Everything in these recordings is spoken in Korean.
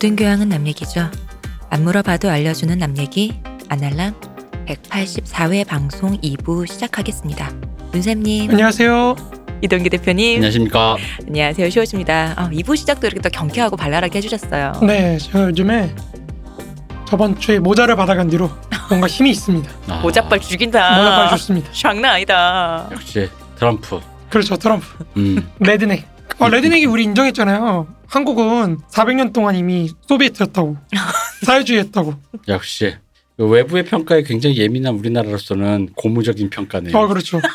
모든 교양은 남 얘기죠. 안 물어봐도 알려주는 남 얘기 아날람 184회 방송 2부 시작하겠습니다. 문쌤님, 안녕하세요. 이동기 대표님, 안녕하십니까. 안녕하세요. 쇼우십니다. 어, 2부 시작도 이렇게 또 경쾌하고 발랄하게 해주셨어요. 네, 제가 요즘에 저번 주에 모자를 받아간 뒤로 뭔가 힘이 있습니다. 아, 모자빨 죽인다. 모자빨 좋습니다. 장난 아니다. 역시 트럼프. 그렇죠, 트럼프. 음. 레드넥. 어, 레드넥이 우리 인정했잖아요. 한국은 400년 동안 이미 소비에트였다고. 사회주의였다고. 역시 그 외부의 평가에 굉장히 예민한 우리나라로서는 고무적인 평가네요. 어, 그렇죠.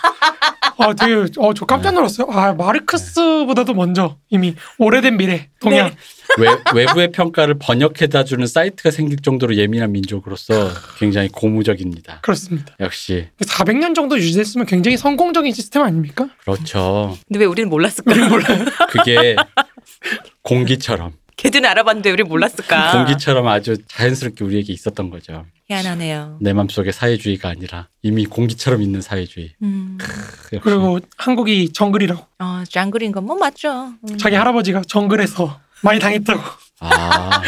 아, 되게, 어, 저 깜짝 놀랐어요. 아, 마르크스보다도 먼저 이미 오래된 미래, 동양. 네. 외, 외부의 평가를 번역해다 주는 사이트가 생길 정도로 예민한 민족으로서 굉장히 고무적입니다. 그렇습니다. 역시 400년 정도 유지됐으면 굉장히 성공적인 시스템 아닙니까? 그렇죠. 근데 왜 우리는 몰랐을까? 그게 공기처럼 걔들은 알아봤는데 왜 우리는 몰랐을까? 공기처럼 아주 자연스럽게 우리에게 있었던 거죠. 희한하네요. 내 맘속에 사회주의가 아니라 이미 공기처럼 있는 사회주의. 음, 역시. 그리고 한국이 정글이라고. 어, 짱그린 건뭐 맞죠. 음. 자기 할아버지가 정글에서 많이 당했다고. 아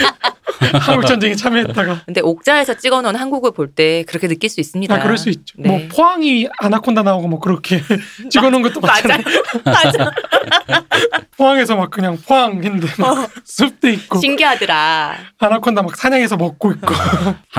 한국 전쟁에 참여했다가. 근데 옥자에서 찍어놓은 한국을 볼 때 그렇게 느낄 수 있습니다. 아, 그럴 수 있죠. 네. 뭐 포항이 아나콘다 나오고 뭐 그렇게 찍어놓은 것도 맞아. 맞아. 포항에서 막 그냥 포항 했는데 어. 막 숲도 있고 신기하더라. 아나콘다 막 사냥해서 먹고 있고.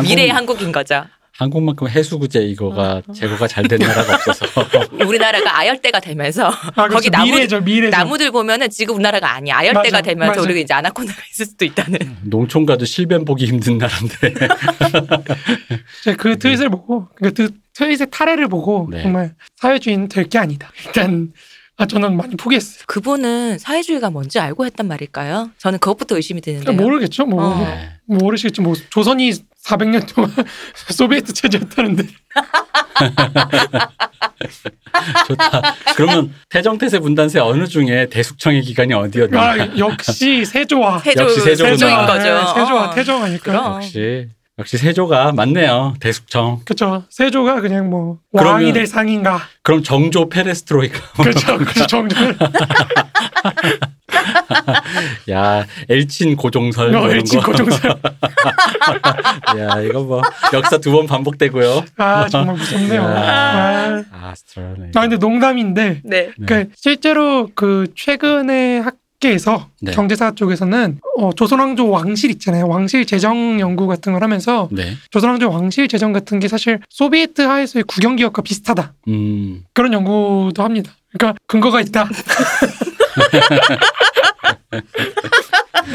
미래의 한국인 거죠. 한국만큼 해수구제 이거가 어. 제거가 잘 된 나라가 없어서 우리나라가 아열대가 되면서 아, 거기 그렇죠. 나무 미래죠, 미래죠. 나무들 보면은 지금 우리나라가 아니야. 아열대가 맞아, 되면서 맞아. 우리가 이제 아나콘다가 있을 수도 있다는. 농촌 가도 실변 보기 힘든 나라인데 제가 그 트윗을 보고 그 트- 트윗의 탈애를 보고 네. 정말 사회주의는 될 게 아니다. 일단 아, 저는 많이 포기했어요. 그분은 사회주의가 뭔지 알고 했단 말일까요? 저는 그것부터 의심이 드는데요. 모르겠죠. 뭐 어. 네. 모르시겠지. 뭐 조선이 400년 동안 소비에트 체제였다는데. 좋다. 그러면 태정태세 분단세 어느 중에 대숙청의 기간이 어디였나? 아, 역시 세조와 세조, 역시 세조구나. 세조인 아, 거죠. 네, 세조와 어. 태종 아닐까. 그럼. 역시 역시 세조가 맞네요. 대숙청. 그렇죠. 세조가 그냥 뭐 그러면- 왕이 될 상인가. 그럼 정조 페레스트로이카. 그렇죠. 그렇죠. 정절. 야 엘친 고종설 뭐 어, 일찍 거. 고종설. 야 이거 뭐 역사 두 번 반복되고요. 아 정말 무섭네요. 아, 아 스트라네. 아 근데 농담인데, 네. 네. 그 실제로 그 최근에 학계에서 네. 경제사 쪽에서는 어, 조선왕조 왕실 있잖아요. 왕실 재정 연구 같은 걸 하면서 네. 조선왕조 왕실 재정 같은 게 사실 소비에트 하에서의 국영 기업과 비슷하다. 음. 그런 연구도 합니다. 그러니까 근거가 있다.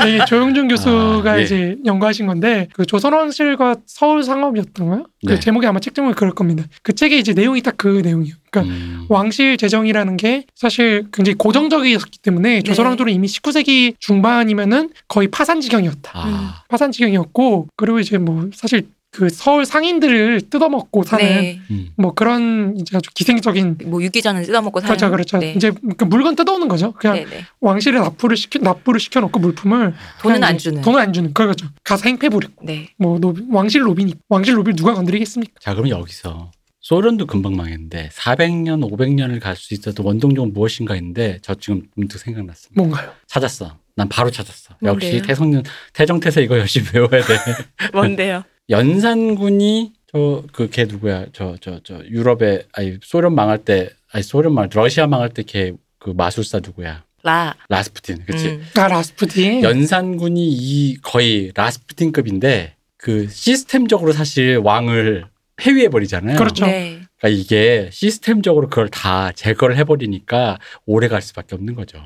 네, 조용준 교수가 아, 예. 이제 연구하신 건데 그 조선왕실과 서울 상업이었던가요? 그 네. 제목이 아마 책 제목이 그럴 겁니다. 그 책의 이제 내용이 딱 그 내용이에요. 그러니까 음. 왕실 재정이라는 게 사실 굉장히 고정적이었기 때문에 조선왕조는 이미 19세기 중반이면은 거의 파산 지경이었다. 아. 파산 지경이었고 그리고 이제 뭐 사실 그 서울 상인들을 뜯어먹고 사는 네. 음. 뭐 그런 이제 아주 기생적인 뭐 유기전은 뜯어먹고 사는. 그렇죠, 그렇죠. 네. 이제 그 물건 뜯어오는 거죠. 그냥 네, 네. 왕실에 납부를 시켜 납부를 시켜놓고 물품을 돈은 안 주는. 돈은 안 주는 그거죠. 가서 행패 부리고 네. 뭐 노비, 왕실 로비니 왕실 로비를 누가 건드리겠습니까? 자 그럼 여기서 소련도 금방 망했는데 400년, 500년을 갈 수 있어도 원동력은 무엇인가 했는데 저 지금 문득 생각났습니다. 뭔가요? 찾았어. 난 바로 찾았어. 뭔데요? 역시 태성년 태정태세 이거 열심히 외워야 돼. 뭔데요? 연산군이 저 그 걔 누구야? 저 저 저 유럽에 아니 소련 망할 때 아니 소련 망 러시아 망할 때 걔 그 마술사 누구야? 라. 라스푸틴. 그치 음. 아 라스푸틴. 연산군이 이 거의 라스푸틴급인데 그 시스템적으로 사실 왕을 폐위해 버리잖아요. 그렇죠. 네. 그러니까 이게 시스템적으로 그걸 다 제거를 해버리니까 오래 갈 수밖에 없는 거죠.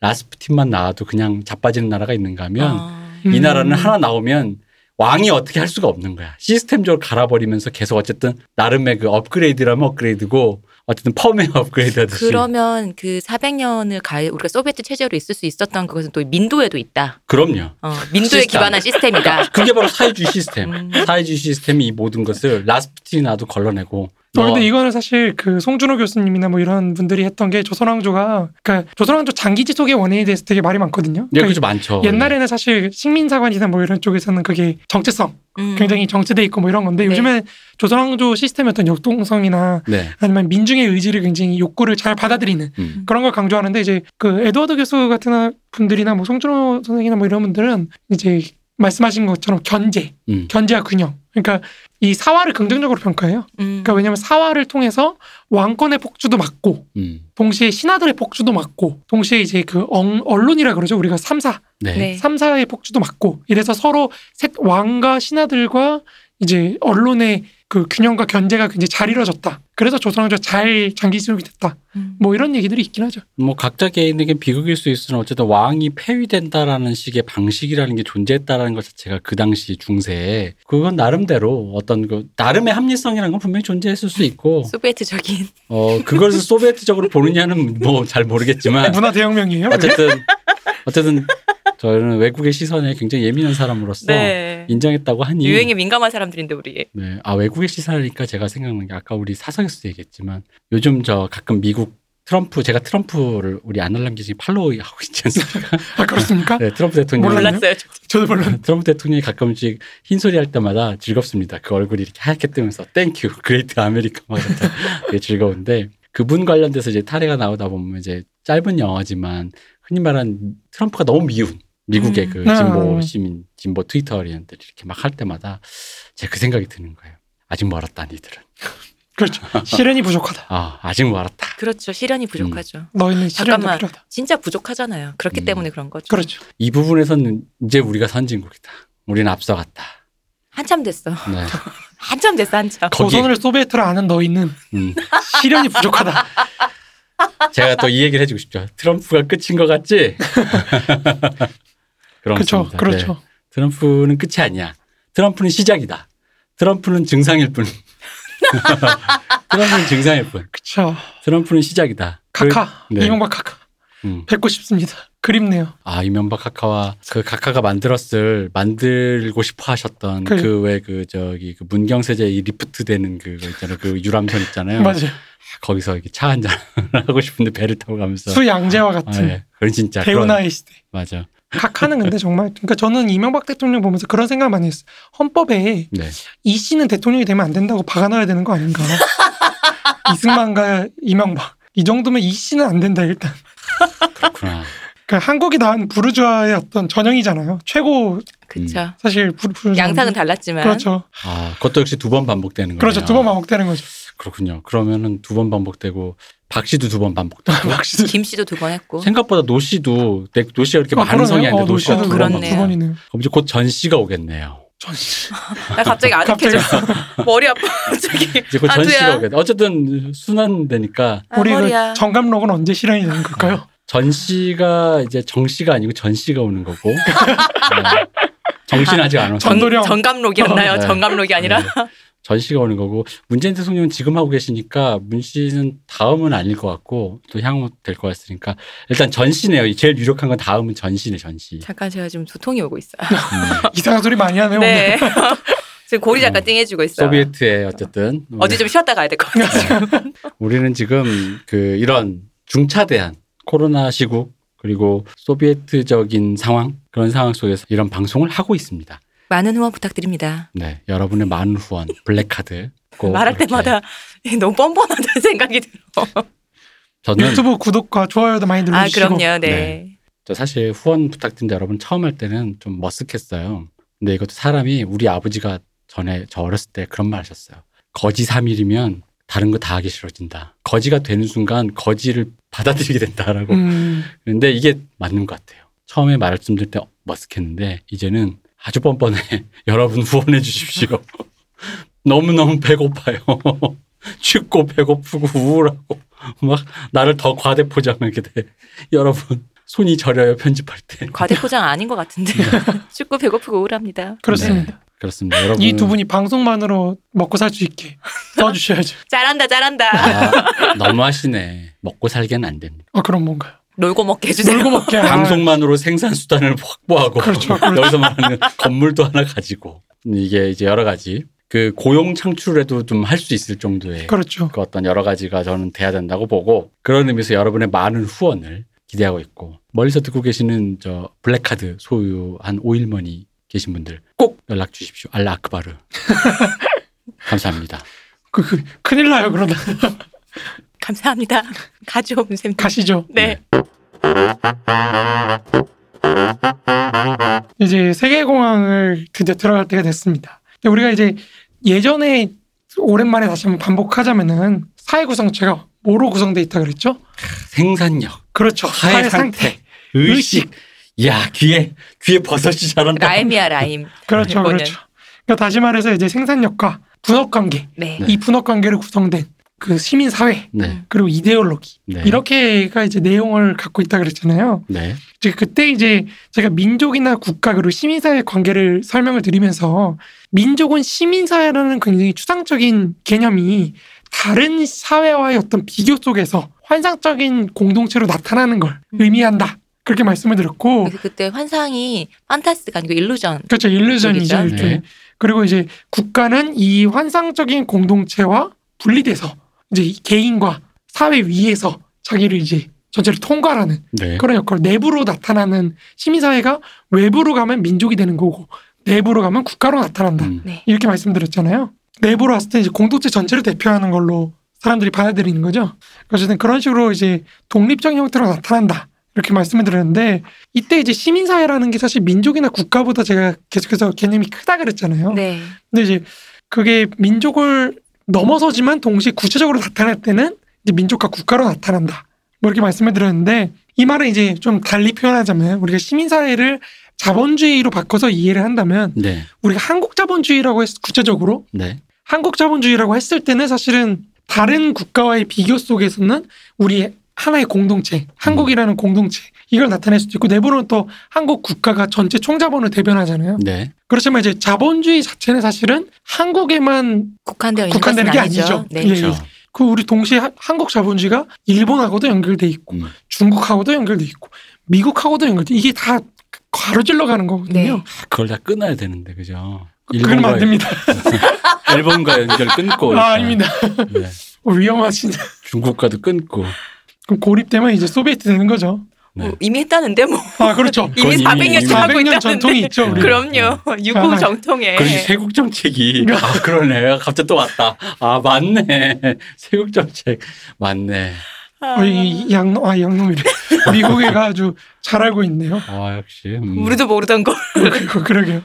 라스푸틴만 나와도 그냥 자빠지는 나라가 있는가 하면 아. 음. 이 나라는 하나 나오면 왕이 어떻게 할 수가 없는 거야. 시스템적으로 갈아버리면서 계속 어쨌든 나름의 그 업그레이드라면 업그레이드고 어쨌든 펌웨어 업그레이드 하듯이. 그러면 그 400년을 가 우리가 소비에트 체제로 있을 수 있었던 그것은 또 민도에도 있다. 그럼요. 어, 민도에 시스템. 기반한 시스템이다. 그게 바로 사회주의 시스템. 음. 사회주의 시스템이 이 모든 것을 라스푸틴이 나도 걸러내고 어, 근데 뭐 이거는 사실 그 송준호 교수님이나 뭐 이런 분들이 했던 게 조선왕조가 그러니까 조선왕조 장기 지속의 원인에 대해서 되게 말이 많거든요. 예, 그러니까 그죠 많죠. 옛날에는 사실 식민사관이나 뭐 이런 쪽에서는 그게 정체성 음. 굉장히 정체돼 있고 뭐 이런 건데 네. 요즘에 조선왕조 시스템의 어떤 역동성이나 네. 아니면 민중의 의지를 굉장히 욕구를 잘 받아들이는 음. 그런 걸 강조하는데 이제 그 에드워드 교수 같은 분들이나 뭐 송준호 선생이나 뭐 이런 분들은 이제 말씀하신 것처럼 견제, 음. 견제와 균형. 그러니까 이 사화를 긍정적으로 평가해요. 음. 그러니까 왜냐하면 사화를 통해서 왕권의 폭주도 막고 음. 동시에 신하들의 폭주도 막고 동시에 이제 그 엉- 언론이라 그러죠. 우리가 삼사 네. 네. 삼사의 폭주도 막고 이래서 서로 셋 왕과 신하들과 이제 언론의 그 균형과 견제가 굉장히 잘 이루어졌다. 그래서 조선왕조가 잘 장기 지속이 됐다. 음. 뭐 이런 얘기들이 있긴 하죠. 뭐 각자 개인에게 비극일 수 있으나 어쨌든 왕이 폐위된다라는 식의 방식이라는 게 존재했다라는 것 자체가 그 당시 중세에 그건 나름대로 어떤 그 나름의 합리성이라는 건 분명히 존재했을 수 있고 소비에트적인 어 그것을 소비에트적으로 보느냐는 뭐 잘 모르겠지만 문화 대혁명이에요. 어쨌든 어쨌든 저는 외국의 시선에 굉장히 예민한 사람으로서 네. 인정했다고 하니 유행에 민감한 사람들인데 우리. 네. 아, 외국의 시사니까 제가 생각난 게 아까 우리 사석에서도 얘기했지만 요즘 저 가끔 미국 트럼프, 제가 트럼프를 우리 아날람 기자이 팔로우하고 있지 않습니까? 아 그렇습니까? 네, 트럼프 대통령. 몰랐어요. 저도 물론 트럼프 대통령이 가끔씩 흰 소리 할 때마다 즐겁습니다. 그 얼굴이 이렇게 하얗게 뜨면서 thank you, great America 막 되게 즐거운데 그분 관련돼서 이제 탈의가 나오다 보면 이제 짧은 영화지만 흔히 말하는 트럼프가 너무 미운 미국의 음. 그 아. 진보 시민, 진보 twitterian들이 이렇게 막 할 때마다 제가 그 생각이 드는 거예요. 아직 멀었다, 니들은. 그렇죠. 시련이 부족하다. 아, 아직 멀었다. 그렇죠. 시련이 부족하죠. 너희는 시련이 더 잠깐만. 필요하다. 진짜 부족하잖아요. 그렇기 음. 때문에 그런 거죠. 그렇죠. 이 부분에서는 이제 우리가 선진국이다. 우리는 앞서갔다. 한참 됐어. 네. 한참 됐어. 한참. 조선을 소비에트로 아는 너희는 음. 실현이 부족하다. 제가 또 이 얘기를 해주고 싶죠. 트럼프가 끝인 것 같지? 그런 그렇죠. 겁니다. 그렇죠. 네. 트럼프는 끝이 아니야. 트럼프는 시작이다. 트럼프는 증상일 뿐. 트럼프는 증상일 뿐. 그렇죠. 트럼프는 시작이다. 카카 그- 네. 이명박 카카 음. 뵙고 싶습니다. 그립네요. 아 이명박 카카와 그 카카가 만들었을 만들고 싶어 하셨던 그- 그왜그 저기 그 문경세제 이 리프트 되는 그거 있잖아요. 그 유람선 있잖아요. 맞아요. 거기서 이렇게 차 한잔 하고 싶은데 배를 타고 가면서 수양제와 아, 같은 예. 그건 진짜 그런- 배우나의 시대. 맞아. 카카는 근데 정말 그러니까 저는 이명박 대통령 보면서 그런 생각 많이 했어요. 헌법에 네. 이 씨는 대통령이 되면 안 된다고 박아놔야 되는 거 아닌가? 이승만과 이명박 이 정도면 이 씨는 안 된다 일단. 그렇구나. 그러니까 한국이 낳은 부르주아의 어떤 전형이잖아요. 최고 그쵸. 사실 부르, 양상은 달랐지만. 그렇죠. 아, 그것도 역시 두 번 반복되는 거예요. 그렇죠. 두 번 반복되는 거죠. 그렇군요. 그러면은 두 번 반복되고 박 씨도 두 번 반복되고 확실히. 김 씨도 두 번 했고. 생각보다 노 씨도 내- 노 씨가 그렇게 아, 많은 성이. 아닌데 어, 노 씨가 노씨도 두 어, 번 번이네요. 그럼 이제 곧 전 씨가 오겠네요. 전 씨. 나 갑자기 아득해졌어. 머리 아파. 갑자기. 이제 곧전 아두야. 씨가 오겠네. 어쨌든 순환되니까 아, 우리 그. 정감록은 언제 실현이 되는 걸까요? 전 씨가 이제 정 씨가 아니고 전 씨가 오는 거고 네. 정 씨는 아직 안 왔어요. 전도령. 정감록이었나요? 네. 정감록이 아니라. 네. 전 씨가 오는 거고 문재인 대통령은 지금 하고 계시니까 문 씨는 다음은 아닐 것 같고 또 향후 될 것 같으니까 일단 전 씨네요. 제일 유력한 건 다음은 전 씨네 전 씨. 잠깐 제가 지금 두통이 오고 있어요. 음. 이상한 소리 많이 하네요. 네. 지금 고리 잠깐 음. 띵해주고 있어요. 소비에트의 어쨌든 어디 좀 쉬었다 가야 될 것 같아요. 우리는 지금 그 이런 중차대한 코로나 시국 그리고 소비에트적인 상황 그런 상황 속에서 이런 방송을 하고 있습니다. 많은 후원 부탁드립니다. 네, 여러분의 많은 후원 블랙카드 꼭 말할 이렇게 때마다 너무 뻔뻔하다는 생각이 들어. 저는 유튜브 구독과 좋아요도 많이 아, 눌러주시고. 그럼요. 네. 네. 저 사실 후원 부탁드린 여러분 처음 할 때는 좀 머쓱했어요. 근데 이것도 사람이 우리 아버지가 전에 저 어렸을 때 그런 말 하셨어요. 거지 3일이면 다른 거 다 하기 싫어진다. 거지가 되는 순간 거지를 받아들이게 된다라고. 음, 근데 이게 맞는 것 같아요. 처음에 말씀드릴 때 머쓱했는데 이제는 아주 뻔뻔해. 여러분 후원해 주십시오. 너무너무 배고파요. 춥고 배고프고 우울하고 막 나를 더 과대 포장하게 돼. 여러분 손이 저려요 편집할 때. 과대 포장 아닌 것 같은데. 네. 춥고 배고프고 우울합니다. 그렇습니다. 그렇습니다. 여러분 이 두 분이 방송만으로 먹고 살 수 있게 써주셔야죠. 잘한다, 잘한다. 아, 너무 하시네. 먹고 살기는 안 됩니다. 아 그럼 뭔가요? 놀고 먹게 해주세요. 놀고 먹게. 아, 방송만으로 생산 수단을 확보하고 그렇죠, 그렇죠. 여기서 말하는 건물도 하나 가지고 이게 이제 여러 가지 그 고용 창출에도 좀 할 수 있을 정도의 그렇죠. 그 어떤 여러 가지가 저는 돼야 된다고 보고 그런 의미에서 여러분의 많은 후원을 기대하고 있고 멀리서 듣고 계시는 저 블랙카드 소유한 오일머니 계신 분들 꼭 연락 주십시오. 알라 아크바르. 감사합니다. 그, 그 큰일 나요 그러다. 감사합니다. 가져온 셈. 가시죠. 네. 네. 이제 세계공항을 드디어 들어갈 때가 됐습니다. 우리가 이제 예전에 오랜만에 다시 한번 반복하자면은 사회 구성체가 뭐로 구성돼 있다 그랬죠? 생산력, 그렇죠. 사회 상태, 의식. 야 귀에 귀에 버섯이 자란다. 라임이야 라임. 그렇죠, 이거는. 그렇죠. 그러니까 다시 말해서 이제 생산력과 분업 관계, 네. 네. 이 분업 관계를 구성된 그 시민 사회 네, 그리고 이데올로기 네. 이렇게가 이제 내용을 갖고 있다 그랬잖아요. 네, 이제 그때 이제 제가 민족이나 국가 그리고 시민 사회 관계를 설명을 드리면서 민족은 시민 사회라는 굉장히 추상적인 개념이 다른 사회와의 어떤 비교 속에서 환상적인 공동체로 나타나는 걸 음. 의미한다. 그렇게 말씀을 드렸고 그래서 그때 환상이 판타스가 아니고 일루전. 그렇죠 일루전이죠? 일종의 네. 그리고 이제 국가는 이 환상적인 공동체와 분리돼서 이제 이 개인과 사회 위에서 자기를 이제 전체를 통과하는 네. 그런 역할 내부로 나타나는 시민사회가 외부로 가면 민족이 되는 거고 내부로 가면 국가로 나타난다 음, 네. 이렇게 말씀드렸잖아요 내부로 왔을 때 이제 공동체 전체를 대표하는 걸로 사람들이 받아들이는 거죠 어쨌든 그런 식으로 이제 독립적인 형태로 나타난다 이렇게 말씀을 드렸는데 이때 이제 시민사회라는 게 사실 민족이나 국가보다 제가 계속해서 개념이 크다 그랬잖아요 네. 근데 이제 그게 민족을 넘어서지만 동시에 구체적으로 나타날 때는 이제 민족과 국가로 나타난다. 뭐 이렇게 말씀을 드렸는데 이 말은 이제 좀 달리 표현하자면 우리가 시민사회를 자본주의로 바꿔서 이해를 한다면 네, 우리가 한국 자본주의라고 했 구체적으로 네, 한국 자본주의라고 했을 때는 사실은 다른 국가와의 비교 속에서는 우리 하나의 공동체, 한국이라는 공동체 이걸 나타낼 수도 있고 내부로는 또 한국 국가가 전체 총자본을 대변하잖아요. 네, 그렇지만 이제 자본주의 자체는 사실은 한국에만 국한되어 있는 국한되는 게 아니죠. 아니죠. 네. 예, 예. 그렇죠. 그 우리 동시에 하- 한국 자본주의가 일본하고도 연결돼 있고 음, 중국하고도 연결돼 있고 미국하고도 연결돼 이게 다 가로질러 가는 거거든요. 네. 그걸 다 끊어야 되는데 그죠? 그러면 안 됩니다. 일본과 연결 끊고 아. 아닙니다. 네. 어, 위험하신. 중국과도 끊고. 그럼 고립되면 이제 소비에트 되는 거죠. 네. 뭐 이미 했다는데 뭐 아 그렇죠. 이미 그건 이미- 400년째 하고 400년 있다는데. 전통이 있죠. 우리. 그럼요. 유구 아. 정통에. 그러니 세국 정책이 아 그러네 갑자기 또 왔다 아 맞네 세국 정책 맞네 어, 이 양놈 아 양놈이래. 미국애가 아주 잘 알고 있네요. 아 역시 음. 우리도 모르던 걸. 그- 그러게요.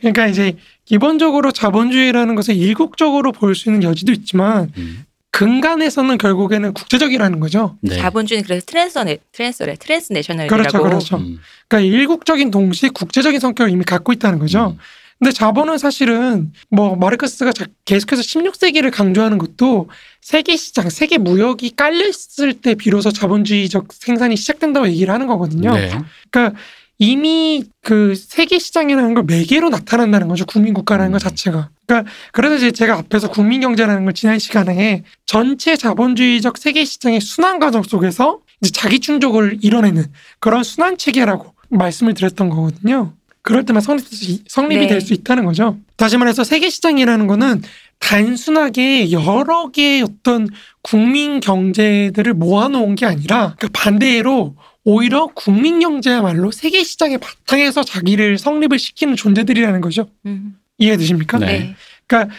그러니까 이제 기본적으로 자본주의라는 것을 일국적으로 볼 수 있는 여지도 있지만 음. 근간에서는 결국에는 국제적이라는 거죠. 네. 자본주의는 그래서 transna transna transnational이라고. 그렇죠, 그렇죠. 음. 그러니까 일국적인 동시에 국제적인 성격을 이미 갖고 있다는 거죠. 음. 근데 자본은 사실은 뭐 마르크스가 자- 계속해서 16세기를 강조하는 것도 세계 시장, 세계 무역이 깔려 있을 때 비로소 자본주의적 생산이 시작된다고 얘기를 하는 거거든요. 네. 그러니까 이미 그 세계 시장이라는 걸 매개로 나타난다는 거죠. 국민 국가라는 음. 것 자체가. 그러니까 그래서 이제 제가 앞에서 국민 경제라는 걸 지난 시간에 전체 자본주의적 세계 시장의 순환 과정 속에서 이제 자기 충족을 이뤄내는 그런 순환 체계라고 말씀을 드렸던 거거든요. 그럴 때만 성립, 성립이 네. 될수 있다는 거죠. 다시 말해서 세계 시장이라는 거는 단순하게 여러 개의 어떤 국민 경제들을 모아놓은 게 아니라 그 반대로 오히려 국민 경제야말로 세계 시장의 바탕에서 자기를 성립을 시키는 존재들이라는 거죠. 음. 이해되십니까? 네. 네. 그러니까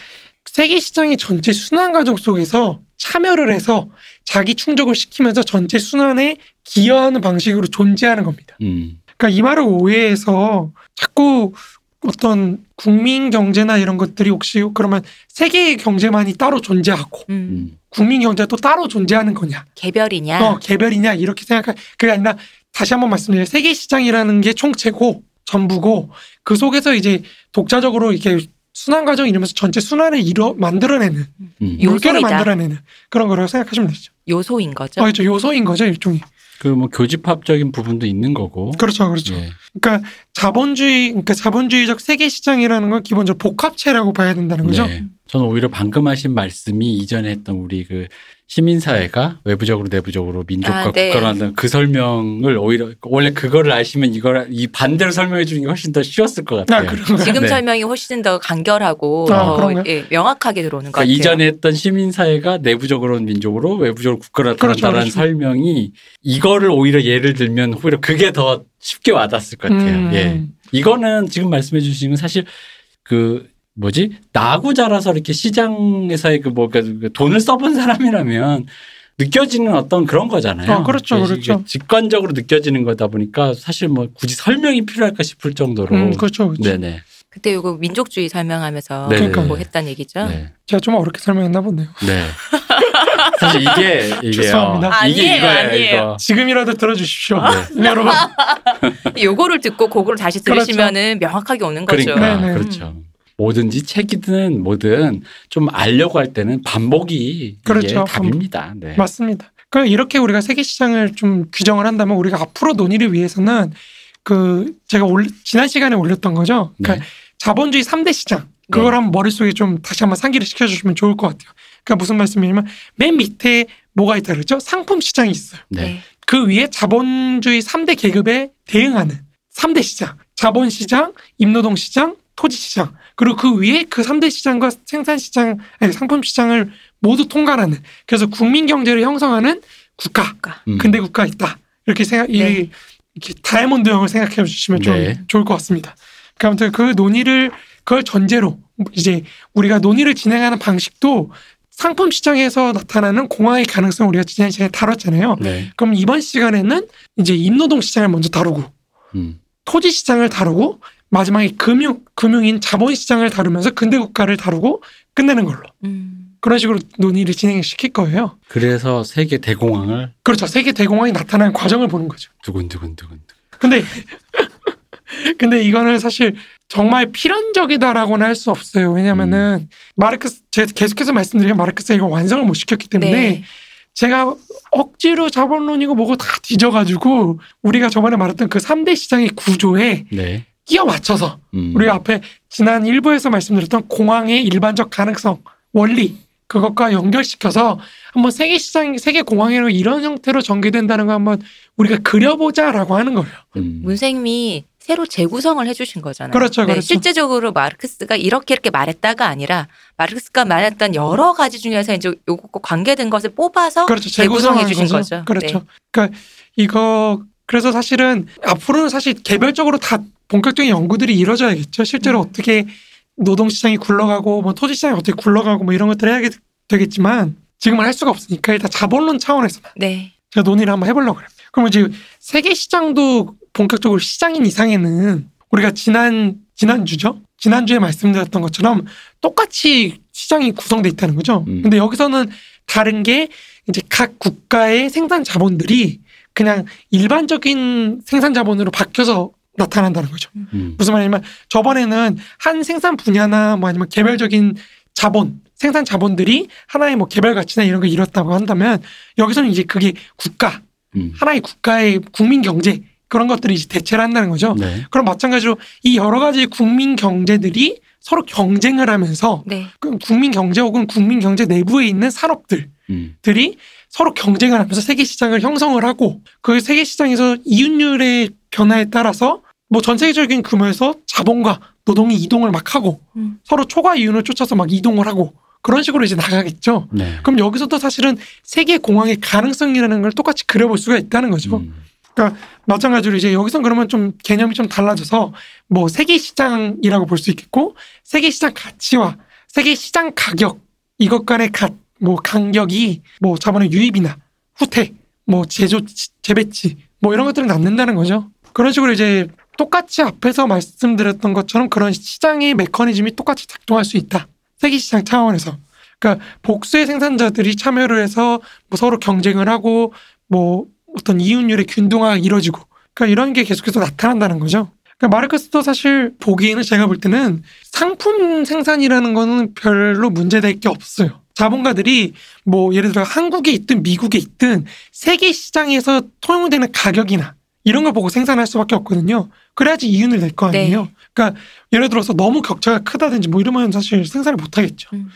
세계 시장의 전체 순환 과정 속에서 참여를 해서 자기 충족을 시키면서 전체 순환에 기여하는 방식으로 존재하는 겁니다. 음. 그러니까 이 말을 오해해서 자꾸 어떤 국민 경제나 이런 것들이 혹시 그러면 세계 경제만이 따로 존재하고 음. 음. 국민 경제가 또 따로 존재하는 거냐? 개별이냐? 어, 개별이냐 이렇게 생각할 그게 아니라 다시 한번 말씀드려요. 세계 시장이라는 게 총체고 전부고 그 속에서 이제 독자적으로 이렇게 순환 과정 이러면서 전체 순환을 이뤄 만들어내는 음. 물결을 요소이다. 만들어내는 그런 거라고 생각하시면 되죠. 요소인 거죠. 어, 그렇죠. 요소인 거죠 일종의. 그뭐 교집합적인 부분도 있는 거고. 그렇죠, 그렇죠. 예. 그러니까 자본주의, 그러니까 자본주의적 세계 시장이라는 건 기본적으로 복합체라고 봐야 된다는 거죠. 네. 저는 오히려 방금 하신 말씀이 이전에 했던 우리 그 시민사회가 외부적으로 내부적으로 민족과 아, 네. 국가로 한다는 그 설명을 오히려 원래 그거를 아시면 이걸 이 반대로 설명해 주는 게 훨씬 더 쉬웠을 것 같아요. 아, 그런가요? 지금 네. 설명이 훨씬 더 간결하고 아, 더? 예, 명확하게 들어오는 것 그러니까 같아요. 이전에 했던 시민사회가 내부적으로는 민족으로 외부적으로 국가로 그렇죠, 나타난다는 그렇죠. 설명이 이거를 오히려 예를 들면 오히려 그게 더 쉽게 와닿았을 것 같아요. 음. 예. 이거는 지금 말씀해 주신 건 사실 그 뭐지 나고 자라서 이렇게 시장에서의 그뭐 그 돈을 써본 사람이라면 느껴지는 어떤 그런 거잖아요. 어, 그렇죠, 그렇죠. 직관적으로 느껴지는 거다 보니까 사실 뭐 굳이 설명이 필요할까 싶을 정도로. 음, 그렇죠, 그렇죠. 네네. 그때 요거 민족주의 설명하면서. 뭐 했단 얘기죠. 네. 제가 좀 어렵게 설명했나 보네요. 네. 사실 이게 이게 죄송합니다. 이게 아니에요, 이거예요. 아니에요. 이거. 지금이라도 들어주십시오. 네. 여러분. 요거를 듣고 그거를 다시 그렇죠. 들으시면은 명확하게 오는 거죠. 그러니까 네 네. 그렇죠. 뭐든지 책이든 뭐든 좀 알려고 할 때는 반복이 그렇죠. 이게 답입니다. 네. 맞습니다. 그럼 이렇게 우리가 세계 시장을 좀 규정을 한다면 우리가 앞으로 논의를 위해서는 그 제가 올, 지난 시간에 올렸던 거죠. 그러니까 네. 자본주의 3대 시장. 그걸 네. 한번 머릿속에 좀 다시 한번 상기를 시켜 주시면 좋을 것 같아요. 그러니까 무슨 말씀이냐면 맨 밑에 뭐가 있다 그랬죠? 상품 시장이 있어요. 네. 네. 그 위에 자본주의 3대 계급에 대응하는 3대 시장. 자본 시장, 임노동 시장, 토지 시장. 그리고 그 위에 그 3대 시장과 생산 시장, 아니 상품 시장을 모두 통과하는 그래서 국민 경제를 형성하는 국가. 국가. 음. 근대 국가 있다. 이렇게 생각 이 네. 이렇게 다이아몬드형을 생각해 주시면 좀 네. 좋을 것 같습니다. 그러니까 아무튼 그 논의를 그걸 전제로 이제 우리가 논의를 진행하는 방식도 상품 시장에서 나타나는 공황의 가능성을 우리가 지난 시간에 다뤘잖아요. 네. 그럼 이번 시간에는 이제 임노동 시장을 먼저 다루고 음. 토지 시장을 다루고 마지막에 금융 금융인 자본 시장을 다루면서 근대 국가를 다루고 끝내는 걸로 음. 그런 식으로 논의를 진행시킬 거예요. 그래서 세계 대공황을 그렇죠. 세계 대공황이 나타나는 과정을 보는 거죠. 두근두근두근. 근데 근데 이거는 사실 정말 필연적이다라고는 할 수 없어요. 왜냐면은 마르크스 제가 계속해서 말씀드리면 마르크스가 이거 완성을 못 시켰기 때문에 네. 제가 억지로 자본론이고 뭐고 다 뒤져가지고 우리가 저번에 말했던 그 3대 시장의 구조에 네. 끼워 맞춰서 음. 우리가 앞에 지난 일부에서 말씀드렸던 공황의 일반적 가능성 원리 그것과 연결시켜서 한번 세계 시장 세계 공황으로 이런 형태로 전개된다는 거 한번 우리가 그려보자라고 하는 거예요. 음. 문생님이 새로 재구성을 해주신 거잖아요. 그렇죠, 네, 그렇죠. 실제적으로 마르크스가 이렇게 이렇게 말했다가 아니라 마르크스가 말했던 여러 가지 중에서 이제 요거 관계된 것을 뽑아서 그렇죠. 재구성해 주신 거죠. 거죠. 네. 그렇죠. 그러니까 이거 그래서 사실은 앞으로는 사실 개별적으로 다 본격적인 연구들이 이루어져야겠죠. 실제로 음. 어떻게 노동 시장이 굴러가고 뭐 토지 시장이 어떻게 굴러가고 뭐 이런 것들을 해야 되겠지만 지금은 할 수가 없으니까 일단 자본론 차원에서만 네. 제가 논의를 한번 해보려고 그래요. 그럼 이제 세계 시장도 본격적으로 시장인 이상에는 우리가 지난 지난주죠. 지난주에 말씀드렸던 것처럼 똑같이 시장이 구성돼 있다는 거죠. 음. 근데 여기서는 다른 게 이제 각 국가의 생산 자본들이 그냥 일반적인 생산 자본으로 바뀌어서 나타난다는 거죠. 음. 무슨 말이냐면 저번에는 한 생산 분야나 뭐 아니면 개별적인 자본, 생산 자본들이 하나의 뭐 개별 가치나 이런 걸 이뤘다고 한다면 여기서는 이제 그게 국가, 음. 하나의 국가의 국민 경제 그런 것들이 이제 대체를 한다는 거죠. 네. 그럼 마찬가지로 이 여러 가지 국민 경제들이 서로 경쟁을 하면서 네. 그 국민 경제 혹은 국민 경제 내부에 있는 산업들 음. 들이 서로 경쟁을 하면서 세계 시장을 형성을 하고 그 세계 시장에서 이윤율의 변화에 따라서 뭐 전 세계적인 규모에서 자본과 노동이 이동을 막 하고 음. 서로 초과 이윤을 쫓아서 막 이동을 하고 그런 식으로 이제 나가겠죠. 네. 그럼 여기서도 사실은 세계 공황의 가능성이라는 걸 똑같이 그려볼 수가 있다는 거죠. 음. 마찬가지로 이제 여기선 그러면 좀 개념이 좀 달라져서 뭐 세계 시장이라고 볼 수 있겠고 세계 시장 가치와 세계 시장 가격 이것 간의 가, 뭐 간격이 뭐 자본의 유입이나 후퇴 뭐 제조 재배치 뭐 이런 것들을 낳는다는 거죠. 그런 식으로 이제 똑같이 앞에서 말씀드렸던 것처럼 그런 시장의 메커니즘이 똑같이 작동할 수 있다. 세계 시장 차원에서. 그러니까 복수의 생산자들이 참여를 해서 뭐 서로 경쟁을 하고 뭐 어떤 이윤율의 균등화가 이루어지고 그러니까 이런 게 계속해서 나타난다는 거죠. 그러니까 마르크스도 사실 보기에는 제가 볼 때는 상품 생산이라는 거는 별로 문제될 게 없어요. 자본가들이 뭐 예를 들어 한국에 있든 미국에 있든 세계 시장에서 통용되는 가격이나 이런 걸 보고 생산할 수밖에 없거든요. 그래야지 이윤을 낼 거 아니에요. 네. 그러니까 예를 들어서 너무 격차가 크다든지 뭐 이러면 사실 생산을 못 하겠죠. 음.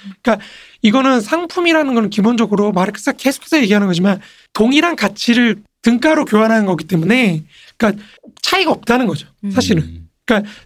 이거는 상품이라는 거는 기본적으로 마르크스가 계속해서 얘기하는 거지만 동일한 가치를 등가로 교환하는 거기 때문에 그러니까 차이가 없다는 거죠. 음. 사실은 음.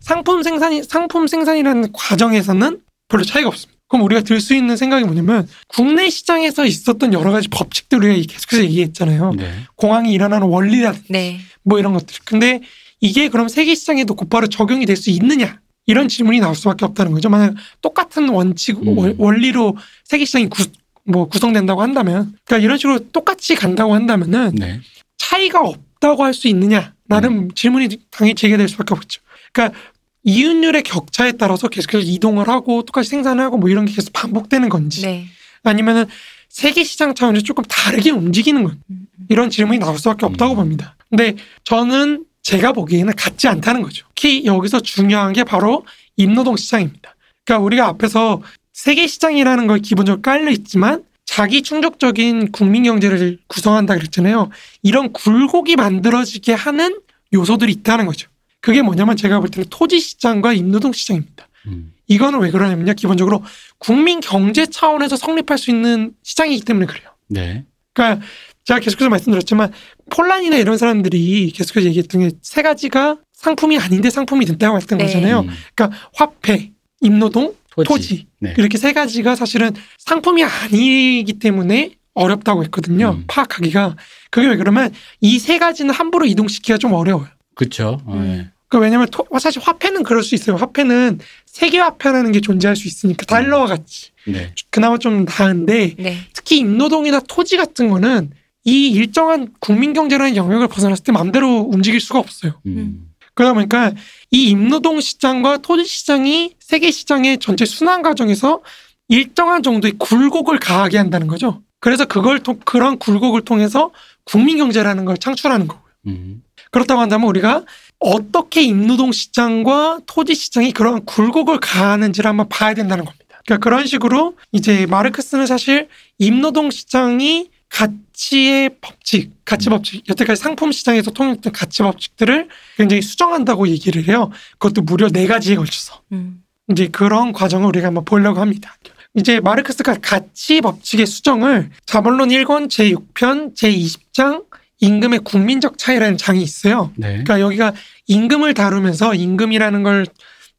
상품 생산이 상품 생산이라는 과정에서는 별로 차이가 없습니다. 그럼 우리가 들 수 있는 생각이 뭐냐면 국내 시장에서 있었던 여러 가지 법칙들을 우리가 계속해서 얘기했잖아요. 네. 공황이 일어나는 원리라든지 네. 뭐 이런 것들. 근데 이게 그럼 세계 시장에도 곧바로 적용이 될 수 있느냐? 이런 질문이 나올 수밖에 없다는 거죠. 만약 똑같은 원칙 음. 원- 원리로 세계 시장이 구- 뭐 구성된다고 한다면, 그러니까 이런 식으로 똑같이 간다고 한다면은 네. 차이가 없다고 할 수 있느냐라는 질문이 당연히 제기될 수밖에 없죠. 그러니까 이윤율의 격차에 따라서 계속해서 이동을 하고 똑같이 생산을 하고 뭐 이런 게 계속 반복되는 건지 네. 아니면은 세계 시장 차원에서 조금 다르게 움직이는 건 음, 음. 이런 질문이 나올 수밖에 없다고 음. 봅니다. 근데 저는 제가 보기에는 같지 않다는 거죠. 특히 여기서 중요한 게 바로 임노동 시장입니다. 그러니까 우리가 앞에서 세계 시장이라는 걸 기본적으로 깔려 있지만 자기 충족적인 국민 경제를 구성한다 그랬잖아요. 이런 굴곡이 만들어지게 하는 요소들이 있다는 거죠. 그게 뭐냐면 제가 볼 때는 토지 시장과 임노동 시장입니다. 음. 이거는 왜 그러냐면요. 기본적으로 국민 경제 차원에서 성립할 수 있는 시장이기 때문에 그래요. 네. 그러니까 제가 계속해서 말씀드렸지만 폴란이나 이런 사람들이 계속해서 얘기했던 게 세 가지가 상품이 아닌데 상품이 된다고 했던 네. 거잖아요. 음. 그러니까 화폐, 임노동, 토지. 토지, 네. 이렇게 세 가지가 사실은 상품이 아니기 때문에 어렵다고 했거든요. 음. 파악하기가. 그게 왜 그러면 이 세 가지는 함부로 이동시키기가 좀 어려워요. 그렇죠. 음. 그 왜냐면 토- 사실 화폐는 그럴 수 있어요. 화폐는 세계 화폐라는 게 존재할 수 있으니까 달러와 같이 네. 그나마 좀 나은데 네. 특히 임노동이나 토지 같은 거는 이 일정한 국민 경제라는 영역을 벗어났을 때 마음대로 움직일 수가 없어요. 음. 그러다 보니까 이 임노동 시장과 토지 시장이 세계 시장의 전체 순환 과정에서 일정한 정도의 굴곡을 가하게 한다는 거죠. 그래서 그걸 통, 그런 굴곡을 통해서 국민 경제라는 걸 창출하는 거고요. 음. 그렇다고 한다면 우리가 어떻게 임노동 시장과 토지 시장이 그런 굴곡을 가하는지를 한번 봐야 된다는 겁니다. 그러니까 그런 식으로 이제 마르크스는 사실 임노동 시장이 가치의 법칙, 가치 법칙, 여태까지 상품 시장에서 통용했던 가치 법칙들을 굉장히 수정한다고 얘기를 해요. 그것도 무려 네 가지에 걸쳐서. 음. 이제 그런 과정을 우리가 한번 보려고 합니다. 이제 마르크스가 가치 법칙의 수정을 자본론 1권 제6편 제20장 임금의 국민적 차이라는 장이 있어요. 네. 그러니까 여기가 임금을 다루면서 임금이라는 걸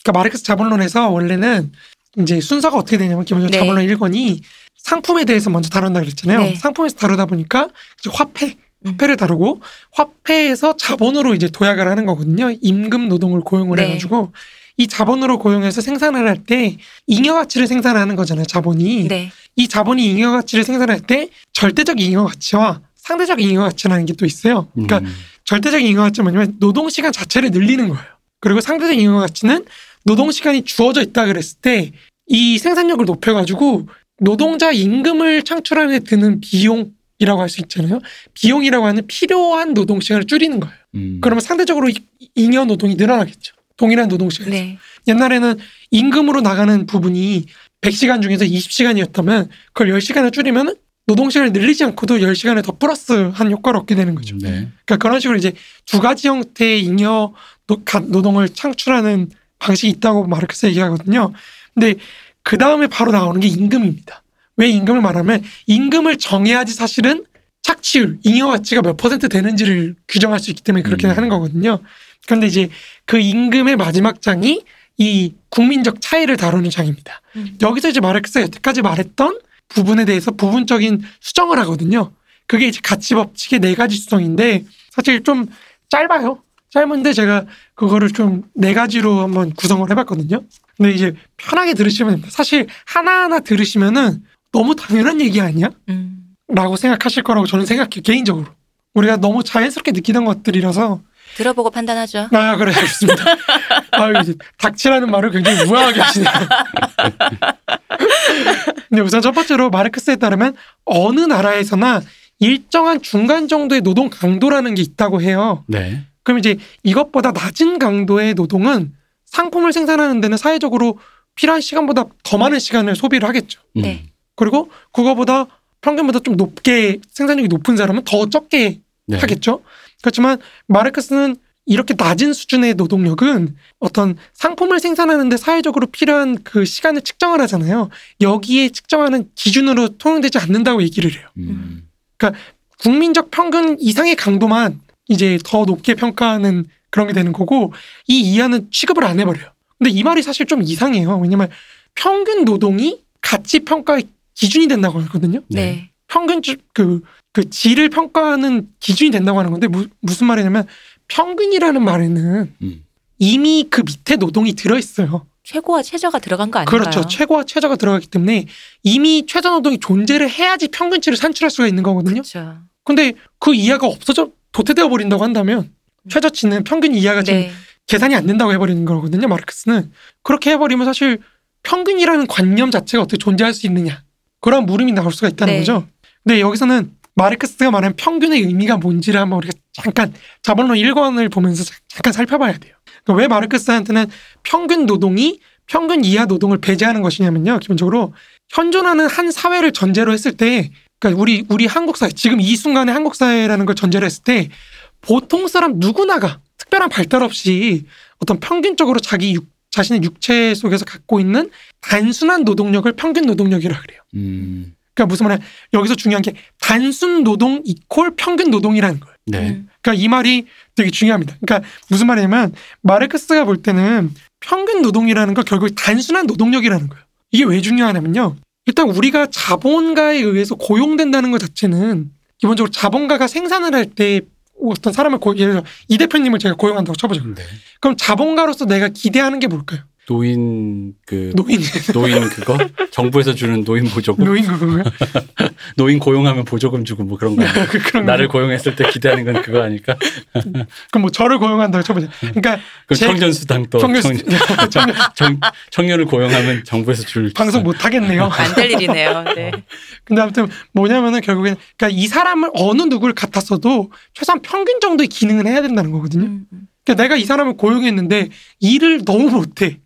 그러니까 마르크스 자본론에서 원래는 이제 순서가 어떻게 되냐면 기본적으로 네. 자본론 1권이 상품에 대해서 먼저 다룬다 그랬잖아요. 네. 상품에서 다루다 보니까 이제 화폐 음. 화폐를 다루고 화폐에서 자본으로 이제 도약을 하는 거거든요. 임금 노동을 고용을 네. 해가지고 이 자본으로 고용해서 생산을 할 때 잉여 가치를 생산하는 거잖아요. 자본이 네. 이 자본이 잉여 가치를 생산할 때 절대적 잉여 가치와 상대적 잉여 가치라는 게 또 있어요. 그러니까 음. 절대적 잉여 가치는 뭐냐면 노동 시간 자체를 늘리는 거예요. 그리고 상대적 잉여 가치는 노동 시간이 주어져 있다 그랬을 때 이 생산력을 높여가지고 노동자 임금을 창출하는 데 드는 비용이라고 할 수 있잖아요. 비용이라고 하는 필요한 노동 시간을 줄이는 거예요. 음. 그러면 상대적으로 이- 잉여 노동이 늘어나겠죠. 동일한 노동 시간. 네. 옛날에는 임금으로 나가는 부분이 100시간 중에서 20시간이었다면 그걸 10시간을 줄이면 노동 시간을 늘리지 않고도 10시간을 더 플러스 한 효과를 얻게 되는 거죠. 네. 그러니까 그런 식으로 이제 두 가지 형태의 잉여 노- 노동을 창출하는 방식이 있다고 마르크스 얘기하거든요. 근데 그 다음에 바로 나오는 게 임금입니다. 왜 임금을 말하면 임금을 정해야지 사실은 착취율, 잉여 가치가 몇 퍼센트 되는지를 규정할 수 있기 때문에 그렇게 음. 하는 거거든요. 그런데 이제 그 임금의 마지막 장이 이 국민적 차이를 다루는 장입니다. 음. 여기서 이제 마르크스가 여태까지 말했던 부분에 대해서 부분적인 수정을 하거든요. 그게 이제 가치 법칙의 네 가지 수정인데 사실 좀 짧아요. 짧은데 제가 그거를 좀 네 가지로 한번 구성을 해봤거든요. 근데 이제 편하게 들으시면 됩니다. 사실 하나하나 들으시면은 너무 당연한 얘기 아니야? 음. 라고 생각하실 거라고 저는 생각해요. 개인적으로. 우리가 너무 자연스럽게 느끼던 것들이라서 들어보고 판단하죠. 아 그래 알겠습니다. 아 이제 닥치라는 말을 굉장히 우아하게 하시네요. 근데 우선 첫 번째로 마르크스에 따르면 어느 나라에서나 일정한 중간 정도의 노동 강도라는 게 있다고 해요. 네. 그럼 이제 이것보다 낮은 강도의 노동은 상품을 생산하는 데는 사회적으로 필요한 시간보다 더 많은 시간을 소비를 하겠죠. 음. 네. 그리고 그거보다 평균보다 좀 높게 생산력이 높은 사람은 더 적게 네. 하겠죠. 그렇지만 마르크스는 이렇게 낮은 수준의 노동력은 어떤 상품을 생산하는데 사회적으로 필요한 그 시간을 측정을 하잖아요. 여기에 측정하는 기준으로 통용되지 않는다고 얘기를 해요. 음. 국민적 평균 이상의 강도만 이제 더 높게 평가하는 그런 게 되는 거고 이 이하는 취급을 안 해버려요. 근데 이 말이 사실 좀 이상해요. 왜냐면 평균 노동이 가치 평가의 기준이 된다고 하거든요. 네. 네. 평균 주- 그, 그 질을 평가하는 기준이 된다고 하는 건데 무, 무슨 말이냐면 평균이라는 말에는 음. 이미 그 밑에 노동이 들어 있어요. 최고와 최저가 들어간 거 아닌가요? 그렇죠. 최고와 최저가 들어가기 때문에 이미 최저 노동이 존재를 해야지 평균치를 산출할 수가 있는 거거든요. 그렇죠. 근데 그 이하가 없어져 도태되어 버린다고 한다면 최저치는 평균 이하가 지금 네. 계산이 안 된다고 해버리는 거거든요. 마르크스는 그렇게 해버리면 사실 평균이라는 관념 자체가 어떻게 존재할 수 있느냐 그런 물음이 나올 수가 있다는 네. 거죠. 근데 여기서는 마르크스가 말하는 평균의 의미가 뭔지를 한번 우리가 잠깐 자본론 1권을 보면서 자- 잠깐 살펴봐야 돼요. 그러니까 왜 마르크스한테는 평균 노동이 평균 이하 노동을 배제하는 것이냐면요. 기본적으로 현존하는 한 사회를 전제로 했을 때, 그러니까 우리 우리 한국 사회 지금 이 순간의 한국 사회라는 걸 전제로 했을 때 보통 사람 누구나가 특별한 발달 없이 어떤 평균적으로 자기 육, 자신의 육체 속에서 갖고 있는 단순한 노동력을 평균 노동력이라 그래요. 음. 그러니까 무슨 말이야? 여기서 중요한 게 단순 노동 이퀄 평균 노동이라는 거예요. 네. 음. 그러니까 이 말이 되게 중요합니다. 그러니까 무슨 말이냐면 마르크스가 볼 때는 평균 노동이라는 건 결국 단순한 노동력이라는 거예요. 이게 왜 중요하냐면요. 일단 우리가 자본가에 의해서 고용된다는 것 자체는 기본적으로 자본가가 생산을 할 때 어떤 사람을 고, 예를 들어 이 대표님을 제가 고용한다고 쳐보죠. 네. 그럼 자본가로서 내가 기대하는 게 뭘까요? 노인 그 노인 노인 그거 정부에서 주는 노인 보조금 노인 그거요? 노인 고용하면 보조금 주고 뭐 그런 거? 그런 나를 거. 고용했을 때 기대하는 건 그거 아닐까? 그럼 뭐 저를 고용한다고 쳐보죠. 그러니까 그럼 제- 청년 수당 또 청년 청, 수- 청, 청, 청년을 고용하면 정부에서 줄 방송 못 하겠네요. 안 될 일이네요. 네. 근데 아무튼 뭐냐면은 결국엔 그러니까 이 사람을 어느 누구를 같았어도 최소한 평균 정도의 기능을 해야 된다는 거거든요. 음, 음. 그러니까 내가 이 사람을 고용했는데 일을 너무 못해.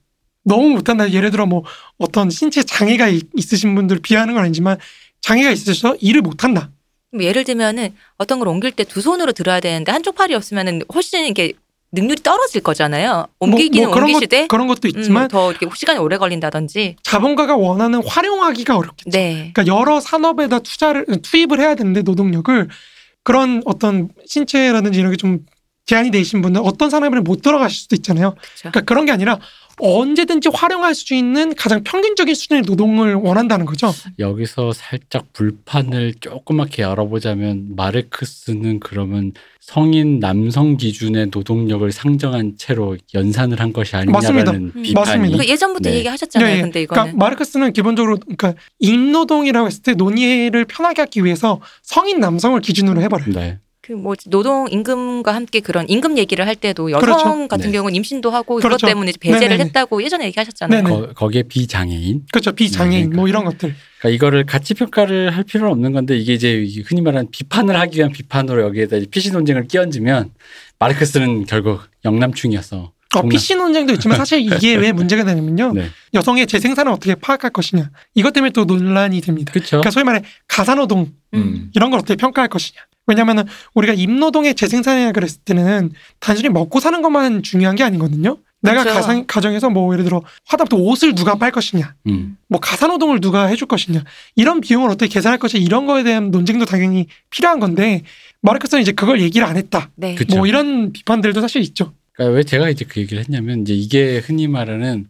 너무 못한다. 예를 들어 뭐 어떤 신체 장애가 있- 있으신 분들 비하하는 건 아니지만 장애가 있으셔서 일을 못한다. 뭐 예를 들면은 어떤 걸 옮길 때 두 손으로 들어야 되는데 한쪽 팔이 없으면은 훨씬 이게 능률이 떨어질 거잖아요. 옮기기는 뭐 그런 옮기시되 것, 그런 것도 음, 있지만 더 이렇게 시간이 오래 걸린다든지. 자본가가 원하는 활용하기가 어렵겠죠. 네. 그러니까 여러 산업에다 투자를 투입을 해야 되는데 노동력을 그런 어떤 신체라든지 이런 게 좀 제한이 되신 분은 어떤 산업에 못 들어가실 수도 있잖아요. 그렇죠. 그러니까 그런 게 아니라 언제든지 활용할 수 있는 가장 평균적인 수준의 노동을 원한다는 거죠. 여기서 살짝 불판을 조그맣게 열어보자면 마르크스는 그러면 성인 남성 기준의 노동력을 상정한 채로 연산을 한 것이 맞습니다. 아니냐라는 음. 비판이 맞습니다. 그 예전부터 네. 얘기하셨잖아요. 예, 예. 근데 이거는 그러니까 마르크스는 기본적으로 그러니까 인노동이라고 했을 때 논의를 편하게 하기 위해서 성인 남성을 기준으로 해버려요. 네. 그 뭐 노동 임금과 함께 그런 임금 얘기를 할 때도 여성 그렇죠. 같은 네. 경우는 임신도 하고 그렇죠. 그것 때문에 이제 배제를 네네네. 했다고 예전에 얘기하셨잖아요. 네네. 거, 거기에 비장애인 그렇죠. 비장애인 네, 뭐 이런 것들. 그러니까 이거를 가치 평가를 할 필요는 없는 건데 이게 이제 흔히 말하는 비판을 하기 위한 비판으로 여기에다 PC 논쟁을 끼얹으면 마르크스는 결국 영남충이었어. 어, 정말. PC 논쟁도 있지만 사실 이게 왜 문제가 되냐면요. 네. 여성의 재생산을 어떻게 파악할 것이냐. 이것 때문에 또 논란이 됩니다. 그렇죠. 그러니까 소위 말해 가사노동 음. 이런 걸 어떻게 평가할 것이냐. 왜냐하면 우리가 임노동의 재생산이라 그랬을 때는 단순히 먹고 사는 것만 중요한 게 아니거든요. 내가 그렇죠. 가상, 가정에서 뭐 예를 들어 화답도 옷을 누가 빨 것이냐, 음. 뭐 가사노동을 누가 해줄 것이냐, 이런 비용을 어떻게 계산할 것이냐 이런 거에 대한 논쟁도 당연히 필요한 건데 마르크스는 이제 그걸 얘기를 안 했다. 네. 그쵸. 뭐 이런 비판들도 사실 있죠. 그러니까 왜 제가 이제 그 얘기를 했냐면 이제 이게 흔히 말하는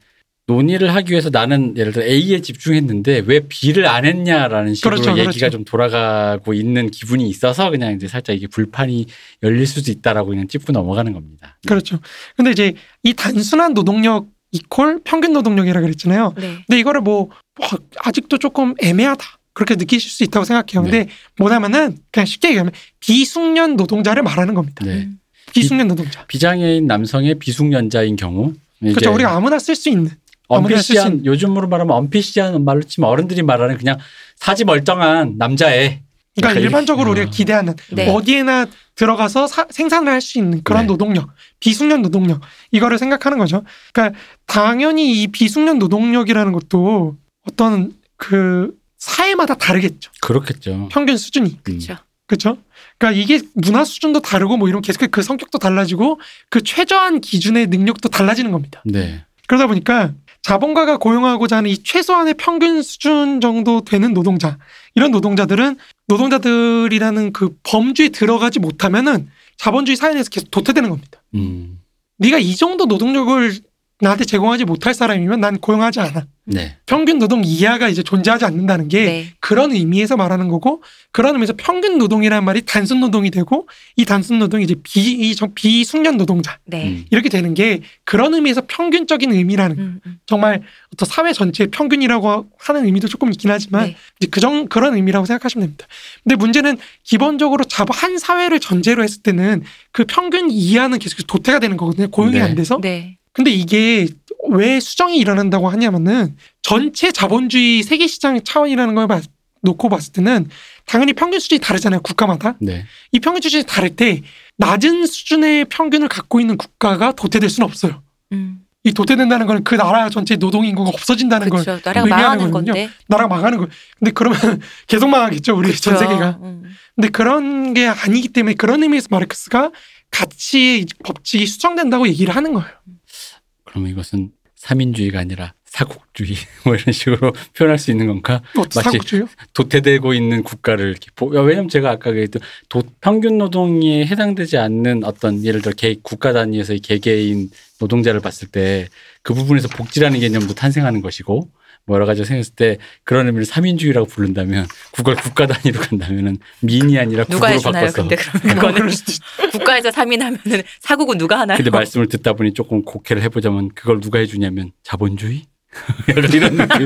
논의를 하기 위해서 나는 예를 들어 A에 집중했는데 왜 B를 안 했냐라는 식으로 그렇죠, 얘기가 그렇죠. 좀 돌아가고 있는 기분이 있어서 그냥 이제 살짝 이게 불판이 열릴 수도 있다라고 그냥 짚고 넘어가는 겁니다. 그렇죠. 근데 이제 이 단순한 노동력 이퀄 평균 노동력이라 그랬잖아요. 네. 근데 이거를 뭐 어, 아직도 조금 애매하다. 그렇게 느끼실 수 있다고 생각해요. 근데 네. 뭐냐면은 그냥 쉽게 얘기하면 비숙련 노동자를 말하는 겁니다. 네. 음. 비숙련 노동자. 비 장애인 남성의 비숙련자인 경우 그렇죠. 우리가 아무나 쓸 수 있는. 언피시한. 요즘으로 말하면 언피시한 말로 치면 어른들이 말하는 그냥 사지 멀쩡한 남자애. 그러니까 그러니까 일반적으로 이- 우리가 기대하는 네. 어디에나 들어가서 사- 생산을 할 수 있는 그런 네. 노동력, 비숙련 노동력 이거를 생각하는 거죠. 그러니까 당연히 이 비숙련 노동력이라는 것도 어떤 그 사회마다 다르겠죠. 그렇겠죠. 평균 수준이. 그렇죠. 그렇죠? 그러니까 이게 문화 수준도 다르고 뭐 이런 계속 그 성격도 달라지고 그 최저한 기준의 능력도 달라지는 겁니다. 네. 그러다 보니까 자본가가 고용하고자 하는 이 최소한의 평균 수준 정도 되는 노동자 이런 노동자들은 노동자들이라는 그 범주에 들어가지 못하면은 자본주의 사회 내에서 계속 도태되는 겁니다. 음. 네가 이 정도 노동력을 나한테 제공하지 못할 사람이면 난 고용하지 않아. 네. 평균 노동 이하가 이제 존재하지 않는다는 게 네. 그런 의미에서 말하는 거고 그런 의미에서 평균 노동이라는 말이 단순 노동이 되고 이 단순 노동이 이제 비, 비숙련 노동자 네. 음. 이렇게 되는 게 그런 의미에서 평균적인 의미라는 음, 음. 정말 어떤 사회 전체의 평균이라고 하는 의미도 조금 있긴 하지만 네. 이제 그정 그런 의미라고 생각하시면 됩니다. 근데 문제는 기본적으로 잡아 한 사회를 전제로 했을 때는 그 평균 이하는 계속 도태가 되는 거거든요. 고용이 네. 안 돼서. 네. 근데 이게 왜 수정이 일어난다고 하냐면은 전체 자본주의 세계 시장 차원이라는 걸 봐- 놓고 봤을 때는 당연히 평균 수준이 다르잖아요. 국가마다. 네. 이 평균 수준이 다를 때 낮은 수준의 평균을 갖고 있는 국가가 도태될 수는 없어요. 음. 이 도태된다는 건그 나라 전체 노동 인구가 없어진다는 걸 그렇죠. 나라가 의미하는 망하는 거거든요. 건데. 나라가 망하는 거예요. 근데 그러면 계속 망하겠죠. 우리 전 그렇죠. 세계가. 음. 근데 그런 게 아니기 때문에 그런 의미에서 마르크스가 가치 법칙이 수정된다고 얘기를 하는 거예요. 그러면 이것은 삼인주의가 아니라 사국주의 뭐 이런 식으로 표현할 수 있는 건가? 어떤 마치 사국주의요? 도태되고 있는 국가를 이렇게 보, 왜냐면 제가 아까 그랬던 도, 평균 노동에 해당되지 않는 어떤 예를 들어 개, 국가 단위에서의 개개인 노동자를 봤을 때 그 부분에서 복지라는 개념도 탄생하는 것이고 뭐 여러 가지 생각했을 때 그런 의미를 삼인주의라고 부른다면 그걸 국가 단위로 간다면은 민이 아니라 누가 국으로? 바꿔서 근데 그거는 국가에서 3인 하면은 사국은 누가 하나요? 근데 말씀을 듣다 보니 조금 곡해를 해보자면 그걸 누가 해주냐면 자본주의? 약간 이런 느낌.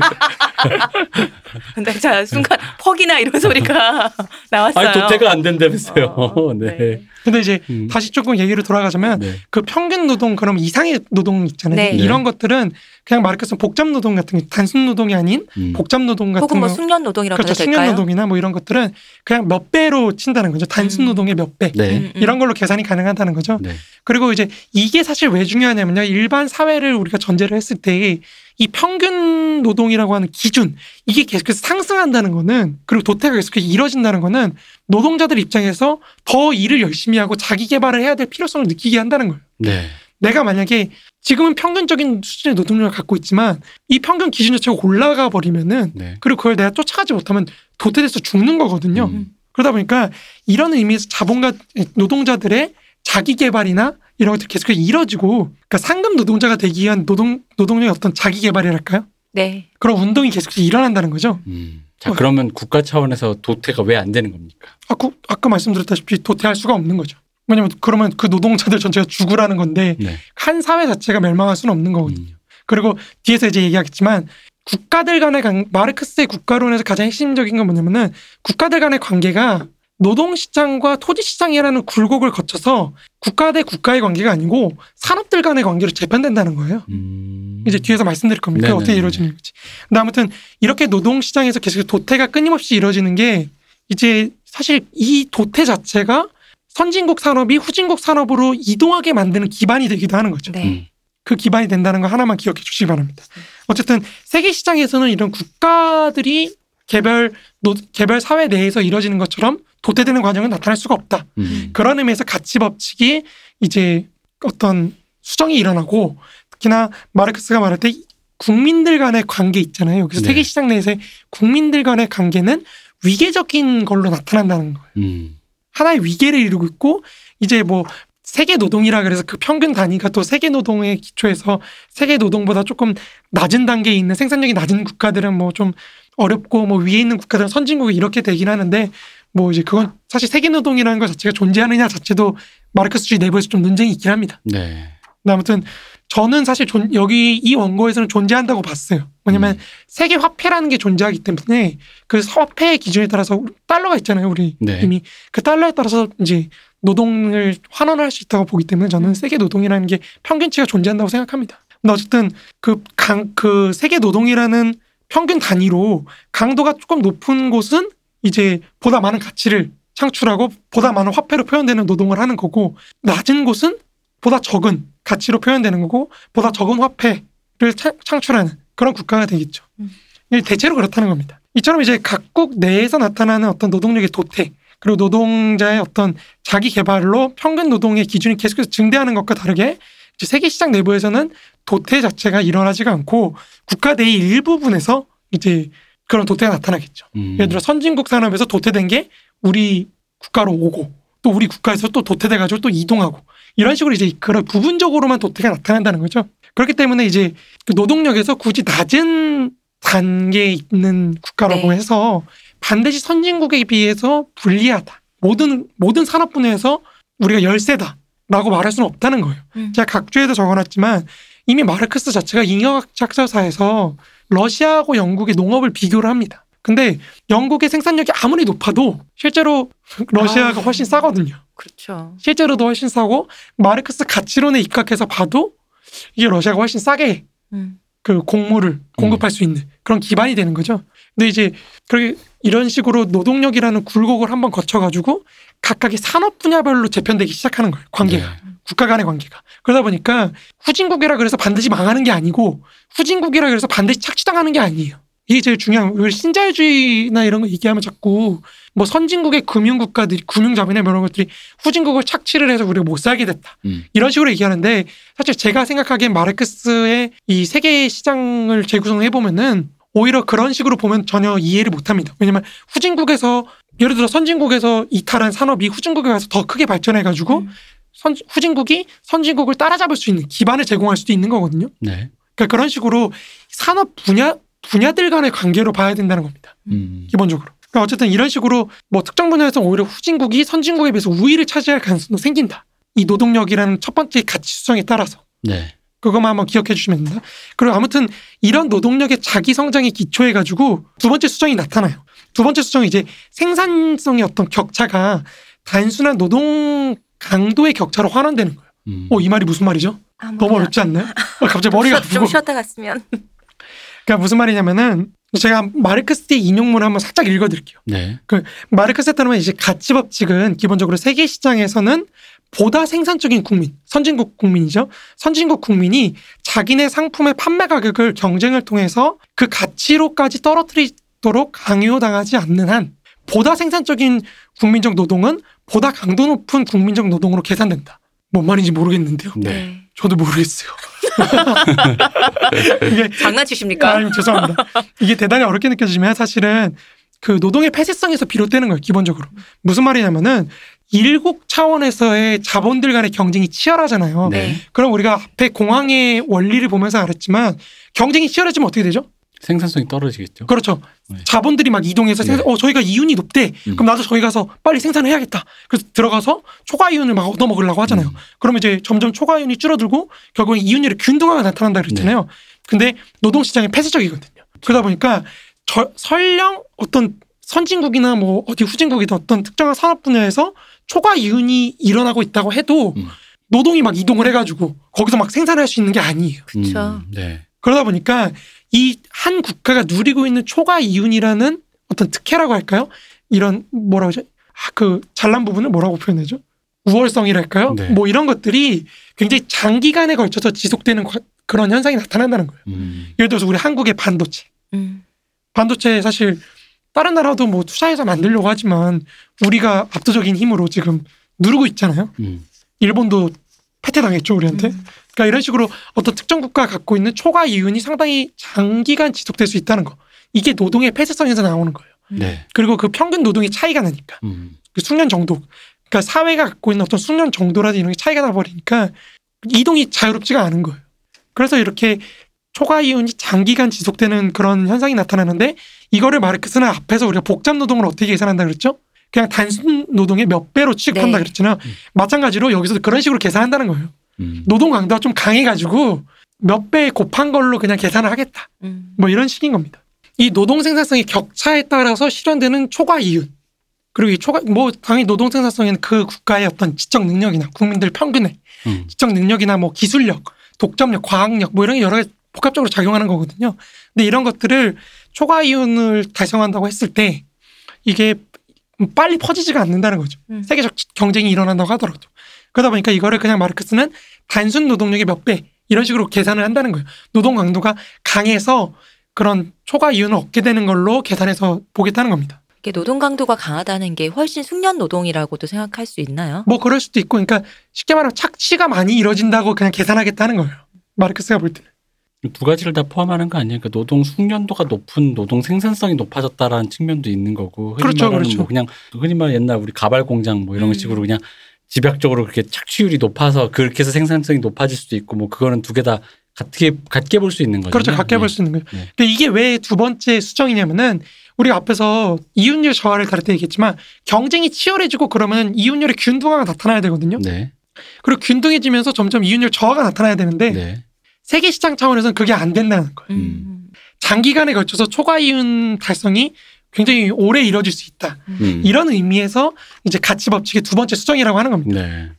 근데 자 순간 퍽이나 이런 소리가 나왔어요. 아니 도태가 안 된다면서요. 어, 네. 근데 이제 음. 다시 조금 얘기를 돌아가자면 네. 그 평균 노동 그럼 이상의 노동 있잖아요. 네. 이런 것들은 그냥 마르크스는 복잡 노동 같은 게 단순 노동이 아닌 음. 복잡 노동 같은 혹은 뭐거 숙련 노동이라고 그렇죠. 해도 숙련 될까요? 노동이나 뭐 이런 것들은 그냥 몇 배로 친다는 거죠. 단순 음. 노동의 몇 배. 네. 음, 음. 이런 걸로 계산이 가능하다는 거죠. 네. 그리고 이제 이게 사실 왜 중요하냐면요. 일반 사회를 우리가 전제를 했을 때 이 평균 노동이라고 하는 기준 이게 계속해서 상승한다는 거는 그리고 도태가 계속해서 이뤄진다는 거는 노동자들 입장에서 더 일을 열심히 하고 자기 개발을 해야 될 필요성을 느끼게 한다는 거예요. 네. 내가 만약에 지금은 평균적인 수준의 노동력을 갖고 있지만 이 평균 기준 자체가 올라가 버리면은 네. 그리고 그걸 내가 쫓아가지 못하면 도태돼서 죽는 거거든요. 음. 그러다 보니까 이런 의미에서 자본가 노동자들의 자기 개발이나 이런 것들이 계속해서 이뤄지고 그러니까 상급 노동자가 되기 위한 노동 노동력의 어떤 자기 개발이랄까요? 네. 그런 운동이 계속해서 일어난다는 거죠. 음. 자 어. 그러면 국가 차원에서 도태가 왜 안 되는 겁니까? 아까, 아까 말씀드렸다시피 도태할 수가 없는 거죠. 왜냐면 그러면 그 노동자들 전체가 죽으라는 건데 네. 한 사회 자체가 멸망할 수는 없는 거거든요. 음. 그리고 뒤에서 이제 얘기하겠지만 국가들 간의 관, 마르크스의 국가론에서 가장 핵심적인 건 뭐냐면은 국가들 간의 관계가 노동시장과 토지시장이라는 굴곡을 거쳐서 국가 대 국가의 관계가 아니고 산업들 간의 관계로 재편된다는 거예요. 음. 이제 뒤에서 말씀드릴 겁니다. 네네네. 어떻게 이루어지는지. 근데 아무튼 이렇게 노동시장에서 계속 도태가 끊임없이 이루어지는 게 이제 사실 이 도태 자체가 선진국 산업이 후진국 산업으로 이동하게 만드는 기반이 되기도 하는 거죠. 네. 음. 그 기반이 된다는 거 하나만 기억해 주시기 바랍니다. 어쨌든 세계 시장에서는 이런 국가들이 개별 노, 개별 사회 내에서 이루어지는 것처럼 도태되는 과정은 나타날 수가 없다. 음. 그런 의미에서 가치 법칙이 이제 어떤 수정이 일어나고 특히나 마르크스가 말할 때 국민들 간의 관계 있잖아요. 여기서 네. 세계 시장 내에서의 국민들 간의 관계는 위계적인 걸로 나타난다는 거예요. 음. 하나의 위계를 이루고 있고 이제 뭐 세계 노동이라 그래서 그 평균 단위가 또 세계 노동의 기초에서 세계 노동보다 조금 낮은 단계에 있는 생산력이 낮은 국가들은 뭐 좀 어렵고 뭐 위에 있는 국가들은 선진국이 이렇게 되긴 하는데 뭐 이제 그건 사실 세계 노동이라는 것 자체가 존재하느냐 자체도 마르크스주의 내부에서 좀 논쟁이 있긴 합니다. 네. 근데 아무튼 저는 사실 존- 여기 이 원고에서는 존재한다고 봤어요. 왜냐면 음. 세계 화폐라는 게 존재하기 때문에 그 화폐의 기준에 따라서 달러가 있잖아요. 우리 네. 이미 그 달러에 따라서 이제 노동을 환원할 수 있다고 보기 때문에 저는 세계 노동이라는 게 평균치가 존재한다고 생각합니다. 근데 어쨌든 그 강 그 세계 노동이라는 평균 단위로 강도가 조금 높은 곳은 이제 보다 많은 가치를 창출하고 보다 많은 화폐로 표현되는 노동을 하는 거고 낮은 곳은 보다 적은 가치로 표현되는 거고 보다 적은 화폐를 차- 창출하는 그런 국가가 되겠죠. 음. 대체로 그렇다는 겁니다. 이처럼 이제 각국 내에서 나타나는 어떤 노동력의 도태 그리고 노동자의 어떤 자기 개발로 평균 노동의 기준이 계속해서 증대하는 것과 다르게 이제 세계 시장 내부에서는 도태 자체가 일어나지가 않고 국가 내의 일부분에서 이제 그런 도태가 나타나겠죠. 음. 예를 들어 선진국 산업에서 도태된 게 우리 국가로 오고 또 우리 국가에서 또 도태돼 가지고 또 이동하고 이런 식으로 이제 그런 부분적으로만 도태가 나타난다는 거죠. 그렇기 때문에 이제 그 노동력에서 굳이 낮은 단계에 있는 국가라고 네. 해서 반드시 선진국에 비해서 불리하다. 모든 모든 산업 분야에서 우리가 열세다라고 말할 수는 없다는 거예요. 음. 제가 각주에도 적어놨지만 이미 마르크스 자체가 잉여학 작서사에서 러시아하고 영국의 농업을 비교를 합니다. 근데 영국의 생산력이 아무리 높아도 실제로 러시아가 아. 훨씬 싸거든요. 그렇죠. 실제로도 훨씬 싸고 마르크스 가치론에 입각해서 봐도 이게 러시아가 훨씬 싸게 음. 그 곡물을 공급할 수 있는 그런 기반이 되는 거죠. 근데 이제 그렇게 이런 식으로 노동력이라는 굴곡을 한번 거쳐가지고 각각의 산업 분야별로 재편되기 시작하는 거예요. 관계가. 네. 국가 간의 관계가. 그러다 보니까 후진국이라 그래서 반드시 망하는 게 아니고 후진국이라 그래서 반드시 착취당하는 게 아니에요. 이게 제일 중요한. 우리 신자유주의나 이런 거 얘기하면 자꾸 뭐 선진국의 금융 국가들이 금융 자본이나 이런 것들이 후진국을 착취를 해서 우리가 못 살게 됐다. 음. 이런 식으로 얘기하는데 사실 제가 생각하기엔 마르크스의 이 세계 시장을 재구성해 보면은 오히려 그런 식으로 보면 전혀 이해를 못 합니다. 왜냐면 후진국에서 예를 들어 선진국에서 이탈한 산업이 후진국에 가서 더 크게 발전해 가지고 음. 선, 후진국이 선진국을 따라잡을 수 있는 기반을 제공할 수도 있는 거거든요. 네. 그러니까 그런 식으로 산업 분야 분야들 간의 관계로 봐야 된다는 겁니다. 음. 기본적으로. 그러니까 어쨌든 이런 식으로 뭐 특정 분야에서 오히려 후진국이 선진국에 비해서 우위를 차지할 가능성도 생긴다. 이 노동력이라는 첫 번째 가치 수정에 따라서. 네. 그것만 한번 기억해 주시면 됩니다. 그리고 아무튼 이런 노동력의 자기 성장에 기초해 가지고 두 번째 수정이 나타나요. 두 번째 수정이 이제 생산성의 어떤 격차가 단순한 노동 강도의 격차로 환원되는 거예요. 음. 어, 이 말이 무슨 말이죠? 아, 너무 어렵지 않나요? 어, 갑자기 머리가 좀 아프고. 쉬었다 갔으면. 그러니까 무슨 말이냐면은 제가 마르크스의 인용문을 한번 살짝 읽어 드릴게요. 네. 마르크스에 따르면 이제 가치 법칙은 기본적으로 세계 시장에서는 보다 생산적인 국민, 선진국 국민이죠. 선진국 국민이 자기네 상품의 판매 가격을 경쟁을 통해서 그 가치로까지 떨어뜨리도록 강요당하지 않는 한 보다 생산적인 국민적 노동은 보다 강도 높은 국민적 노동으로 계산된다. 뭔 말인지 모르겠는데요. 네. 저도 모르겠어요. 이게 장난치십니까? 아유, 죄송합니다. 이게 대단히 어렵게 느껴지지만 사실은 그 노동의 폐쇄성에서 비롯되는 거예요, 기본적으로. 무슨 말이냐면은 일국 차원에서의 자본들 간의 경쟁이 치열하잖아요. 네. 그럼 우리가 앞에 공항의 원리를 보면서 알았지만 경쟁이 치열해지면 어떻게 되죠? 생산성이 떨어지겠죠. 그렇죠. 네. 자본들이 막 이동해서 네. 생산, 어 저희가 이윤이 높대. 음. 그럼 나도 저희 가서 빨리 생산을 해야겠다. 그래서 들어가서 초과 이윤을 막 얻어 먹으려고 하잖아요. 음. 그러면 이제 점점 초과 이윤이 줄어들고 결국엔 이윤율의 균등화가 나타난다 그랬잖아요. 네. 근데 노동 시장이 폐쇄적이거든요. 그러다 보니까 저, 설령 어떤 선진국이나 뭐 어디 후진국이든 어떤 특정한 산업 분야에서 초과 이윤이 일어나고 있다고 해도 음. 노동이 막 이동을 해가지고 거기서 막 생산할 수 있는 게 아니에요. 그렇죠. 음, 네. 그러다 보니까 이 한 국가가 누리고 있는 초과 이윤이라는 어떤 특혜라고 할까요? 이런 뭐라고 하죠? 아, 그 잘난 부분을 뭐라고 표현하죠? 우월성이랄까요? 네. 뭐 이런 것들이 굉장히 장기간에 걸쳐서 지속되는 과- 그런 현상이 나타난다는 거예요. 음. 예를 들어서 우리 한국의 반도체. 음. 반도체 사실 다른 나라도 뭐 투자해서 만들려고 하지만 우리가 압도적인 힘으로 지금 누르고 있잖아요. 음. 일본도 패퇴당했죠 우리한테. 음. 그러니까 이런 식으로 어떤 특정 국가가 갖고 있는 초과 이윤이 상당히 장기간 지속될 수 있다는 거. 이게 노동의 폐쇄성에서 나오는 거예요. 네. 그리고 그 평균 노동의 차이가 나니까 음. 그 숙련 정도. 그러니까 사회가 갖고 있는 어떤 숙련 정도라든지 이런 게 차이가 나버리니까 이동이 자유롭지가 않은 거예요. 그래서 이렇게 초과 이윤이 장기간 지속되는 그런 현상이 나타나는데 이거를 마르크스는 앞에서 우리가 복잡 노동을 어떻게 계산한다 그랬죠? 그냥 단순 노동의 몇 배로 취급한다 네. 그랬잖아요. 음. 마찬가지로 여기서도 그런 식으로 계산한다는 거예요. 음. 노동 강도가 좀 강해가지고 몇 배 곱한 걸로 그냥 계산을 하겠다. 음. 뭐 이런 식인 겁니다. 이 노동 생산성의 격차에 따라서 실현되는 초과 이윤. 그리고 이 초과 뭐 당연히 노동 생산성에는 그 국가의 어떤 지적 능력이나 국민들 평균의 음. 지적 능력이나 뭐 기술력, 독점력, 과학력 뭐 이런 게 여러 가지 복합적으로 작용하는 거거든요. 근데 이런 것들을 초과 이윤을 달성한다고 했을 때 이게 빨리 퍼지지가 않는다는 거죠. 음. 세계적 경쟁이 일어난다고 하더라도. 그러다 보니까 이거를 그냥 마르크스는 단순 노동력의 몇 배 이런 식으로 계산을 한다는 거예요. 노동 강도가 강해서 그런 초과 이윤을 얻게 되는 걸로 계산해서 보겠다는 겁니다. 이게 노동 강도가 강하다는 게 훨씬 숙련 노동이라고도 생각할 수 있나요? 뭐 그럴 수도 있고, 그러니까 쉽게 말하면 착취가 많이 이루어진다고 그냥 계산하겠다는 거예요. 마르크스가 볼 때는. 두 가지를 다 포함하는 거 아니에요? 그러니까 노동 숙련도가 높은 노동 생산성이 높아졌다라는 측면도 있는 거고 흔히 그렇죠, 말하는 그렇죠. 뭐 그냥 흔히 말 옛날 우리 가발 공장 뭐 이런 음. 식으로 그냥 집약적으로 그렇게 착취율이 높아서 그렇게 해서 생산성이 높아질 수도 있고 뭐 그거는 두 개 다 같게 같게 볼 수 있는 거죠. 그렇죠. 갖게 볼수 있는 거예요. 네. 근데 이게 왜 두 번째 수정이냐면은 우리가 앞에서 이윤율 저하를 다룰 때 얘기했지만 경쟁이 치열해지고 그러면 이윤율의 균등화가 나타나야 되거든요. 네. 그리고 균등해지면서 점점 이윤율 저하가 나타나야 되는데 네. 세계 시장 차원에서는 그게 안 된다는 거예요. 음. 장기간에 걸쳐서 초과 이윤 달성이 굉장히 오래 이뤄질 수 있다. 음. 이런 의미에서 이제 가치 법칙의 두 번째 수정이라고 하는 겁니다. 네.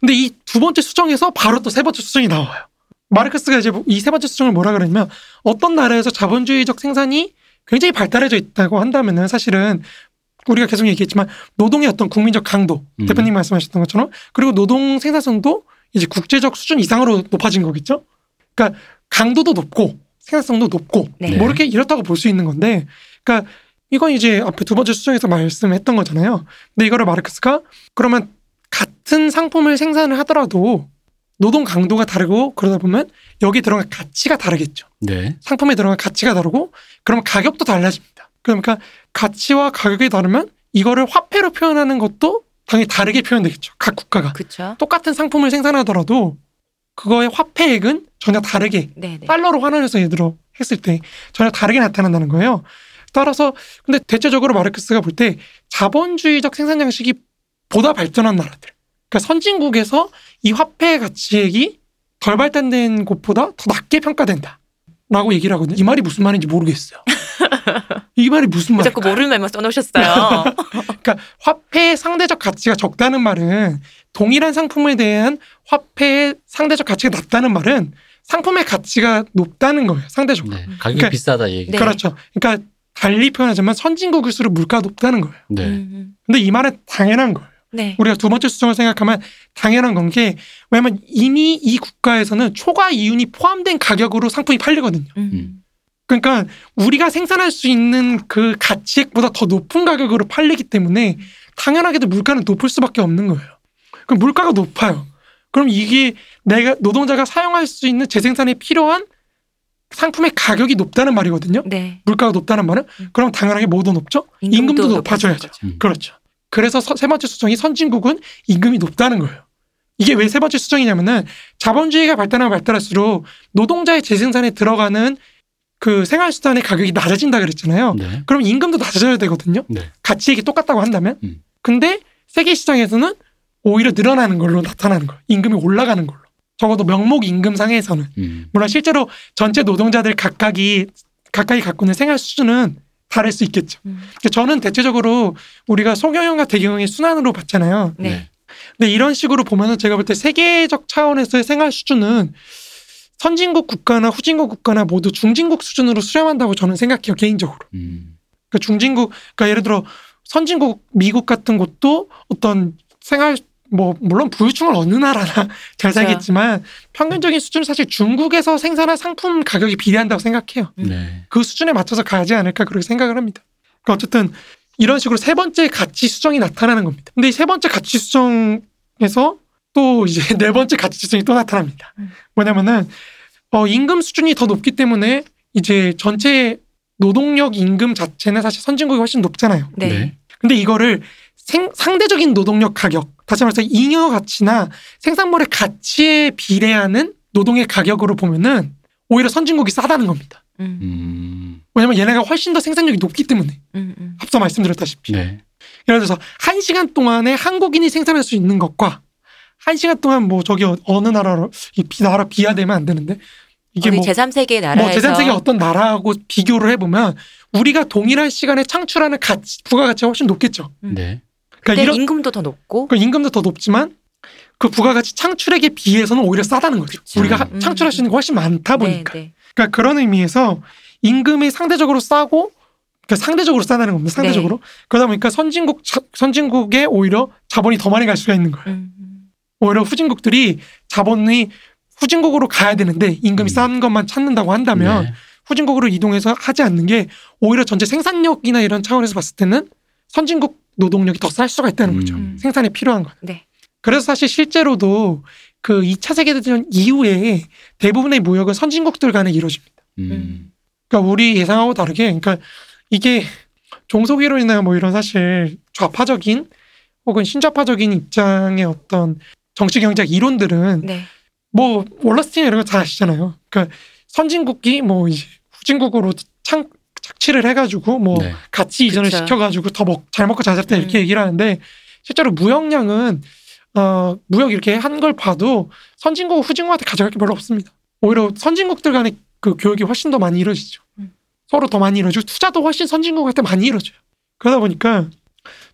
근데 이 두 번째 수정에서 바로 또 세 번째 수정이 나와요. 마르크스가 이제 이 세 번째 수정을 뭐라 그러냐면 어떤 나라에서 자본주의적 생산이 굉장히 발달해져 있다고 한다면은 사실은 우리가 계속 얘기했지만 노동의 어떤 국민적 강도 음. 대표님 말씀하셨던 것처럼 그리고 노동 생산성도 이제 국제적 수준 이상으로 높아진 거겠죠. 그러니까 강도도 높고 생산성도 높고 네. 뭐 이렇게 이렇다고 볼 수 있는 건데 그러니까 이건 이제 앞에 두 번째 수정에서 말씀했던 거잖아요. 근데 이거를 마르크스가 그러면 같은 상품을 생산을 하더라도 노동 강도가 다르고 그러다 보면 여기 들어간 가치가 다르겠죠. 네. 상품에 들어간 가치가 다르고 그러면 가격도 달라집니다. 그러니까 가치와 가격이 다르면 이거를 화폐로 표현하는 것도 당연히 다르게 표현되겠죠. 각 국가가 그렇죠. 똑같은 상품을 생산하더라도 그거의 화폐액은 전혀 다르게 네, 네. 달러로 환원해서 예를 들어 했을 때 전혀 다르게 나타난다는 거예요. 따라서 근데 대체적으로 마르크스가 볼 때 자본주의적 생산 양식이 보다 발전한 나라들, 그러니까 선진국에서 이 화폐 가치액이 덜 발달된 곳보다 더 낮게 평가된다. 라고 얘기를 하거든요. 이 말이 무슨 말인지 모르겠어요. 이 말이 무슨 말이야? 자꾸 모르는 말만 써놓으셨어요. 그러니까 화폐의 상대적 가치가 적다는 말은 동일한 상품에 대한 화폐의 상대적 가치가 낮다는 말은 상품의 가치가 높다는 거예요. 상대적으로. 네. 가격이 그러니까- 비싸다 이 얘기. 네. 그렇죠. 그러니까 달리 표현하자면 선진국일수록 물가가 높다는 거예요. 네. 음. 근데 이 말은 당연한 거예요. 네. 우리가 두 번째 수정을 생각하면 당연한 건 게 왜냐면 이미 이 국가에서는 초과 이윤이 포함된 가격으로 상품이 팔리거든요. 음. 그러니까 우리가 생산할 수 있는 그 가치액보다 더 높은 가격으로 팔리기 때문에 당연하게도 물가는 높을 수밖에 없는 거예요. 그럼 물가가 높아요. 그럼 이게 내가 노동자가 사용할 수 있는 재생산에 필요한 상품의 가격이 높다는 말이거든요. 네. 물가가 높다는 말은 음. 그럼 당연하게 뭐도 높죠? 임금도 높아져야죠. 높아지는 거죠. 음. 그렇죠. 그래서 서- 세 번째 수정이 선진국은 임금이 높다는 거예요. 이게 왜 세 번째 수정이냐면은 자본주의가 발달하면 발달할수록 노동자의 재생산에 들어가는 그 생활수단의 가격이 낮아진다 그랬잖아요. 네. 그럼 임금도 낮아져야 되거든요. 네. 가치액이 똑같다고 한다면. 음. 근데 세계 시장에서는 오히려 늘어나는 걸로 나타나는 거예요. 임금이 올라가는 걸로. 적어도 명목 임금상에서는. 음. 물론 실제로 전체 노동자들 각각이 각각이 갖고 있는 생활 수준은 다를 수 있겠죠. 음. 저는 대체적으로 우리가 소경영과 대경영의 순환으로 봤잖아요. 네. 근데 이런 식으로 보면은 제가 볼 때 세계적 차원에서의 생활 수준은 선진국 국가나 후진국 국가나 모두 중진국 수준으로 수렴한다고 저는 생각해요 개인적으로. 음. 그러니까 중진국, 그러니까 예를 들어 선진국 미국 같은 곳도 어떤 생활 뭐 물론 부유층은 어느 나라나 잘 그렇죠. 살겠지만 평균적인 수준은 사실 중국에서 생산한 상품 가격이 비례한다고 생각해요. 음. 네. 그 수준에 맞춰서 가지 않을까 그렇게 생각을 합니다. 그러니까 어쨌든 이런 식으로 세 번째 가치 수정이 나타나는 겁니다. 근데 이 세 번째 가치 수정에서 또 이제 네 번째 가치 수정이 또 나타납니다. 음. 뭐냐면은 어, 임금 수준이 더 높기 때문에 이제 전체 노동력 임금 자체는 사실 선진국이 훨씬 높잖아요. 네. 네. 근데 이거를 생- 상대적인 노동력 가격, 다시 말해서 잉여 가치나 생산물의 가치에 비례하는 노동의 가격으로 보면은 오히려 선진국이 싸다는 겁니다. 음. 음. 왜냐면 얘네가 훨씬 더 생산력이 높기 때문에 음. 음. 앞서 말씀드렸다시피 네. 예를 들어서 한 시간 동안에 한국인이 생산할 수 있는 것과 한 시간 동안 뭐 저기 어- 어느 나라로 이 비- 나라 비하되면 안 되는데 이게 뭐 제3세계 뭐 나라에서 제3세계 어떤 나라하고 비교를 해보면 우리가 동일한 시간에 창출하는 가치, 부가가치가 훨씬 높겠죠. 음. 네. 그러니까 근데 이런 임금도 더 높고 그 임금도 더 높지만 그 부가가치 창출액에 비해서는 오히려 싸다는 거죠. 그쵸. 우리가 하- 음. 창출할 수 있는 게 훨씬 많다 네, 보니까. 네. 그러니까 그런 의미에서 임금이 상대적으로 싸고 그러니까 상대적으로 싸다는 겁니다. 상대적으로. 네. 그러다 보니까 선진국 자- 선진국에 오히려 자본이 더 많이 갈 수가 있는 거예요. 음. 음. 오히려 후진국들이 자본이 후진국으로 가야 되는데 임금이 음. 싼 것만 찾는다고 한다면 네. 후진국으로 이동해서 하지 않는 게 오히려 전체 생산력이나 이런 차원에서 봤을 때는 선진국 노동력이 더 쌀 수가 있다는 거죠. 음. 생산에 필요한 건. 네. 그래서 사실 실제로도 그 2차 세계대전 이후에 대부분의 무역은 선진국들 간에 이루어집니다. 음. 그러니까 우리 예상하고 다르게 그러니까 이게 종속 이론이나 뭐 이런 사실 좌파적인 혹은 신좌파적인 입장의 어떤 정치 경제학 이론들은 네. 뭐 월러스틴 이런 거다 아시잖아요. 그러니까 선진국이 뭐 이제 후진국으로 창 착취를 해가지고 뭐 네. 가치 이전을 그쵸. 시켜가지고 더 먹 잘 먹고 잘 살다 이렇게 음. 얘기를 하는데 실제로 무역량은 어 무역 이렇게 한 걸 봐도 선진국 후진국한테 가져갈 게 별로 없습니다. 오히려 선진국들 간의 그 교육이 훨씬 더 많이 이루어지죠. 음. 서로 더 많이 이루어지고 투자도 훨씬 선진국한테 많이 이루어져요. 그러다 보니까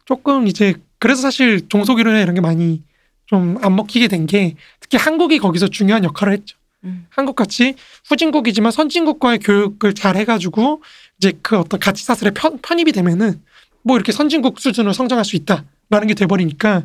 조금 이제 그래서 사실 종속이론이나 이런 게 많이 좀 안 먹히게 된 게 특히 한국이 거기서 중요한 역할을 했죠. 음. 한국같이 후진국이지만 선진국과의 교육을 잘 해가지고 이제 그 어떤 가치 사슬에 편, 편입이 되면은 뭐 이렇게 선진국 수준으로 성장할 수 있다라는 게 돼버리니까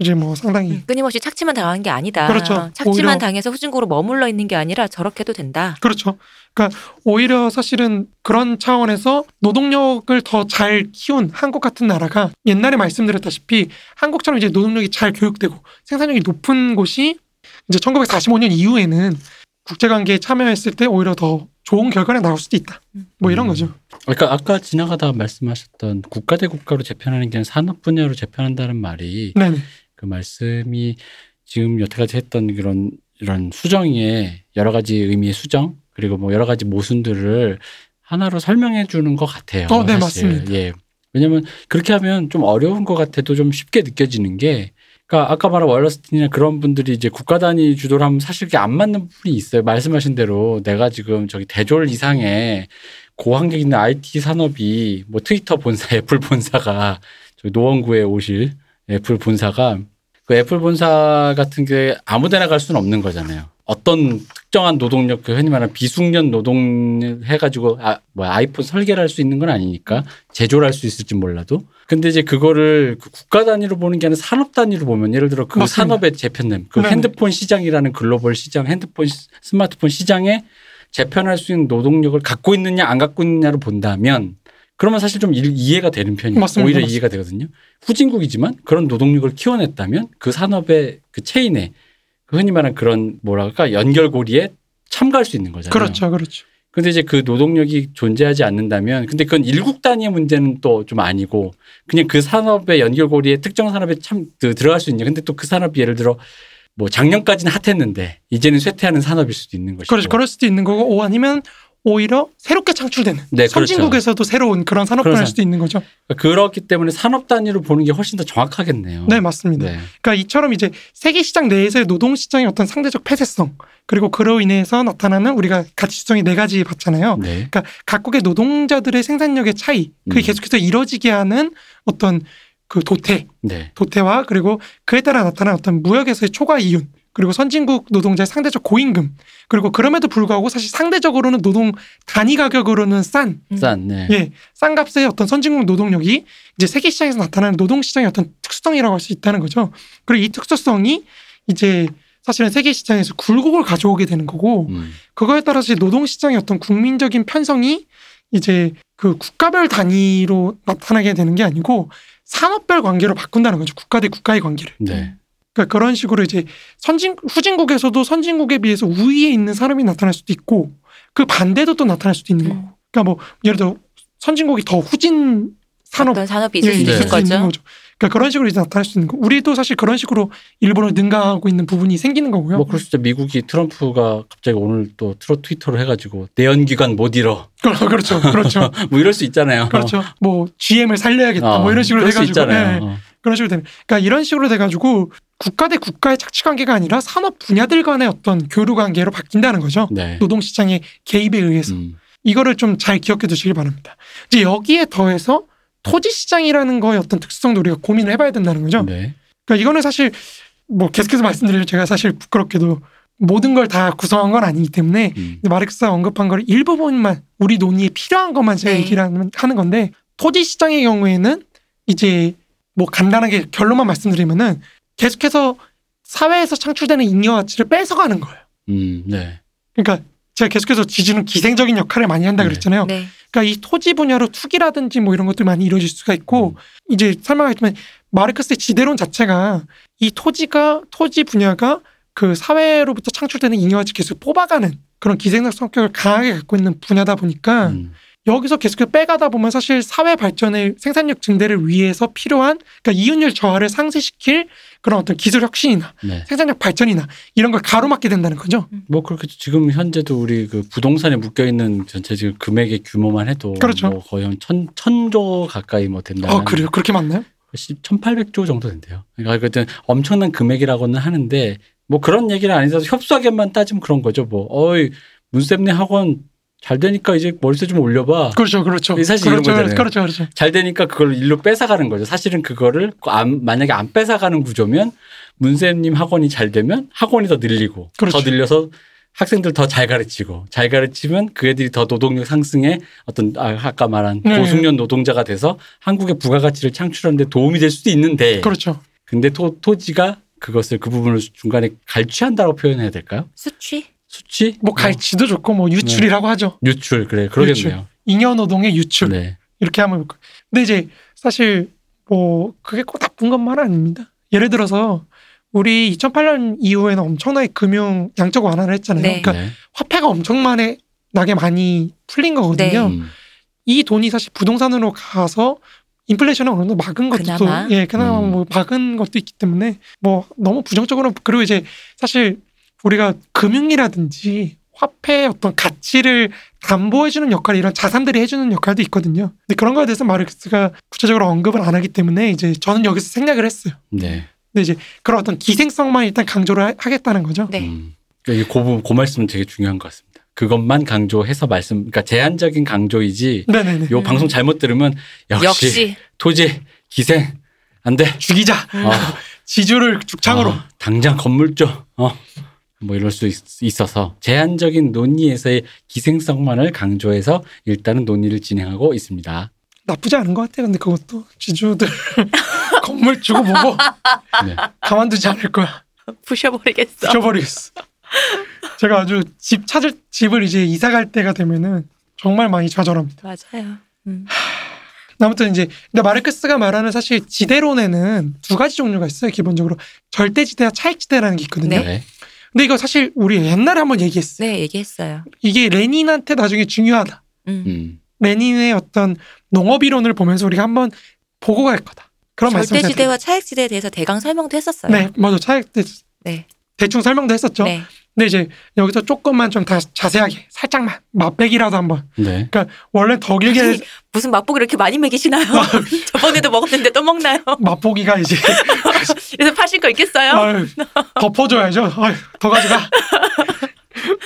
이제 뭐 상당히 음, 끊임없이 착취만 당한 게 아니다. 그렇죠. 착취만 당해서 후진국으로 머물러 있는 게 아니라 저렇게도 된다. 그렇죠. 그러니까 오히려 사실은 그런 차원에서 노동력을 더 잘 키운 한국 같은 나라가 옛날에 말씀드렸다시피 한국처럼 이제 노동력이 잘 교육되고 생산력이 높은 곳이 이제 1945년 이후에는 국제관계에 참여했을 때 오히려 더 좋은 결과가 나올 수도 있다. 뭐 이런 음. 거죠. 그러니까 아까 지나가다가 말씀하셨던 국가 대 국가로 재편하는 게 아니라 산업 분야로 재편한다는 말이 네네. 그 말씀이 지금 여태까지 했던 그런 이런 수정의 여러 가지 의미의 수정 그리고 뭐 여러 가지 모순들을 하나로 설명해 주는 것 같아요. 어, 네, 사실. 맞습니다. 예. 왜냐면 그렇게 하면 좀 어려운 것 같아도 좀 쉽게 느껴지는 게 그러니까 아까 말한 월러스틴이나 그런 분들이 이제 국가 단위 주도를 하면 사실 그게 안 맞는 부분이 있어요. 말씀하신 대로 내가 지금 저기 대졸 이상의 고학력 있는 IT 산업이 뭐 트위터 본사, 애플 본사가 저기 노원구에 오실 애플 본사가 그 애플 본사 같은 게 아무 데나 갈 수는 없는 거잖아요. 어떤 특정한 노동력, 그 흔히 말하는 비숙련 노동 해가지고 아, 뭐 아이폰 설계를 할 수 있는 건 아니니까 제조를 할 수 있을지 몰라도. 근데 이제 그거를 그 국가 단위로 보는 게 아니라 산업 단위로 보면 예를 들어 그 맞습니다. 산업의 재편됨, 그 네네. 핸드폰 시장이라는 글로벌 시장, 핸드폰, 시- 스마트폰 시장에 재편할 수 있는 노동력을 갖고 있느냐 안 갖고 있느냐를 본다면 그러면 사실 좀 일- 이해가 되는 편이에요. 맞습니다. 오히려 맞습니다. 이해가 되거든요. 후진국이지만 그런 노동력을 키워냈다면 그 산업의 그 체인에 그 흔히 말하는 그런 뭐랄까 연결고리에 참가할 수 있는 거잖아요. 그렇죠, 그렇죠. 근데 이제 그 노동력이 존재하지 않는다면 근데 그건 일국 단위의 문제는 또 좀 아니고 그냥 그 산업의 연결고리에 특정 산업에 참 그 들어갈 수 있냐. 근데 또 그 산업이 예를 들어 뭐 작년까지는 핫했는데 이제는 쇠퇴하는 산업일 수도 있는 것이고. 그렇죠. 그럴 수도 있는 거고, 오, 아니면 오히려 새롭게 창출되는 네, 그렇죠. 선진국에서도 새로운 그런 산업을 그런 할 수도 있는 거죠. 그렇기 때문에 산업 단위로 보는 게 훨씬 더 정확하겠네요. 네, 맞습니다. 네. 그러니까 이처럼 이제 세계 시장 내에서의 노동 시장의 어떤 상대적 폐쇄성 그리고 그로 인해서 나타나는 우리가 가치 수정이 네 가지 봤잖아요. 네. 그러니까 각국의 노동자들의 생산력의 차이 그게 음. 계속해서 이뤄지게 하는 어떤 그 도태 네. 도태와 그리고 그에 따라 나타난 어떤 무역에서의 초과 이윤 그리고 선진국 노동자의 상대적 고임금 그리고 그럼에도 불구하고 사실 상대적으로는 노동 단위 가격으로는 싼 음. 싼. 네. 예, 싼 값의 어떤 선진국 노동력이 이제 세계 시장에서 나타나는 노동 시장의 어떤 특수성이라고 할 수 있다는 거죠. 그리고 이 특수성이 이제 사실은 세계 시장에서 굴곡을 가져오게 되는 거고 음. 그거에 따라서 이제 노동 시장의 어떤 국민적인 편성이 이제 그 국가별 단위로 나타나게 되는 게 아니고 산업별 관계로 바꾼다는 거죠. 국가 대 국가의 관계를. 네. 그러니까 그런 식으로 이제 선진 후진국에서도 선진국에 비해서 우위에 있는 사람이 나타날 수도 있고 그 반대도 또 나타날 수도 있는 음. 거고. 그러니까 뭐 예를 들어 선진국이 더 후진 산업 어떤 산업이 있을 예, 수도 네. 있는 거죠. 거죠. 그러니까 그런 식으로 이제 나타날 수 있는 거. 우리도 사실 그런 식으로 일본을 능가하고 있는 부분이 생기는 거고요. 뭐 그럴 수 있죠. 미국이 트럼프가 갑자기 오늘 또 트로 트위터로 해가지고 내연 기관 못 잃어. 그렇죠, 그렇죠, 뭐 이럴 수 있잖아요. 그렇죠. 뭐 GM을 살려야겠다. 어, 뭐 이런 식으로 그럴 수 해가지고 있잖아요. 예, 어. 그런 식으로 되는. 그러니까 이런 식으로 돼가지고 국가 대 국가의 착취 관계가 아니라 산업 분야들 간의 어떤 교류 관계로 바뀐다는 거죠. 네. 노동 시장의 개입에 의해서 음. 이거를 좀 잘 기억해 두시길 바랍니다. 이제 여기에 더해서 토지 시장이라는 거의 어떤 특성도 우리가 고민을 해봐야 된다는 거죠. 네. 그러니까 이거는 사실 뭐 계속해서 말씀드리면 제가 사실 부끄럽게도 모든 걸 다 구성한 건 아니기 때문에 음. 마르크스가 언급한 걸 일부분만 우리 논의에 필요한 것만 제가 네. 얘기를 하는- 하는 건데 토지 시장의 경우에는 이제 뭐 간단하게 결론만 말씀드리면은 계속해서 사회에서 창출되는 잉여 가치를 뺏어가는 거예요. 음. 네. 그러니까 제가 계속해서 지지는 기생적인 역할을 많이 한다 네. 그랬잖아요. 네. 그러니까 이 토지 분야로 투기라든지 뭐 이런 것들이 많이 이루어질 수가 있고 이제 설명하겠지만 마르크스의 지대론 자체가 이 토지가 토지 분야가 그 사회로부터 창출되는 잉여가치 계속 뽑아가는 그런 기생적 성격을 강하게 갖고 있는 분야다 보니까 음. 여기서 계속 빼가다 보면 사실 사회 발전의 생산력 증대를 위해서 필요한 그러니까 이윤율 저하를 상쇄시킬 그런 어떤 기술 혁신이나 네. 생산력 발전이나 이런 걸 가로막게 된다는 거죠. 뭐 그렇게 지금 현재도 우리 그 부동산에 묶여 있는 전체 지금 금액의 규모만 해도 그렇죠. 뭐 거의 한 천, 천조 가까이 뭐 된다. 아 그래요? 그렇게 맞나요? 1,800조 정도 된대요. 그러니까 그때 엄청난 금액이라고는 하는데 뭐 그런 얘기를 안 해서 협소하게만 따지면 그런 거죠. 뭐 어이 문쌤네 학원 잘 되니까 이제 월세 좀 올려봐. 그렇죠, 그렇죠. 사실 이런 그렇죠, 거잖아요. 그렇죠, 그렇죠. 잘 되니까 그걸 일로 뺏어가는 거죠. 사실은 그거를 안, 만약에 안 뺏어가는 구조면 문쌤님 학원이 잘 되면 학원이 더 늘리고 그렇죠. 더 늘려서 학생들 더 잘 가르치고 잘 가르치면 그 애들이 더 노동력 상승에 어떤 아, 아까 말한 네. 고숙련 노동자가 돼서 한국의 부가가치를 창출하는 데 도움이 될 수도 있는데 그렇죠. 근데 토, 토지가 그것을 그 부분을 중간에 갈취한다고 표현해야 될까요? 수취? 수취? 뭐 갈치도 좋고 뭐 유출이라고 하죠. 유출 그래 그러겠네요. 잉여 노동의 유출 네. 이렇게 하면 볼까. 근데 이제 사실 뭐 그게 꼭 나쁜 것만 아닙니다. 예를 들어서 우리 2008년 이후에는 엄청나게 금융 양적 완화를 했잖아요. 네. 그러니까 네. 화폐가 엄청나게 나게 많이 풀린 거거든요. 네. 음. 이 돈이 사실 부동산으로 가서 인플레이션을 어느 정도 막은 것도 그나마. 또, 예, 그나마 음. 뭐 막은 것도 있기 때문에 뭐 너무 부정적으로 그리고 이제 사실 우리가 금융이라든지 화폐의 어떤 가치를 담보해주는 역할 이런 자산들이 해주는 역할도 있거든요. 근데 그런 거에 대해서 마르크스가 구체적으로 언급을 안 하기 때문에 이제 저는 여기서 생략을 했어요. 네. 근데 이제 그런 어떤 기생성만 일단 강조를 하- 하겠다는 거죠. 네. 음. 그러니까 그, 그 말씀은 되게 중요한 것 같습니다. 그것만 강조해서 말씀, 그러니까 제한적인 강조이지. 네네네. 요 음. 방송 잘못 들으면 역시, 역시. 토지 기생 안 돼. 죽이자. 음. 어, 지주를 죽창으로. 어, 당장 건물 줘. 어. 뭐 이럴 수 있, 어서 제한적인 논의에서의 기생성만을 강조해서 일단은 논의를 진행하고 있습니다. 나쁘지 않은 것 같아요. 근데 그것도 지주들 건물 주고 보고 네. 가만두지 않을 거야. 부셔버리겠어. 잊어버리겠어. 제가 아주 집 찾을 집을 이제 이사 갈 때가 되면은 정말 많이 좌절합니다. 맞아요. 음. 아무튼 이제 근데 마르크스가 말하는 사실 지대론에는 두 가지 종류가 있어요. 기본적으로 절대지대와 차익지대라는 게 있거든요. 네. 네. 근데 이거 사실 우리 옛날에 한번 얘기했어요. 네, 얘기했어요. 이게 레닌한테 나중에 중요하다. 음. 음. 레닌의 어떤 농업 이론을 보면서 우리가 한번 보고 갈 거다. 그런 말씀 절대지대와 차익지대에 대해서 대강 설명도 했었어요. 네, 맞아. 차익 네. 대충 설명도 했었죠. 네. 근데 이제 여기서 조금만 좀 다 자세하게 살짝만 맛배기라도 한번. 네. 그러니까 원래 더 길게 아니, 무슨 맛보기 이렇게 많이 먹이시나요? 저번에도 먹었는데 또 먹나요? 맛보기가 이제 그래서 파실 거 있겠어요? 아유, 덮어줘야죠. 아유, 더 가져가.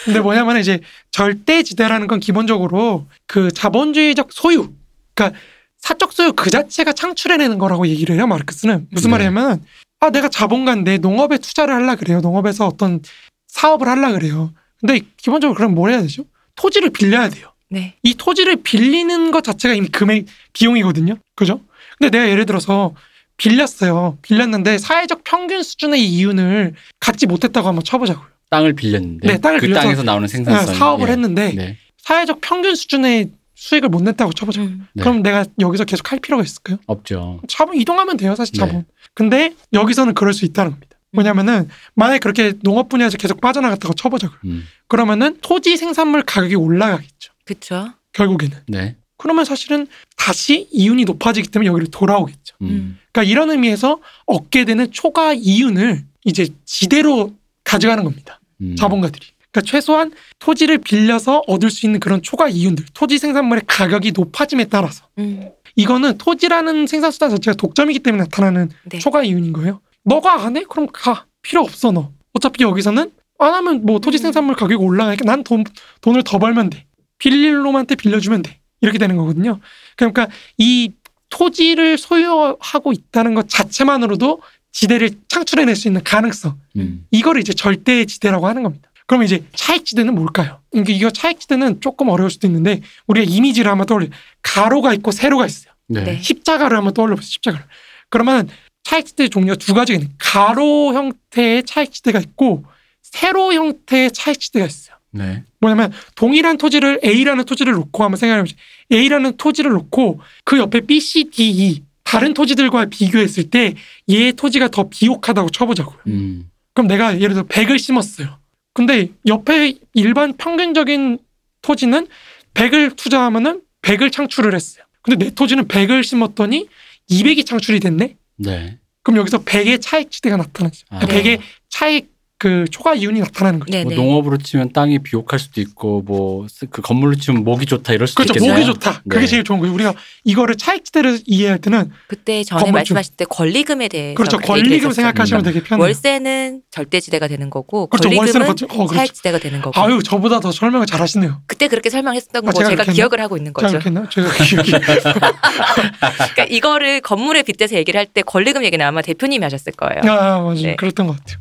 근데 뭐냐면 이제 절대지대라는 건 기본적으로 그 자본주의적 소유, 그러니까 사적 소유 그 자체가 창출해내는 거라고 얘기를 해요. 마르크스는 무슨 네. 말이냐면 아 내가 자본가인데 농업에 투자를 하려 그래요. 농업에서 어떤 사업을 하려 그래요. 근데 기본적으로 그럼 뭘 해야 되죠? 토지를 빌려야 돼요. 네. 이 토지를 빌리는 것 자체가 이미 금액 비용이거든요. 그죠? 근데 내가 예를 들어서 빌렸어요. 빌렸는데 사회적 평균 수준의 이윤을 갖지 못했다고 한번 쳐보자고요. 땅을 빌렸는데 네, 땅을 그 빌려서 땅에서 나오는 생산성 사업을 했는데 네. 사회적 평균 수준의 수익을 못 냈다고 쳐보자. 고 음. 네. 그럼 내가 여기서 계속 할 필요가 있을까요? 없죠. 자본 이동하면 돼요, 사실 네. 자본. 근데 여기서는 그럴 수 있다는 겁니다. 뭐냐면은 만약에 그렇게 농업 분야에서 계속 빠져나갔다고 쳐보자고요. 음. 그러면은 토지 생산물 가격이 올라가겠죠. 그쵸. 결국에는. 네. 그러면 사실은 다시 이윤이 높아지기 때문에 여기로 돌아오겠죠. 음. 음. 그러니까 이런 의미에서 얻게 되는 초과 이윤을 이제 지대로 가져가는 겁니다. 음. 자본가들이. 그러니까 최소한 토지를 빌려서 얻을 수 있는 그런 초과 이윤들, 토지 생산물의 가격이 높아짐에 따라서 음. 이거는 토지라는 생산수단 자체가 독점이기 때문에 나타나는 네. 초과 이윤인 거예요. 너가 안 해? 그럼 가. 필요 없어 너. 어차피 여기서는 안 하면 뭐 토지 음. 생산물 가격이 올라가니까 난 돈, 돈을 더 벌면 돼. 빌릴 놈한테 빌려주면 돼. 이렇게 되는 거거든요. 그러니까 이 토지를 소유하고 있다는 것 자체만으로도 지대를 창출해낼 수 있는 가능성. 음. 이거를 이제 절대 지대라고 하는 겁니다. 그러면 이제 차익지대는 뭘까요? 그러니까 이거 차익지대는 조금 어려울 수도 있는데 우리가 이미지를 한번 떠올려. 가로가 있고 세로가 있어요. 네. 네. 십자가를 한번 떠올려보세요. 십자가를. 그러면 차익지대 종류가 두 가지가 있는 가로 형태의 차익지대가 있고 세로 형태의 차익지대가 있어요. 네. 뭐냐면 동일한 토지를 A라는 토지를 놓고 한번 생각해보세요. A라는 토지를 놓고 그 옆에 B, C, D, E 다른 토지들과 비교했을 때 얘의 토지가 더 비옥하다고 쳐보자고요. 음. 그럼 내가 예를 들어 100을 심었어요. 근데 옆에 일반 평균적인 토지는 100을 투자하면은 100을 창출을 했어요. 근데 내 토지는 100을 심었더니 200이 창출이 됐네. 네. 그럼 여기서 100의 차익 지대가 나타나죠. 아. 그러니까 100의 차익 그 초과 이윤이 나타나는 거죠. 네, 뭐 네. 농업으로 치면 땅이 비옥할 수도 있고 뭐 그 건물로 치면 목이 좋다 이럴 수도 그렇죠. 있겠네요. 목이 좋다. 그게 네. 제일 좋은 거예요. 우리가 이거를 차익지대를 이해할 때는 그때 전에 건물주. 말씀하실 때 권리금에 대해서 그렇죠. 권리금. 생각하시면 되게 편해요. 월세는 절대지대가 되는 거고 그렇죠. 월세는 권리금은 어, 그렇죠. 차익지대가 되는 거고 아유 저보다 더 설명을 잘하시네요. 그때 그렇게 설명했었던 아, 거 제가 제가, 그렇게 기억을 하고 있는 제가 거죠. 제가 기억이 그러니까 이거를 건물에 빗대서 얘기를 할 때 권리금 얘기는 아마 대표님이 하셨을 거예요. 아 맞아요. 네. 그랬던 것 같아요.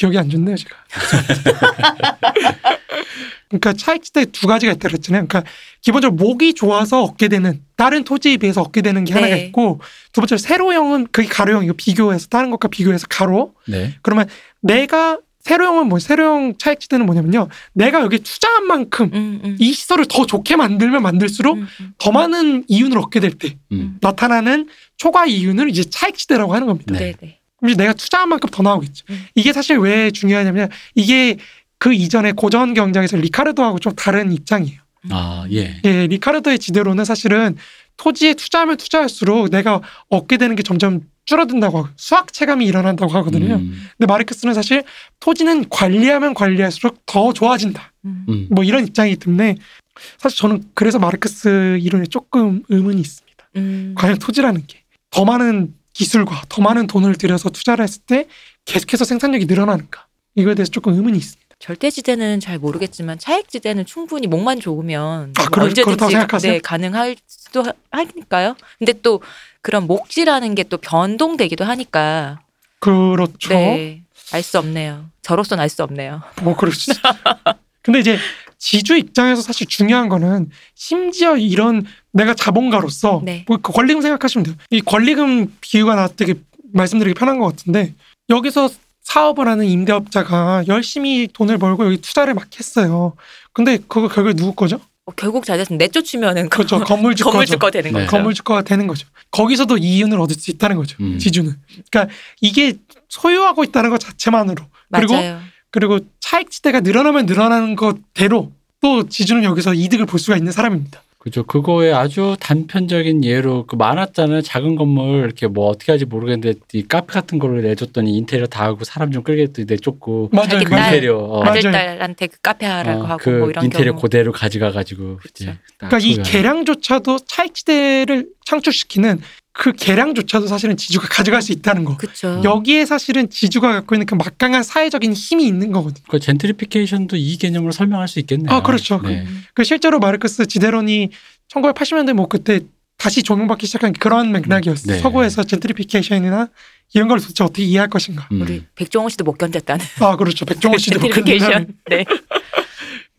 기억이 안 좋네요 제가. 그러니까 차익지대 두 가지가 있다 그랬잖아요. 그러니까 기본적으로 목이 좋아서 얻게 되는 다른 토지에 비해서 얻게 되는 게 네. 하나가 있고 두 번째로 세로형은 그게 가로형이고 비교해서 다른 것과 비교해서 가로 네. 그러면 내가 세로형은 뭐 세로형 차익지대는 뭐냐면요. 내가 여기 투자한 만큼 음, 음. 이 시설을 더 좋게 만들면 만들수록 음, 음. 더 많은 이윤을 얻게 될때 음. 나타나는 초과 이윤을 이제 차익지대라고 하는 겁니다. 네. 네, 네. 그럼 내가 투자한 만큼 더 나오겠죠. 음. 이게 사실 왜 중요하냐면 이게 그 이전에 고전 경쟁에서 리카르도하고 좀 다른 입장이에요. 아 예. 예, 리카르도의 지대로는 사실은 토지에 투자하면 투자할수록 내가 얻게 되는 게 점점 줄어든다고 하고 수학 체감이 일어난다고 하거든요. 음. 근데 마르크스는 사실 토지는 관리하면 관리할수록 더 좋아진다. 음. 음. 뭐 이런 입장이기 때문에 사실 저는 그래서 마르크스 이론에 조금 의문이 있습니다. 음. 과연 토지라는 게 더 많은 기술과 더 많은 돈을 들여서 투자를 했을 때 계속해서 생산력이 늘어나는가? 이거에 대해서 조금 의문이 있습니다. 절대지대는 잘 모르겠지만 차익지대는 충분히 목만 좋으면 아, 뭐 그럴- 언제든지? 네, 가능할 수도 하- 하니까요. 근데 또 그런 목지라는 게 또 변동되기도 하니까 그렇죠. 네. 알 수 없네요. 저로서는 알 수 없네요. 뭐 그렇지. 근데 이제 지주 입장에서 사실 중요한 거는 심지어 이런 내가 자본가로서 네. 뭐그 권리금 생각하시면 돼요. 이 권리금 비유가 나 되게 말씀드리기 편한 것 같은데 여기서 사업을 하는 임대업자가 열심히 돈을 벌고 여기 투자를 막 했어요. 근데 그거 결국에 누구 거죠? 어, 결국 잘 됐으면 내쫓으면은 그렇죠. 건물주 거죠. 건물주가 되는 네. 거죠. 건물주가 되는 거죠. 거기서도 이윤을 얻을 수 있다는 거죠. 음. 지주는. 그러니까 이게 소유하고 있다는 것 자체만으로 그리고 맞아요. 그리고 차익 지대가 늘어나면 늘어나는 것대로 또 지주는 여기서 이득을 볼 수가 있는 사람입니다. 그죠. 그거에 아주 단편적인 예로 그 많았잖아요. 작은 건물 이렇게 뭐 어떻게 할지 모르겠는데 이 카페 같은 거를 내줬더니 인테리어 다 하고 사람 좀 끌게 내쫓고 맞아요. 딸, 인테리어 어, 맞아요. 아들 딸한테 그 카페 하라고 어, 하고 그 뭐 이런 인테리어 경우. 그대로 가져가 가지고 그쵸. 그러니까 이 계량조차도 차익지대를 창출시키는 그 계량조차도 사실은 지주가 가져갈 수 있다는 거. 그렇죠. 여기에 사실은 지주가 갖고 있는 그 막강한 사회적인 힘이 있는 거거든요. 그 젠트리피케이션도 이 개념으로 설명할 수 있겠네요. 아, 그렇죠. 네. 그 실제로 마르크스 지대론이 1980년대 뭐 그때 다시 적용받기 시작한 그런 맥락이었어요. 네. 서구에서 젠트리피케이션이나 이런 걸 도대체 어떻게 이해할 것인가. 음. 우리 백종원 씨도 못 견뎠다는 아 그렇죠. 백종원 씨도 못 견디는 젠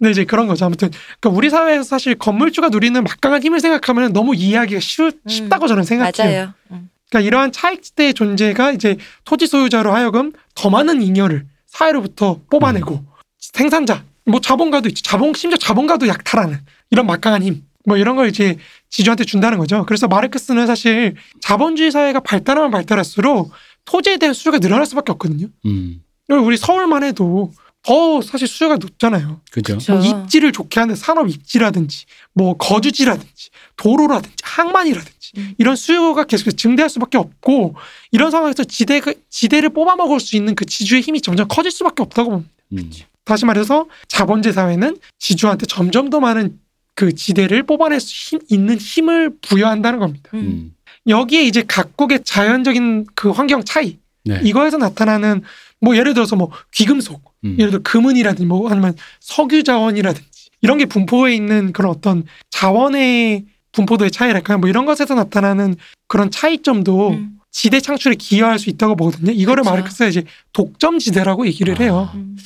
trification. 네. 네, 이제 그런 거죠. 아무튼 그러니까 우리 사회에서 사실 건물주가 누리는 막강한 힘을 생각하면 너무 이해하기가 쉬, 쉽다고 저는 생각해요. 맞아요. 음. 그러니까 이러한 차익지대의 존재가 이제 토지 소유자로 하여금 더 많은 잉여를 사회로부터 뽑아내고 생산자, 뭐 자본가도 있죠. 자본 심지어 자본가도 약탈하는 이런 막강한 힘. 뭐 이런 걸 이제 지주한테 준다는 거죠. 그래서 마르크스는 사실 자본주의 사회가 발달하면 발달할수록 토지에 대한 수요가 늘어날 수밖에 없거든요. 음. 우리 서울만 해도 더 사실 수요가 높잖아요. 그죠. 뭐 입지를 좋게 하는 산업 입지라든지 뭐 거주지라든지 도로라든지 항만이라든지 음. 이런 수요가 계속해서 증대할 수밖에 없고 이런 상황에서 지대가 지대를 뽑아 먹을 수 있는 그 지주의 힘이 점점 커질 수밖에 없다고 봅니다. 음. 다시 말해서 자본제 사회는 지주한테 점점 더 많은 그 지대를 뽑아낼 수 힘- 있는 힘을 부여한다는 겁니다. 음. 음. 여기에 이제 각국의 자연적인 그 환경 차이 네. 이거에서 나타나는 뭐 예를 들어서 뭐 귀금속 음. 예를 들어 금은이라든지 뭐 아니면 석유 자원이라든지 이런 게 분포에 있는 그런 어떤 자원의 분포도의 차이랄까요? 뭐 이런 것에서 나타나는 그런 차이점도 음. 지대 창출에 기여할 수 있다고 보거든요. 이거를 그쵸. 마르크스가 이제 독점 지대라고 얘기를 해요. 아. 음.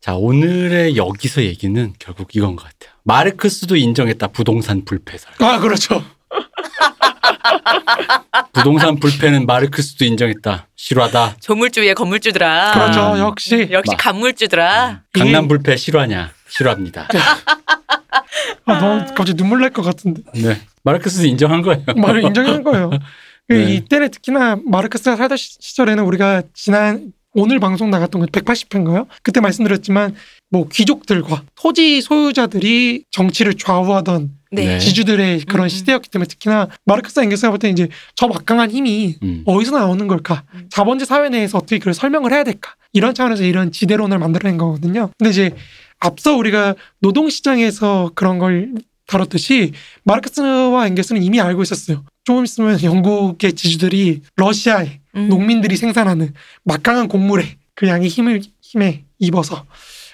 자, 오늘의 여기서 얘기는 결국 이건 것 같아요. 마르크스도 인정했다. 부동산 불패설. 아 그렇죠. 부동산 불패는 마르크스도 인정했다. 실화다. 조물주의 건물주들아. 그렇죠. 아. 역시 역시 마- 간물주들아. 강남 불패 실화냐? 실화입니다. 아, 너무 갑자기 눈물 날 것 같은데 네. 마르크스도 인정한 거예요. 말을 인정하는 거예요. 그 네. 이때는 특히나 마르크스가 살던 시- 시절에는 우리가 지난 오늘 방송 나갔던 거 180회인가요? 그때 말씀드렸지만 뭐 귀족들과 토지 소유자들이 정치를 좌우하던 네. 네. 지주들의 그런 음, 음. 시대였기 때문에 특히나 마르크스 앵겔스가 볼때 이제 저 막강한 힘이 음. 어디서 나오는 걸까? 음. 자본주의 사회 내에서 어떻게 그걸 설명을 해야 될까? 이런 차원에서 이런 지대론을 만들어낸 거거든요. 근데 이제 앞서 우리가 노동시장에서 그런 걸 다뤘듯이 마르크스와 앵겔스는 이미 알고 있었어요. 조금 있으면 영국의 지주들이 러시아에 음. 농민들이 생산하는 막강한 곡물에 그 양의 힘을 힘에 입어서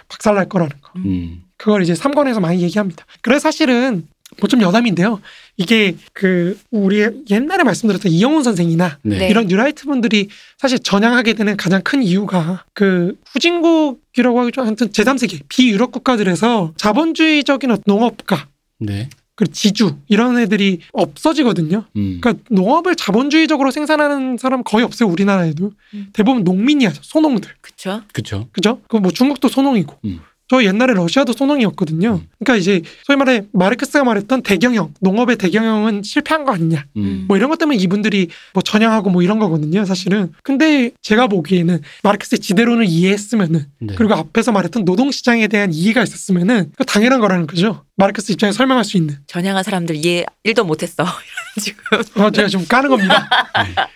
박살날 거라는 거. 음. 그걸 이제 3권에서 많이 얘기합니다. 그래서 사실은 뭐 좀 여담인데요. 이게 그 우리 옛날에 말씀드렸던 이영훈 선생이나 네. 네. 이런 뉴라이트 분들이 사실 전향하게 되는 가장 큰 이유가 그 후진국이라고 하기 좀 하여튼 제3세계 비유럽 국가들에서 자본주의적인 농업가 네. 그리고 지주 이런 애들이 없어지거든요. 음. 그러니까 농업을 자본주의적으로 생산하는 사람 거의 없어요 우리나라에도 음. 대부분 농민이 하죠 소농들 그쵸. 그쵸. 그죠? 그 뭐 중국도 소농이고 음. 저 옛날에 러시아도 소농이었거든요. 음. 그러니까 이제 소위 말해 마르크스가 말했던 대경영 농업의 대경영은 실패한 거 아니냐 음. 뭐 이런 것 때문에 이분들이 뭐 전향하고 뭐 이런 거거든요 사실은. 근데 제가 보기에는 마르크스의 지대론을 이해했으면은 네. 그리고 앞에서 말했던 노동 시장에 대한 이해가 있었으면은 당연한 거라는 거죠. 마르크스 입장에 설명할 수 있는. 전향한 사람들 이해 1도 못했어. 지금. 어, 제가 좀 까는 겁니다.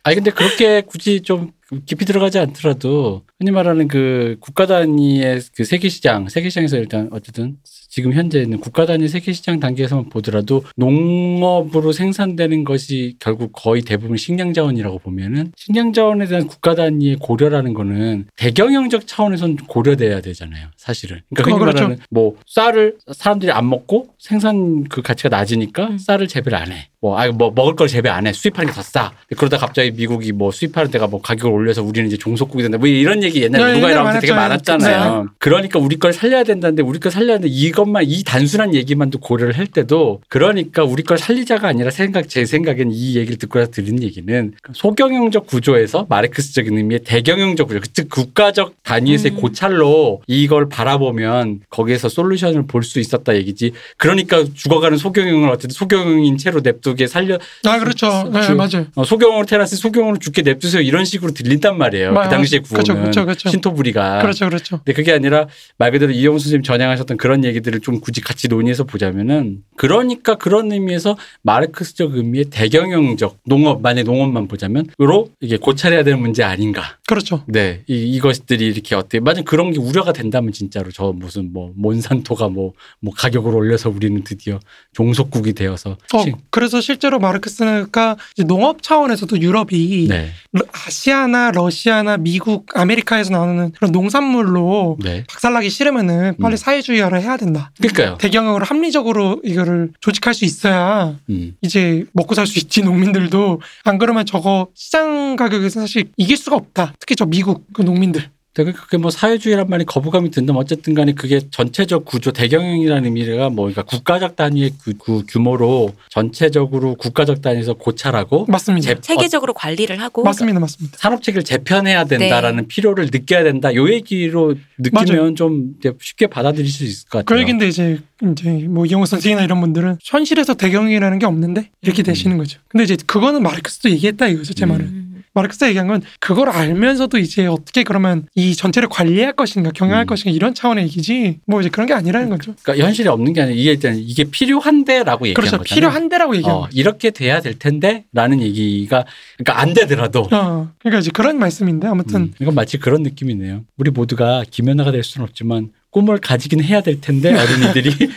아니 근데 그렇게 굳이 좀 깊이 들어가지 않더라도 흔히 말하는 그 국가 단위의 그 세계 시장, 세계 시장에서 일단 어쨌든 지금 현재 있는 국가 단위 세계 시장 단계에서만 보더라도 농업으로 생산되는 것이 결국 거의 대부분 식량 자원이라고 보면은 식량 자원에 대한 국가 단위의 고려라는 거는 대경영적 차원에선 고려돼야 되잖아요. 사실은. 그러니까 흔히 어, 그렇죠. 말하는 뭐 쌀을 사람들이 안 먹고 생산 그 가치가 낮으니까 음. 쌀을 재배를 안 해. 뭐, 아, 뭐, 먹을 걸 재배 안 해. 수입하는 게 더 싸. 그러다 갑자기 미국이 뭐 수입하는 데가 뭐 가격을 올려서 우리는 이제 종속국이 된다. 뭐 이런 얘기 옛날에 네, 누가 옛날에 이러면서 되게. 많았잖아요. 그러니까 우리 걸 살려야 된다는데 우리 걸 살려야 되는데 이 것만, 이 단순한 얘기만도 고려를 할 때도 그러니까 우리 걸 살리자가 아니라 생각, 제 생각엔 이 얘기를 듣고 나서 들은 얘기는 소경영적 구조에서 마르크스적인 의미의 대경영적 구조, 즉 국가적 단위에서의 음. 고찰로 이걸 바라보면 거기에서 솔루션을 볼 수 있었다 얘기지. 그러니까 죽어가는 소경영을 어쨌든 소경영인 채로 냅두게 살려 아 그렇죠. 네, 그- 맞아요. 어, 소경으로 태어났으니 소경으로 죽게 냅두세요 이런 식으로 들린단 말이에요. 맞아요. 그 당시에 그렇죠, 구호는 그렇죠, 그렇죠. 신토부리가. 그렇죠, 그렇죠. 근데 그게 아니라 말 그대로 이용수 선생님 전향하셨던 그런 얘기들 을 좀 굳이 같이 논의해서 보자면은 그러니까 그런 의미에서 마르크스적 의미의 대경영적 농업 만약 농업만 보자면 으로 이게 고찰해야 되는 문제 아닌가. 그렇죠. 네, 이, 이것들이 이렇게 어떻게 만약 그런 게 우려가 된다면 진짜로 저 무슨 뭐 몬산토가 뭐 뭐 가격을 올려서 우리는 드디어 종속국이 되어서 어, 시- 그래서 실제로 마르크스가 농업 차원에서도 유럽이 네, 러- 아시아나 러시아나 미국, 아메리카에서 나오는 그런 농산물로 네, 박살나기 싫으면은 빨리 음. 사회주의화를 해야 된다. 그러니까요. 대경영으로 합리적으로 이거를 조직할 수 있어야 음. 이제 먹고 살 수 있지 농민들도 안 그러면 저거 시장 가격에서 사실 이길 수가 없다. 특히 저 미국 그 농민들. 되게 그게 뭐 사회주의란 말이 거부감이 든다면 어쨌든 간에 그게 전체적 구조 대경영이라는 의미가 뭐 그러니까 국가적 단위의 그, 그 규모로 전체적으로 국가적 단위에서 고찰하고 맞습니다. 제- 체계적으로 관리를 하고 맞습니다, 맞습니다. 산업 체계를 재편해야 된다라는 필요를 느껴야 된다. 요 얘기로 느끼면 맞아요. 좀 쉽게 받아들일 수 있을 것그 같아요. 얘기인데 이제 이제 뭐 이영호 선생이나 이런 분들은 현실에서 대경영이라는 게 없는데 이렇게 음. 되시는 거죠. 근데 이제 그거는 마르크스도 얘기했다 이거죠, 제 음. 말은. 음. 마르크스가 얘기한 건 그걸 알면서도 이제 어떻게 그러면 이 전체를 관리할 것인가 경영할 음. 것인가 이런 차원의 얘기지 뭐 이제 그런 게 아니라는 거죠. 그러니까 현실에 없는 게 아니라 이게 일단 이게 필요한데라고 얘기한 그렇죠. 거잖아요. 필요한데라고 얘기한 어, 거죠. 이렇게 돼야 될 텐데라는 얘기가 그러니까 안 되더라도 어, 그러니까 이제 그런 말씀인데 아무튼 음, 이건 마치 그런 느낌이네요. 우리 모두가 김연아가 될 수는 없지만 꿈을 가지긴 해야 될 텐데 어린이들이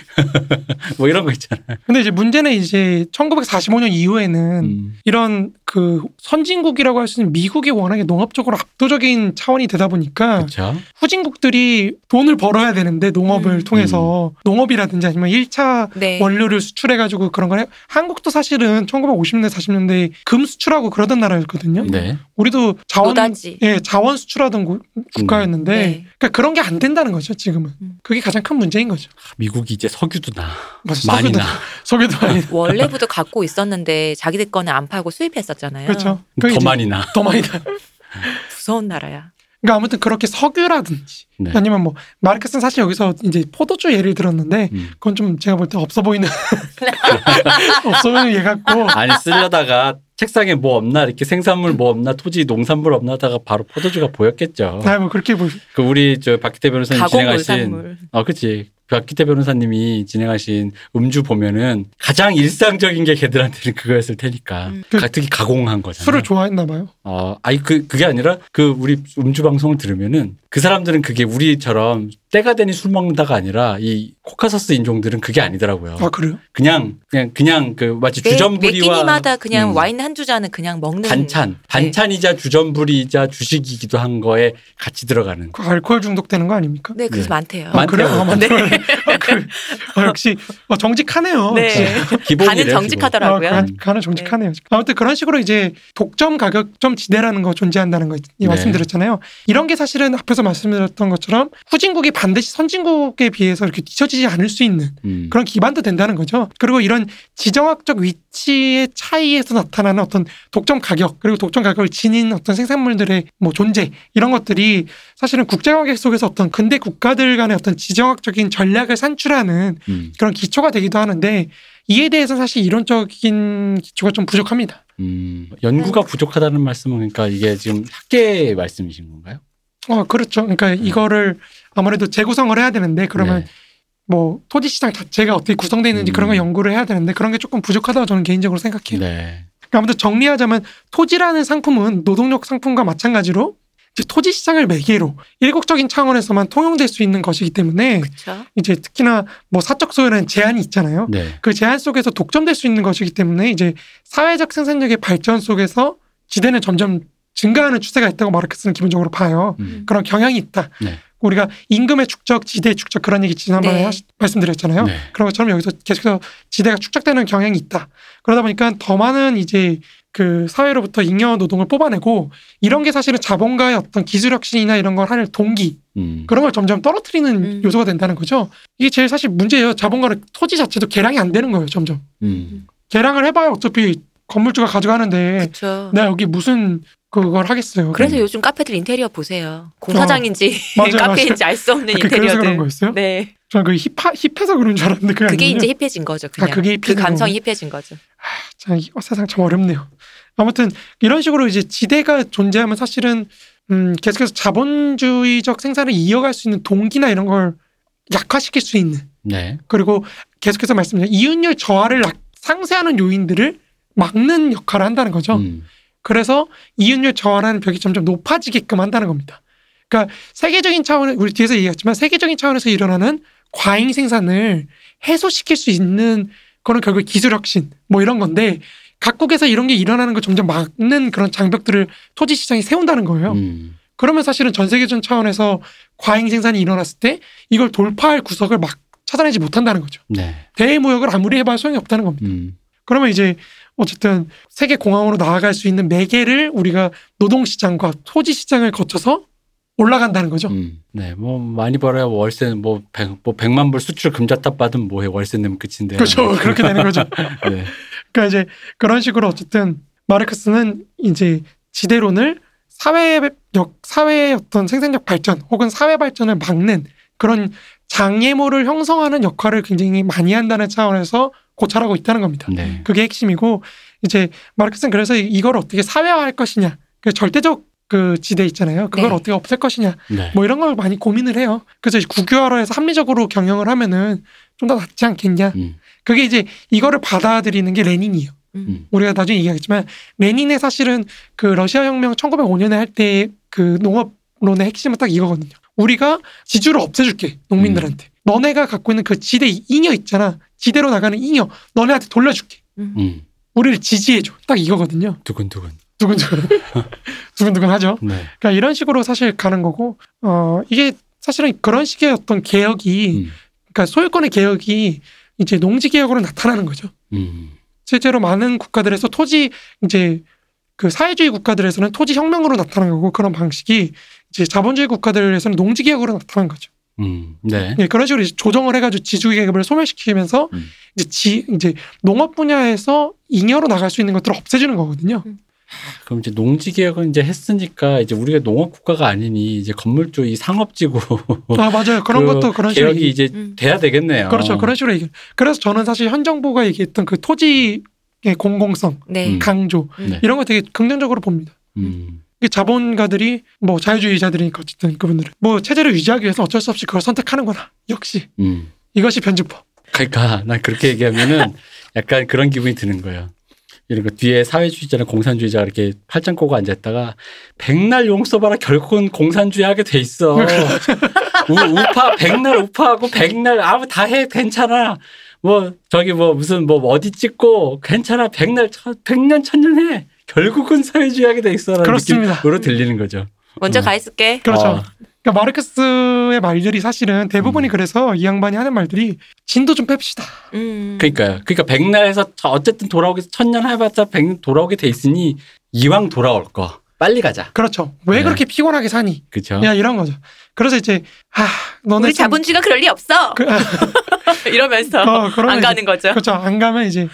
뭐 이런 거 있잖아요. 근데 이제 문제는 이제 1945년 이후에는 음, 이런 그 선진국이라고 할 수 있는 미국이 워낙에 농업적으로 압도적인 차원이 되다 보니까 그렇죠. 후진국들이 돈을 벌어야 되는데 농업을 음. 통해서 농업이라든지 아니면 1차 네. 원료를 수출해 가지고 그런 걸 해. 한국도 사실은 1950년대 40년대에 금 수출하고 그러던 나라였거든요. 네. 우리도 자원 노다지. 예 자원 수출하던 국- 국가였는데 네. 그러니까 그런 게 안 된다는 거죠 지금은. 음. 그게 가장 큰 문제인 거죠. 미국이 이제 석유도 나 맞아, 많이 석유도 나. 석유도 많이 나. 원래부터 갖고 있었는데 자기들 거는 안 팔고 수입했었잖아요. 그렇죠. 더 이제 많이 나. 더 많이 나. 무서운 나라야. 그러니까 아무튼 그렇게 석유라든지 네. 아니면 뭐 마르크스는 사실 여기서 이제 포도주 예를 들었는데 음. 그건 좀 제가 볼 때 없어 보이는 없어 보이는 예 같고 아니 쓰려다가 책상에 뭐 없나 이렇게 생산물 뭐 없나 토지 농산물 없나 하다가 바로 포도주가 보였겠죠. 아뭐 그렇게 보 그 우리 저 박기태 변호사님 가공 진행하신 물산물. 어 그치 박기태 변호사님이 진행하신 음주 보면은 가장 일상적인 게 걔들한테는 그거였을 테니까 음. 가- 특히 가공한 거잖아요. 술을 좋아했나 봐요. 어, 아니 그 그게 아니라 그 우리 음주 방송을 들으면은 그 사람들은 그게 우리처럼 때가 되니 술 먹는다가 아니라 이 코카서스 인종들은 그게 아니더라고요. 아 그래요? 그냥 그냥 그냥 그 마치 매, 매 주전부리와 끼니마다 그냥 음. 와인 한 두 잔은 그냥 먹는 반찬 반찬이자 주전부리이자 주식이기도 한 거에 같이 들어가는 그 알코올 중독되는 거 아닙니까? 네, 그래서 네. 많대요. 많- 아, 그래요? 아, 많대요. 맞네. 아, 그, 아, 역시 어, 정직하네요. 네. 기본이래요. 정직하더라고요. 아, 간, 간은 정직하네요. 아무튼 그런 식으로 이제 독점 가격점 지대라는 거 존재한다는 거 네. 말씀드렸잖아요. 이런 게 사실은 앞에서 말씀드렸던 것처럼 후진국이 반드시 선진국에 비해서 이렇게 뒤처지지 않을 수 있는 음. 그런 기반도 된다는 거죠. 그리고 이런 지정학적 위치의 차이에서 나타나는 어떤 독점 가격 그리고 독점 가격을 지닌 어떤 생산물들의 뭐 존재 이런 것들이 사실은 국제 관계 속에서 어떤 근대 국가들 간의 어떤 지정학적인 전략을 산출하는 음. 그런 기초가 되기도 하는데 이에 대해서 사실 이론적인 기초가 좀 부족합니다. 음. 연구가 부족하다는 말씀은 그러니까 이게 지금 학계 말씀이신 건가요? 어 그렇죠. 그러니까 이거를 아무래도 재구성을 해야 되는데 그러면 네. 뭐 토지 시장 자체가 어떻게 구성되어 있는지 음. 그런 거 연구를 해야 되는데 그런 게 조금 부족하다고 저는 개인적으로 생각해요. 네. 그러니까 아무튼 정리하자면 토지라는 상품은 노동력 상품과 마찬가지로 이제 토지 시장을 매개로 일국적인 차원에서만 통용될 수 있는 것이기 때문에 그렇죠. 이제 특히나 뭐 사적 소유는 제한이 있잖아요. 네. 그 제한 속에서 독점될 수 있는 것이기 때문에 이제 사회적 생산력의 발전 속에서 지대는 점점 증가하는 추세가 있다고 마르크스는 기본적으로 봐요. 음. 그런 경향이 있다. 네. 우리가 임금의 축적, 지대의 축적 그런 얘기 지난번에 네. 하시- 말씀드렸잖아요. 네. 그런 것처럼 여기서 계속해서 지대가 축적되는 경향이 있다. 그러다 보니까 더 많은 이제 그 사회로부터 잉여 노동을 뽑아내고 이런 게 사실은 자본가의 어떤 기술 혁신이나 이런 걸 하는 동기 음. 그런 걸 점점 떨어뜨리는 음. 요소가 된다는 거죠. 이게 제일 사실 문제예요. 자본가는 토지 자체도 개량이 안 되는 거예요. 점점 음. 개량을 해봐야 어차피 건물주가 가져가는데 그렇죠. 내가 여기 무슨 그걸 하겠어요. 그래서 요즘 카페들 인테리어 보세요. 공사장인지 맞아요, 카페인지 알 수 없는 아, 그- 인테리어들. 그런 거였어요? 네. 저는 그 힙하, 힙해서 그런 줄 알았는데 그게 그게. 이제 힙해진 거죠. 그냥. 아, 그게 그 힙해진 감성이 힙해진 거죠. 참, 이 세상 참 어렵네요. 아무튼 이런 식으로 이제 지대가 존재하면 사실은 음, 계속해서 자본주의적 생산을 이어갈 수 있는 동기나 이런 걸 약화시킬 수 있는 네. 그리고 계속해서 말씀드린 이윤율 저하를 낙- 상쇄하는 요인들을 막는 역할을 한다는 거죠. 음. 그래서 이윤율 저하라는 벽이 점점 높아지게끔 한다는 겁니다. 그러니까 세계적인 차원, 우리 뒤에서 얘기했지만 세계적인 차원에서 일어나는 과잉 생산을 해소시킬 수 있는 그런 결국 기술 혁신 뭐 이런 건데 각국에서 이런 게 일어나는 걸 점점 막는 그런 장벽들을 토지 시장이 세운다는 거예요. 음. 그러면 사실은 전 세계적 차원에서 과잉 생산이 일어났을 때 이걸 돌파할 구석을 막 찾아내지 못한다는 거죠. 네. 대무역을 아무리 해봐야 소용이 없다는 겁니다. 음. 그러면 이제 어쨌든 세계 공항으로 나아갈 수 있는 매개를 우리가 노동 시장과 토지 시장을 거쳐서 올라간다는 거죠. 음. 네. 뭐 많이 벌어야 월세 뭐 100, 뭐 100만 불 수출 금자탑 받으면 뭐해 월세 내면 끝인데. 그렇죠. 그렇게 되는 거죠. 네. 그러니까 이제 그런 식으로 어쨌든 마르크스는 이제 지대론을 사회의 역 사회의 어떤 생산력 발전 혹은 사회 발전을 막는 그런 장애물을 형성하는 역할을 굉장히 많이 한다는 차원에서 고찰하고 있다는 겁니다. 네. 그게 핵심이고 이제 마르크스는 그래서 이걸 어떻게 사회화할 것이냐 그 절대적 그 지대 있잖아요. 그걸 네. 어떻게 없앨 것이냐 네. 뭐 이런 걸 많이 고민을 해요. 그래서 이제 국유화로 해서 합리적으로 경영을 하면은 좀 더 낫지 않겠냐. 음. 그게 이제 이거를 받아들이는 게 레닌이에요. 음. 우리가 나중에 얘기하겠지만 레닌의 사실은 그 러시아 혁명 1905년에 할 때 그 농업론의 핵심은 딱 이거거든요. 우리가 지주를 없애줄게 농민들한테. 너네가 갖고 있는 그 지대 잉여 있잖아. 지대로 나가는 잉여 너네한테 돌려줄게. 음. 우리를 지지해줘. 딱 이거거든요. 두근두근. 두근두근. 두근두근 하죠. 네. 그러니까 이런 식으로 사실 가는 거고, 어, 이게 사실은 그런 식의 어떤 개혁이, 음. 그러니까 소유권의 개혁이 이제 농지 개혁으로 나타나는 거죠. 음. 실제로 많은 국가들에서 토지, 이제 그 사회주의 국가들에서는 토지 혁명으로 나타난 거고, 그런 방식이 이제 자본주의 국가들에서는 농지 개혁으로 나타난 거죠. 음. 네. 예, 그런 식으로 이제 조정을 해가지고 지주 계급을 소멸시키면서 음. 이제 지, 이제 농업 분야에서 잉여로 나갈 수 있는 것들을 없애주는 거거든요. 그럼 이제 농지 개혁은 이제 했으니까 이제 우리가 농업 국가가 아니니 이제 건물주 이 상업지구 아, 맞아요. 그런 그 것도 그런 식으로. 개혁이 이제 음. 돼야 되겠네요. 그렇죠. 그런 식으로 얘기. 그래서 저는 사실 현 정부가 얘기했던 그 토지의 공공성, 네. 음. 강조 네. 이런 거 되게 긍정적으로 봅니다. 음. 자본가들이 뭐 자유주의자들이니까 어쨌든 그분들은 뭐 체제를 유지하기 위해서 어쩔 수 없이 그걸 선택하는구나. 역시 음. 이것이 변주법. 그러니까 난 그렇게 얘기하면은 약간 그런 기분이 드는 거예요. 이런 거 뒤에 사회주의자나 공산주의자가 이렇게 팔짱 꼬고 앉았다가 백날 용 써봐라 결국은 공산주의 하게 돼 있어. 우, 우파 백날 우파하고 백날 아무 다 해 괜찮아. 뭐 저기 뭐 무슨 뭐 어디 찍고 괜찮아 백날 천- 백년 천년 해. 결국은 사회주의 하게 돼 있어라는 그렇습니다. 느낌으로 들리는 거죠. 먼저 어. 가 있을게. 그렇죠. 어. 그러니까 마르크스의 말들이 사실은 대부분이 음. 그래서 이 양반이 하는 말들이 진도 좀 뺍시다. 음. 그러니까요. 그러니까 백날에서 저- 어쨌든 돌아오게 천년 해봤자 백년 돌아오게 돼 있으니 이왕 돌아올 거 빨리 가자. 그렇죠. 왜 네. 그렇게 피곤하게 사니? 그죠? 야 이런 거죠. 그래서 이제 아 너네 우리 참- 자본주의가 그럴 리 없어. 그, 아, 이러면서 어, 안 이제- 가는 거죠. 그렇죠. 안 가면 이제 하,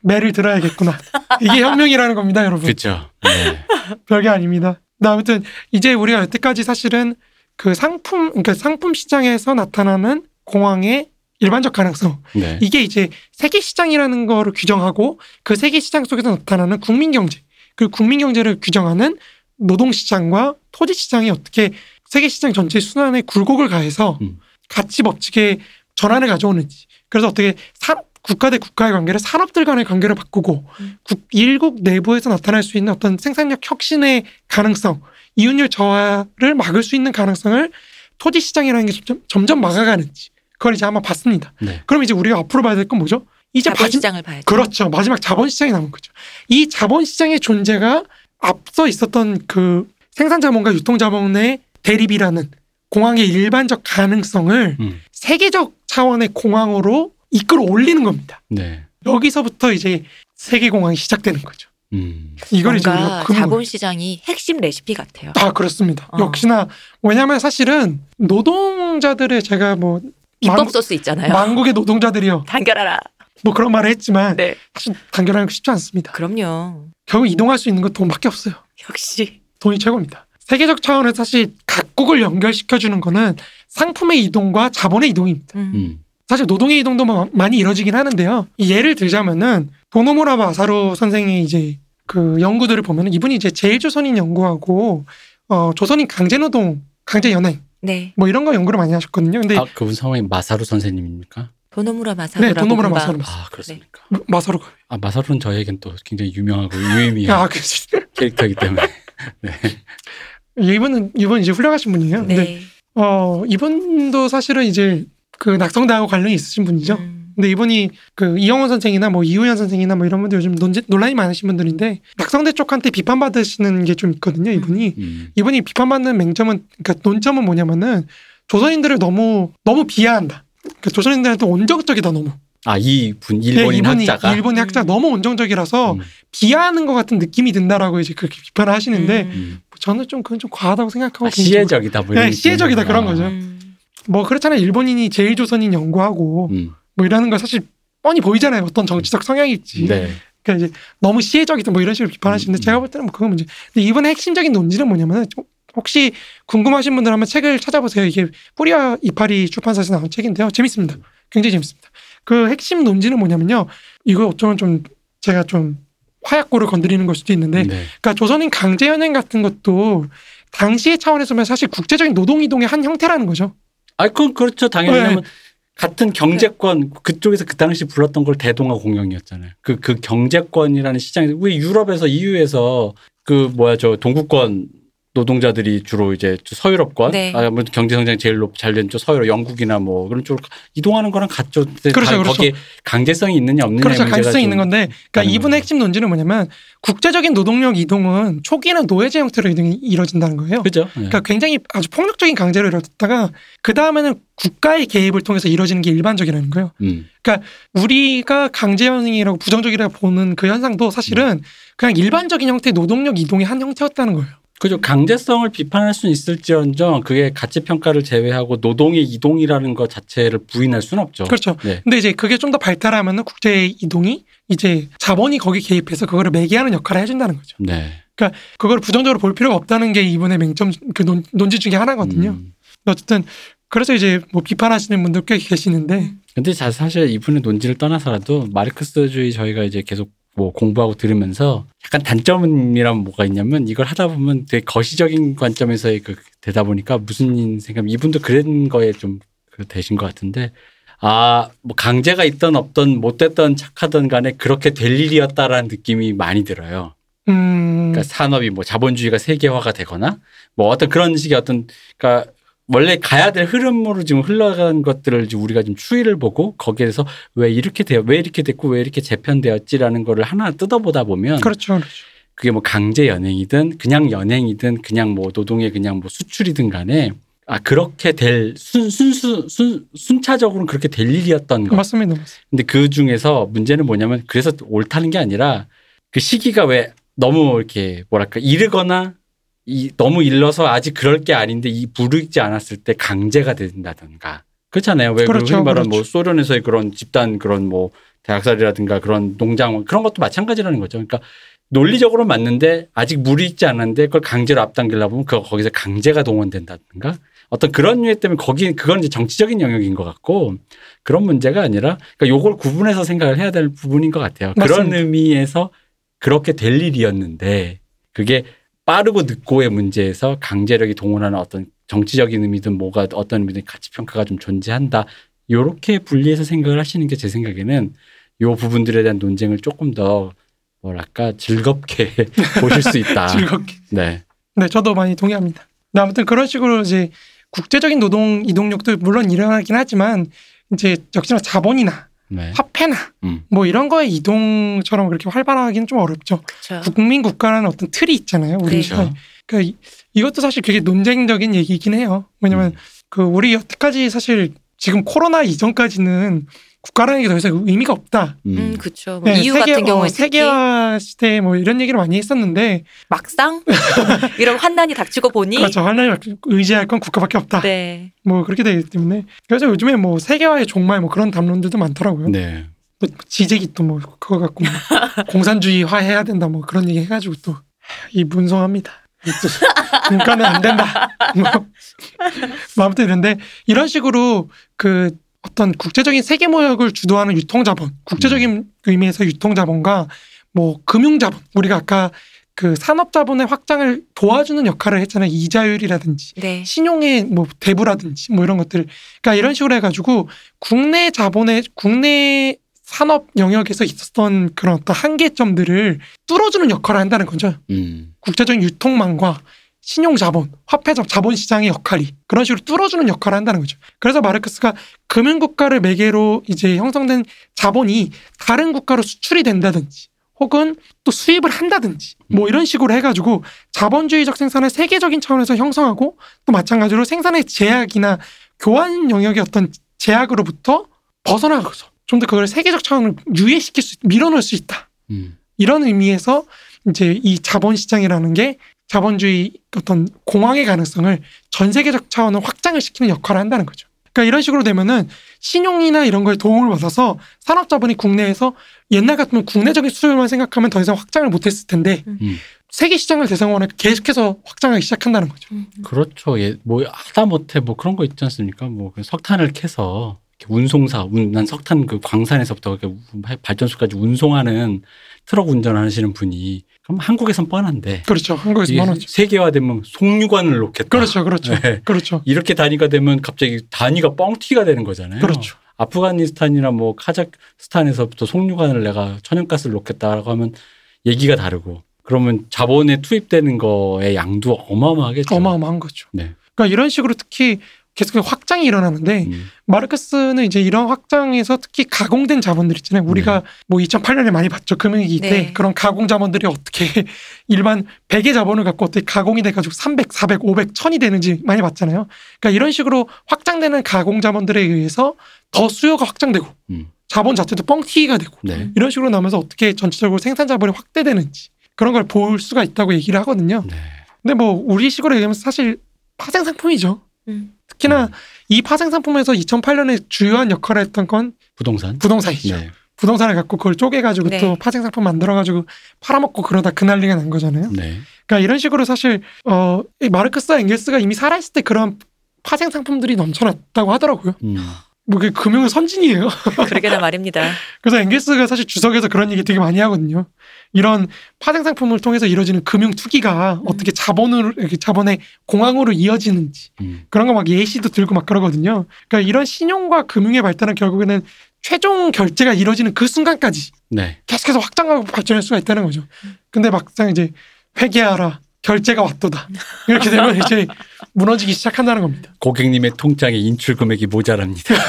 매를 들어야겠구나. 이게 혁명이라는 겁니다, 여러분. 그렇죠. 네. 별게 아닙니다. 아무튼 이제 우리가 여태까지 사실은 그 상품 그러니까 상품 시장에서 나타나는 공황의 일반적 가능성 네. 이게 이제 세계 시장이라는 거를 규정하고 그 세계 시장 속에서 나타나는 국민 경제 그 국민 경제를 규정하는 노동 시장과 토지 시장이 어떻게 세계 시장 전체 순환에 굴곡을 가해서 음. 가치 법칙의 전환을 가져오는지 그래서 어떻게 산- 국가 대 국가의 관계를 산업들 간의 관계를 바꾸고 음. 국- 일국 내부에서 나타날 수 있는 어떤 생산력 혁신의 가능성 이윤율 저하를 막을 수 있는 가능성을 토지 시장이라는 게 점점, 점점 막아가는지 그걸 이제 한번 봤습니다. 네. 그럼 이제 우리가 앞으로 봐야 될 건 뭐죠? 이제 마지, 자본 시장을 봐야죠. 그렇죠. 마지막 자본 시장이 남은 거죠. 이 자본 시장의 존재가 앞서 있었던 그 생산 자본과 유통 자본의 대립이라는 공황의 일반적 가능성을 음. 세계적 차원의 공황으로 이끌어 올리는 겁니다. 네. 여기서부터 이제 세계 공황이 시작되는 거죠. 음. 이걸 이제 우리가 금을 자본 시장이 핵심 레시피 같아요. 아 그렇습니다. 어. 역시나 왜냐하면 사실은 노동자들의 제가 뭐 비법 망- 소스 있잖아요. 망국의 노동자들이요 단결하라. 뭐 그런 말을 했지만 네. 사실 단결하는 거 쉽지 않습니다. 그럼요. 결국 이동할 수 있는 건 돈밖에 없어요. 역시. 돈이 최고입니다. 세계적 차원에서 사실 각국을 연결시켜주는 거는 상품의 이동과 자본의 이동입니다. 음. 음. 사실 노동의 이동도 마- 많이 이루어지긴 하는데요. 이 예를 들자면은 도노무라 마사루 선생의 이제 그 연구들을 보면은 이분이 이제 제일조선인 연구하고 어 조선인 강제노동, 강제연행 네. 뭐 이런 거 연구를 많이 하셨거든요. 근데 아 그분 성함이 마사루 선생님입니까? 도노무라 마사루라고 네, 도노무라 마사루. 아 그렇습니까? 마사루가 아 마사루는 저에겐 또 굉장히 유명하고 유의미한 아. 캐릭터이기 때문에 이분은 이분 이제 훌륭하신 분이에요. 근데 네. 어 이분도 사실은 이제 그 낙성대하고 관련이 있으신 분이죠. 음. 근데 이분이 그 이영원 선생이나 뭐 이우현 선생이나 뭐 이런 분들 요즘 논제, 논란이 많으신 분들인데 낙성대 쪽한테 비판받으시는 게 좀 있거든요. 이분이 음. 이분이 비판받는 맹점은 그러니까 논점은 뭐냐면은 조선인들을 너무 너무 비하한다. 그러니까 조선인들한테 온정적이다 너무. 아 이 분 네, 일본인 이분이 학자가 일본인 학자 음. 너무 온정적이라서 음. 비하하는 것 같은 느낌이 든다라고 이제 그렇게 비판을 하시는데 음. 음. 저는 좀 그건 좀 과하다고 생각하고 아. 시혜적이다 뭐 네, 시혜적이다 그런 거죠. 음. 뭐 그렇잖아요. 일본인이 제일 조선인 연구하고 음. 뭐 이러는 거 사실 뻔히 보이잖아요. 어떤 정치적 성향일지. 네. 그러니까 이제 너무 시혜적이다 뭐 이런 식으로 비판하시는데 음, 제가 볼 때는 뭐 그건 문제. 근데 이번에 핵심적인 논지는 뭐냐면은 좀 혹시 궁금하신 분들 한번 책을 찾아보세요. 이게 뿌리와 이파리 출판사에서 나온 책인데요. 재밌습니다. 굉장히 재밌습니다. 그 핵심 논지는 뭐냐면요. 이거 어쩌면 좀 제가 좀 화약고를 건드리는 걸 수도 있는데, 네. 그러니까 조선인 강제연행 같은 것도 당시의 차원에서 보면 사실 국제적인 노동 이동의 한 형태라는 거죠. 아, 그건 그렇죠. 당연히 네. 왜냐면 같은 경제권 그쪽에서 그 당시 불렀던 걸 대동아 공영이었잖아요. 그 그 경제권이라는 시장에서 우리 유럽에서 EU에서 그 뭐야 저 동구권 노동자들이 주로 이제 저 서유럽권, 네. 아, 뭐 경제 성장 제일 높 잘된 쪽 서유럽, 영국이나 뭐 그런 쪽으로 이동하는 거랑 같죠. 근데 그렇죠, 다 그렇죠. 거기에 강제성이 있느냐 없느냐 그렇죠. 좀 있는 건데, 그러니까 이분의. 핵심 논지는 뭐냐면 국제적인 노동력 이동은 초기에는 노예제 형태로 이동이 이루어진다는 거예요. 그죠. 네. 그러니까 굉장히 아주 폭력적인 강제로 이루어졌다가 그 다음에는 국가의 개입을 통해서 이루어지는 게 일반적이라는 거예요. 음. 우리가 강제연행이라고 부정적이라고 보는 그 현상도 사실은 그냥 일반적인 형태의 노동력 이동의 한 형태였다는 거예요. 그죠. 강제성을 비판할 수는 있을지언정 그게 가치 평가를 제외하고 노동의 이동이라는 것 자체를 부인할 수는 없죠. 그렇죠. 네. 근데 이제 그게 좀 더 발달하면은 국제 이동이 이제 자본이 거기 개입해서 그거를 매개하는 역할을 해준다는 거죠. 네. 그걸 부정적으로 볼 필요가 없다는 게 이번에 맹점 그 논, 논지 중에 하나거든요. 음. 어쨌든 그래서 이제 뭐 비판하시는 분들 꽤 계시는데 근데 자- 사실 이분의 논지를 떠나서라도 마르크스주의 저희가 이제 계속 뭐 공부하고 들으면서 약간 단점이라면 뭐가 있냐면 이걸 하다 보면 되게 거시적인 관점에서의 그 되다 보니까 무슨 생각 이분도 그런 거에 좀그 되신 것 같은데 아, 뭐 강제가 있던 없던 못됐던 착하던 간에 그렇게 될 일이었다라는 느낌이 많이 들어요. 음, 그러니까 산업이 뭐 자본주의가 세계화가 되거나 뭐 어떤 그런 식의 어떤 그러니까 원래 가야 될 흐름으로 지금 흘러간 것들을 지금 우리가 좀 추이를 보고 거기에서 왜 이렇게 돼요? 왜 이렇게 됐고 왜 이렇게 재편되었지라는 거를 하나 뜯어보다 보면 그렇죠, 그렇죠. 그게 뭐 강제 연행이든 그냥 연행이든 그냥 뭐 노동의 그냥 뭐 수출이든 간에 아 그렇게 될 순 순수 순 순차적으로는 그렇게 될 일이었던 거. 맞습니다, 맞습니다. 근데 그 중에서 문제는 뭐냐면 그래서 옳다는 게 아니라 그 시기가 왜 너무 이렇게 뭐랄까 이르거나 이 너무 일러서 아직 그럴 게 아닌데 이 부르지 않았을 때 강제가 된다든가 그렇잖아요. 왜 그렇죠, 흔히 말하는 뭐 그렇죠. 소련에서의 그런 집단 그런 뭐 대학살이라든가 그런 농장 그런 것도 마찬가지라는 거죠. 그러니까 논리적으로 맞는데 아직 무리있지 않은데 그걸 강제로 앞당기려고 보면 그 거기서 강제가 동원된다든가 어떤 그런 유해 때문에 거기 그건 이제 정치적인 영역인 것 같고 그런 문제가 아니라 그러니까 요걸 구분해서 생각을 해야 될 부분인 것 같아요. 그런 맞습니다. 의미에서 그렇게 될 일이었는데 그게 빠르고 늦고의 문제에서 강제력이 동원하는 어떤 정치적인 의미든 뭐가 어떤 의미든 가치 평가가 좀 존재한다. 요렇게 분리해서 생각을 하시는 게 제 생각에는 요 부분들에 대한 논쟁을 조금 더 뭐랄까 즐겁게 보실 수 있다. 즐겁게. 네. 네, 저도 많이 동의합니다. 네, 아무튼 그런 식으로 이제 국제적인 노동 이동력도 물론 일어나긴 하지만 이제 역시나 자본이나 네. 화폐나 음. 뭐 이런 거의 이동처럼 그렇게 활발하기는 좀 어렵죠. 그렇죠. 국민 국가라는 어떤 틀이 있잖아요. 우리 네. 사회. 그러니까 이- 이것도 사실 되게 논쟁적인 얘기이긴 해요. 왜냐면 음. 그 우리 여태까지 사실 지금 코로나 이전까지는 국가라는 게 더 이상 의미가 없다. 음. 음, 그렇죠. 뭐 네, EU 세계- 같은 경우에 어, 세계화 시대 뭐 이런 얘기를 많이 했었는데 막상 이런 환난이 닥치고 보니 그렇죠. 하나님 의지할 건 국가밖에 없다. 네. 뭐 그렇게 되기 때문에 그래서 요즘에 뭐 세계화의 종말 뭐 그런 담론들도 많더라고요. 네. 또 지적이 또 뭐 그거 갖고 뭐 공산주의화 해야 된다 뭐 그런 얘기 해가지고 또 이 문성합니다. 문과는 안 된다. 뭐, 뭐 아무튼 이런데 이런 식으로 그 어떤 국제적인 세계 모역을 주도하는 유통 자본, 국제적인 의미에서 유통 자본과 뭐 금융 자본, 우리가 아까 그 산업 자본의 확장을 도와주는 역할을 했잖아요. 이자율이라든지 네. 신용의 뭐 대부라든지 뭐 이런 것들. 그러니까 이런 식으로 해가지고 국내 자본의 국내 산업 영역에서 있었던 그런 어떤 한계점들을 뚫어주는 역할을 한다는 거죠. 음. 국제적인 유통망과 신용 자본, 화폐 자- 자본 시장의 역할이 그런 식으로 뚫어주는 역할을 한다는 거죠. 그래서 마르크스가 금융 국가를 매개로 이제 형성된 자본이 다른 국가로 수출이 된다든지 혹은 또 수입을 한다든지 뭐 이런 식으로 해가지고 자본주의적 생산을 세계적인 차원에서 형성하고 또 마찬가지로 생산의 제약이나 교환 영역의 어떤 제약으로부터 벗어나가서 좀 더 그걸 세계적 차원을 유예시킬 수, 있- 밀어넣을 수 있다. 음. 이런 의미에서 이제 이 자본 시장이라는 게 자본주의 어떤 공황의 가능성을 전 세계적 차원으로 확장을 시키는 역할을 한다는 거죠. 그러니까 이런 식으로 되면은 신용이나 이런 거에 도움을 받아서 산업 자본이 국내에서 옛날 같으면 국내적인 수요만 생각하면 더 이상 확장을 못했을 텐데 음. 세계 시장을 대상으로 계속해서 확장하기 시작한다는 거죠. 음. 그렇죠. 예, 뭐 하다 못해 뭐 그런 거 있지 않습니까? 뭐그 석탄을 캐서 이렇게 운송사, 운, 난 석탄 그 광산에서부터 이렇게 우- 발전소까지 운송하는 트럭 운전하시는 분이 그럼 한국에선 뻔한데 그렇죠. 한국에서 많았죠. 세계화되면 송유관을 놓겠다. 그렇죠, 그렇죠, 네. 그렇죠, 이렇게 단위가 되면 갑자기 단위가 뻥튀기가 되는 거잖아요. 그렇죠. 아프가니스탄이나 뭐 카자흐스탄에서부터 송유관을 내가 천연가스를 놓겠다라고 하면 얘기가 다르고 그러면 자본에 투입되는 거의 양도 어마어마하겠죠. 어마어마한 거죠. 네. 그러니까 이런 식으로 특히 계속 확장이 일어나는데 음. 마르크스는 이제 이런 확장에서 특히 가공된 자본들 있잖아요. 우리가 뭐 2008년에 많이 봤죠. 금융위기 때 네. 그런 가공 자본들이 어떻게 일반 100의 자본을 갖고 어떻게 가공이 돼가지고 300, 400, 500, 1000이 되는지 많이 봤잖아요. 그러니까 이런 식으로 확장되는 가공 자본들에 의해서 더 수요가 확장되고 음. 자본 자체도 뻥튀기가 되고 네. 이런 식으로 나면서 어떻게 전체적으로 생산 자본이 확대되는지 그런 걸 볼 수가 있다고 얘기를 하거든요. 네. 근데 뭐 우리식으로 얘기하면 사실 파생 상품이죠. 음. 특히나 음. 이 파생 상품에서 2008년에 주요한 역할을 했던 건 부동산. 부동산이죠. 네. 부동산을 갖고 그걸 쪼개가지고 네. 또 파생 상품 만들어가지고 팔아먹고 그러다 그 난리가 난 거잖아요. 네. 그러니까 이런 식으로 사실 어, 이 마르크스와 엥겔스가 이미 살아있을 때 그런 파생 상품들이 넘쳐났다고 하더라고요. 음. 뭐 그게 금융의 선진이에요. 그러게나 말입니다. 그래서 앵게스가 사실 주석에서 그런 얘기 되게 많이 하거든요. 이런 파생 상품을 통해서 이루어지는 금융 투기가 어떻게 자본으로 이렇게 자본의 공황으로 이어지는지 음. 그런 거 막 예시도 들고 막 그러거든요. 그러니까 이런 신용과 금융의 발달은 결국에는 최종 결제가 이루어지는 그 순간까지 네. 계속해서 확장하고 발전할 수가 있다는 거죠. 근데 막상 이제 회개하라 결제가 왔도다 이렇게 되면 이제 무너지기 시작한다는 겁니다. 고객님의 통장에 인출 금액이 모자랍니다.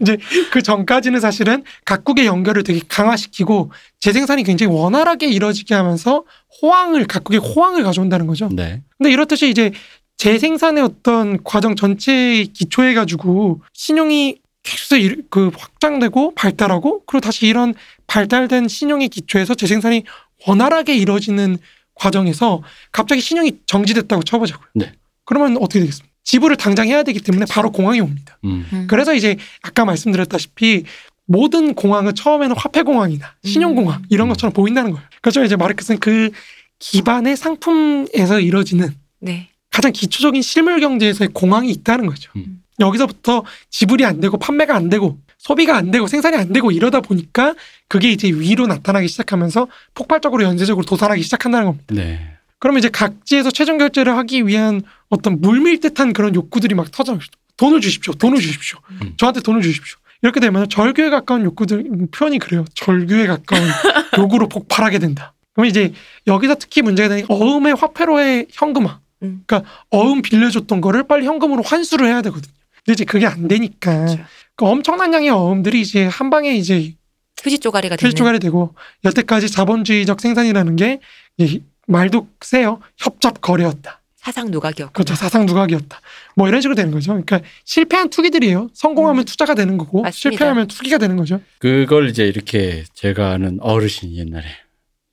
이제 그 전까지는 사실은 각국의 연결을 되게 강화시키고 재생산이 굉장히 원활하게 이루어지게 하면서 호황을 각국의 호황을 가져온다는 거죠. 네. 근데 이렇듯이 이제 재생산의 어떤 과정 전체에 기초해 가지고 신용이 계속 일- 그 확장되고 발달하고 그리고 다시 이런 발달된 신용의 기초에서 재생산이 원활하게 이루어지는 과정에서 갑자기 신용이 정지됐다고 쳐보자고요. 네. 그러면 어떻게 되겠습니까? 지불을 당장 해야 되기 때문에 바로 공항이 옵니다. 음. 음. 그래서 이제 아까 말씀드렸다시피 모든 공항은 처음에는 화폐공항이나 신용공항 이런 것처럼 보인다는 거예요. 그래서 이제 마르크스는 그 기반의 상품에서 이루어지는 네. 가장 기초적인 실물 경제에서의 공항이 있다는 거죠. 음. 여기서부터 지불이 안 되고 판매가 안 되고 소비가 안 되고 생산이 안 되고 이러다 보니까 그게 이제 위로 나타나기 시작하면서 폭발적으로 연쇄적으로 도산하기 시작한다는 겁니다. 네. 그러면 이제 각지에서 최종 결제를 하기 위한 어떤 물밀 듯한 그런 욕구들이 막 터져. 돈을 주십시오. 돈을 주십시오. 음. 저한테 돈을 주십시오. 이렇게 되면 절규에 가까운 욕구들 음, 표현이 그래요. 절규에 가까운 욕구로 폭발하게 된다. 그러면 이제 여기서 특히 문제가 되는 게 어음의 화폐로의 현금화. 음. 그러니까 어음 빌려줬던 거를 빨리 현금으로 환수를 해야 되거든요. 근데 이제 그게 안 되니까 그렇죠. 그 엄청난 양의 어음들이 이제 한 방에 이제 휴지 쪼가리가 되는. 필조가리 되고 여태까지 자본주의적 생산이라는 게이 말도 세요. 협잡 거래였다. 사상 누각이었고. 그렇죠. 사상 누각이었다. 뭐 이런 식으로 되는 거죠. 그러니까 실패한 투기들이에요. 성공하면 투자가 되는 거고 음. 맞습니다. 실패하면 투기가 되는 거죠. 그걸 이제 이렇게 제가 아는 어르신이 옛날에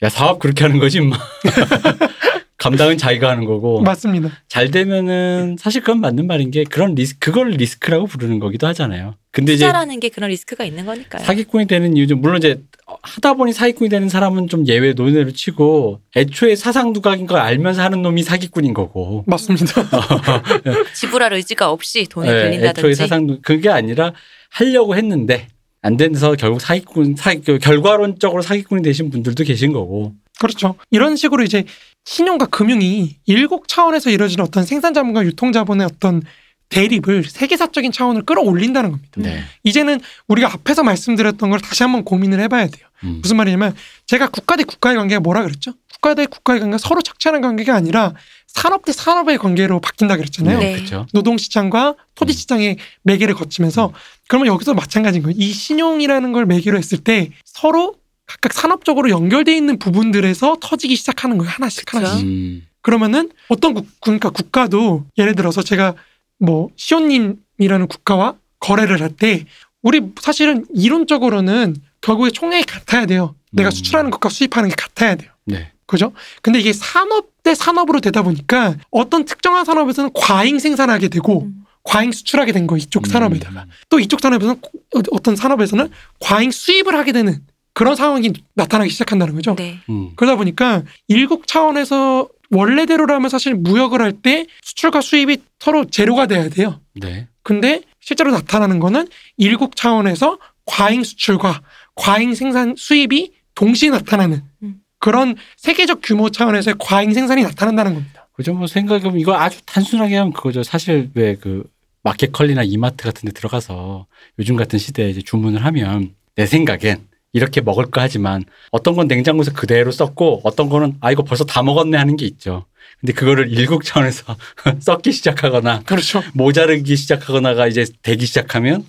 야 사업 그렇게 하는 거지 임마. 감당은 자기가 하는 거고 맞습니다. 잘 되면은 사실 그건 맞는 말인 게 그런 리스 그걸 리스크라고 부르는 거기도 하잖아요. 근데 이제 투자라는 게 그런 리스크가 있는 거니까요. 사기꾼이 되는 이유 중 물론 이제 하다 보니 사기꾼이 되는 사람은 좀 예외 논외로 치고 애초에 사상누각인 걸 알면서 하는 놈이 사기꾼인 거고. 맞습니다. 지불할 의지가 없이 돈을 네, 빌린다든지. 애초에 사상 두- 그게 아니라 하려고 했는데 안 돼서 결국 사기꾼 사그 결과론적으로 사기꾼이 되신 분들도 계신 거고. 그렇죠. 이런 식으로 이제 신용과 금융이 일곱 차원에서 이루어지는 어떤 생산 자본과 유통 자본의 어떤 대립을 세계사적인 차원을 끌어올린다는 겁니다. 네. 이제는 우리가 앞에서 말씀드렸던 걸 다시 한번 고민을 해봐야 돼요. 음. 무슨 말이냐면 제가 국가 대 국가의 관계가 뭐라 그랬죠? 국가 대 국가의 관계가 서로 착취하는 관계가 아니라 산업 대 산업의 관계로 바뀐다 그랬잖아요. 네. 그렇죠. 노동시장과 토지시장의 매개를 거치면서 그러면 여기서 마찬가지인 거예요. 이 신용이라는 걸 매개로 했을 때 서로 각각 산업적으로 연결돼 있는 부분들에서 터지기 시작하는 거예요. 하나씩 그쵸. 하나씩. 음. 그러면은 어떤 국, 그러니까 국가도 예를 들어서 제가 뭐 시온님이라는 국가와 거래를 할 때 우리 사실은 이론적으로는 결국에 총액이 같아야 돼요. 내가 음. 수출하는 것과 수입하는 게 같아야 돼요. 네. 그죠? 근데 이게 산업 대 산업으로 되다 보니까 어떤 특정한 산업에서는 과잉 생산하게 되고 음. 과잉 수출하게 된 거 이쪽 산업에다가 음. 또 이쪽 산업에서는 어- 어떤 산업에서는 과잉 수입을 하게 되는 그런 상황이 나타나기 시작한다는 거죠. 네. 음. 그러다 보니까 일국 차원에서 원래대로라면 사실 무역을 할 때 수출과 수입이 서로 제로가 돼야 돼요. 네. 근데 실제로 나타나는 거는 일국 차원에서 과잉 수출과 과잉 생산 수입이 동시에 나타나는 음. 그런 세계적 규모 차원에서의 과잉 생산이 나타난다는 겁니다. 그죠. 뭐 생각해보면 이거 아주 단순하게 하면 그거죠. 사실 왜 그 마켓컬리나 이마트 같은 데 들어가서 요즘 같은 시대에 이제 주문을 하면 내 생각엔 이렇게 먹을 거 하지만 어떤 건 냉장고에서 그대로 썼고 어떤 거는 아 이거 벌써 다 먹었네 하는 게 있죠. 근데 그거를 일국 차원에서 썩기 시작하거나 그렇죠. 모자르기 시작하거나가 이제 되기 시작하면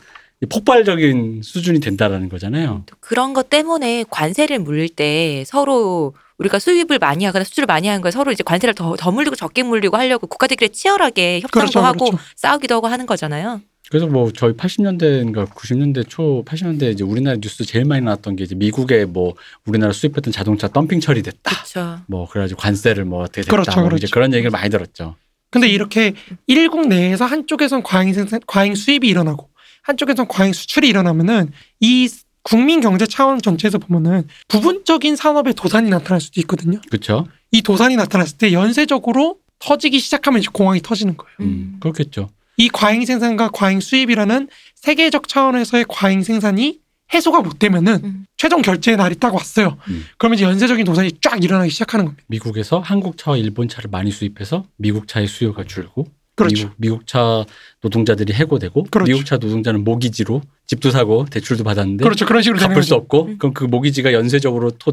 폭발적인 수준이 된다라는 거잖아요. 또 그런 것 때문에 관세를 물릴 때 서로 우리가 수입을 많이 하거나 수출을 많이 하는 거에 서로 이제 관세를 더, 더 물리고 적게 물리고 하려고 국가들끼리 치열하게 협상도 그렇죠, 하고 그렇죠. 싸우기도 하고 하는 거잖아요. 그래서 뭐 저희 80년대인가 90년대 초 80년대 이제 우리나라 뉴스 제일 많이 나왔던 게 이제 미국에 뭐 우리나라 수입했던 자동차 덤핑 처리됐다. 그렇죠. 뭐 그래가지고 관세를 뭐 어떻게 됐다. 그렇죠, 뭐 그렇죠. 이제 그런 얘기를 많이 들었죠. 근데 이렇게 일국 내에서 한쪽에선 과잉 생산, 과잉 수입이 일어나고 한쪽에선 과잉 수출이 일어나면은 이 국민 경제 차원 전체에서 보면은 부분적인 산업의 도산이 나타날 수도 있거든요. 그렇죠. 이 도산이 나타났을 때 연쇄적으로 터지기 시작하면 이제 공황이 터지는 거예요. 음, 그렇겠죠. 이 과잉 생산과 과잉 수입이라는 세계적 차원에서의 과잉 생산이 해소가 못 되면은 음. 최종 결제의 날이 딱 왔어요. 음. 그러면 이제 연쇄적인 도산이 쫙 일어나기 시작하는 겁니다. 미국에서 한국 차와 일본 차를 많이 수입해서 미국 차의 수요가 줄고 그렇죠. 미국, 차 노동자들이 해고되고 그렇죠. 미국 차 노동자는 모기지로 집도 사고 대출도 받았는데 그렇죠. 그런 식으로 갚을 수 거죠. 없고 음. 그럼 그 모기지가 연쇄적으로 터,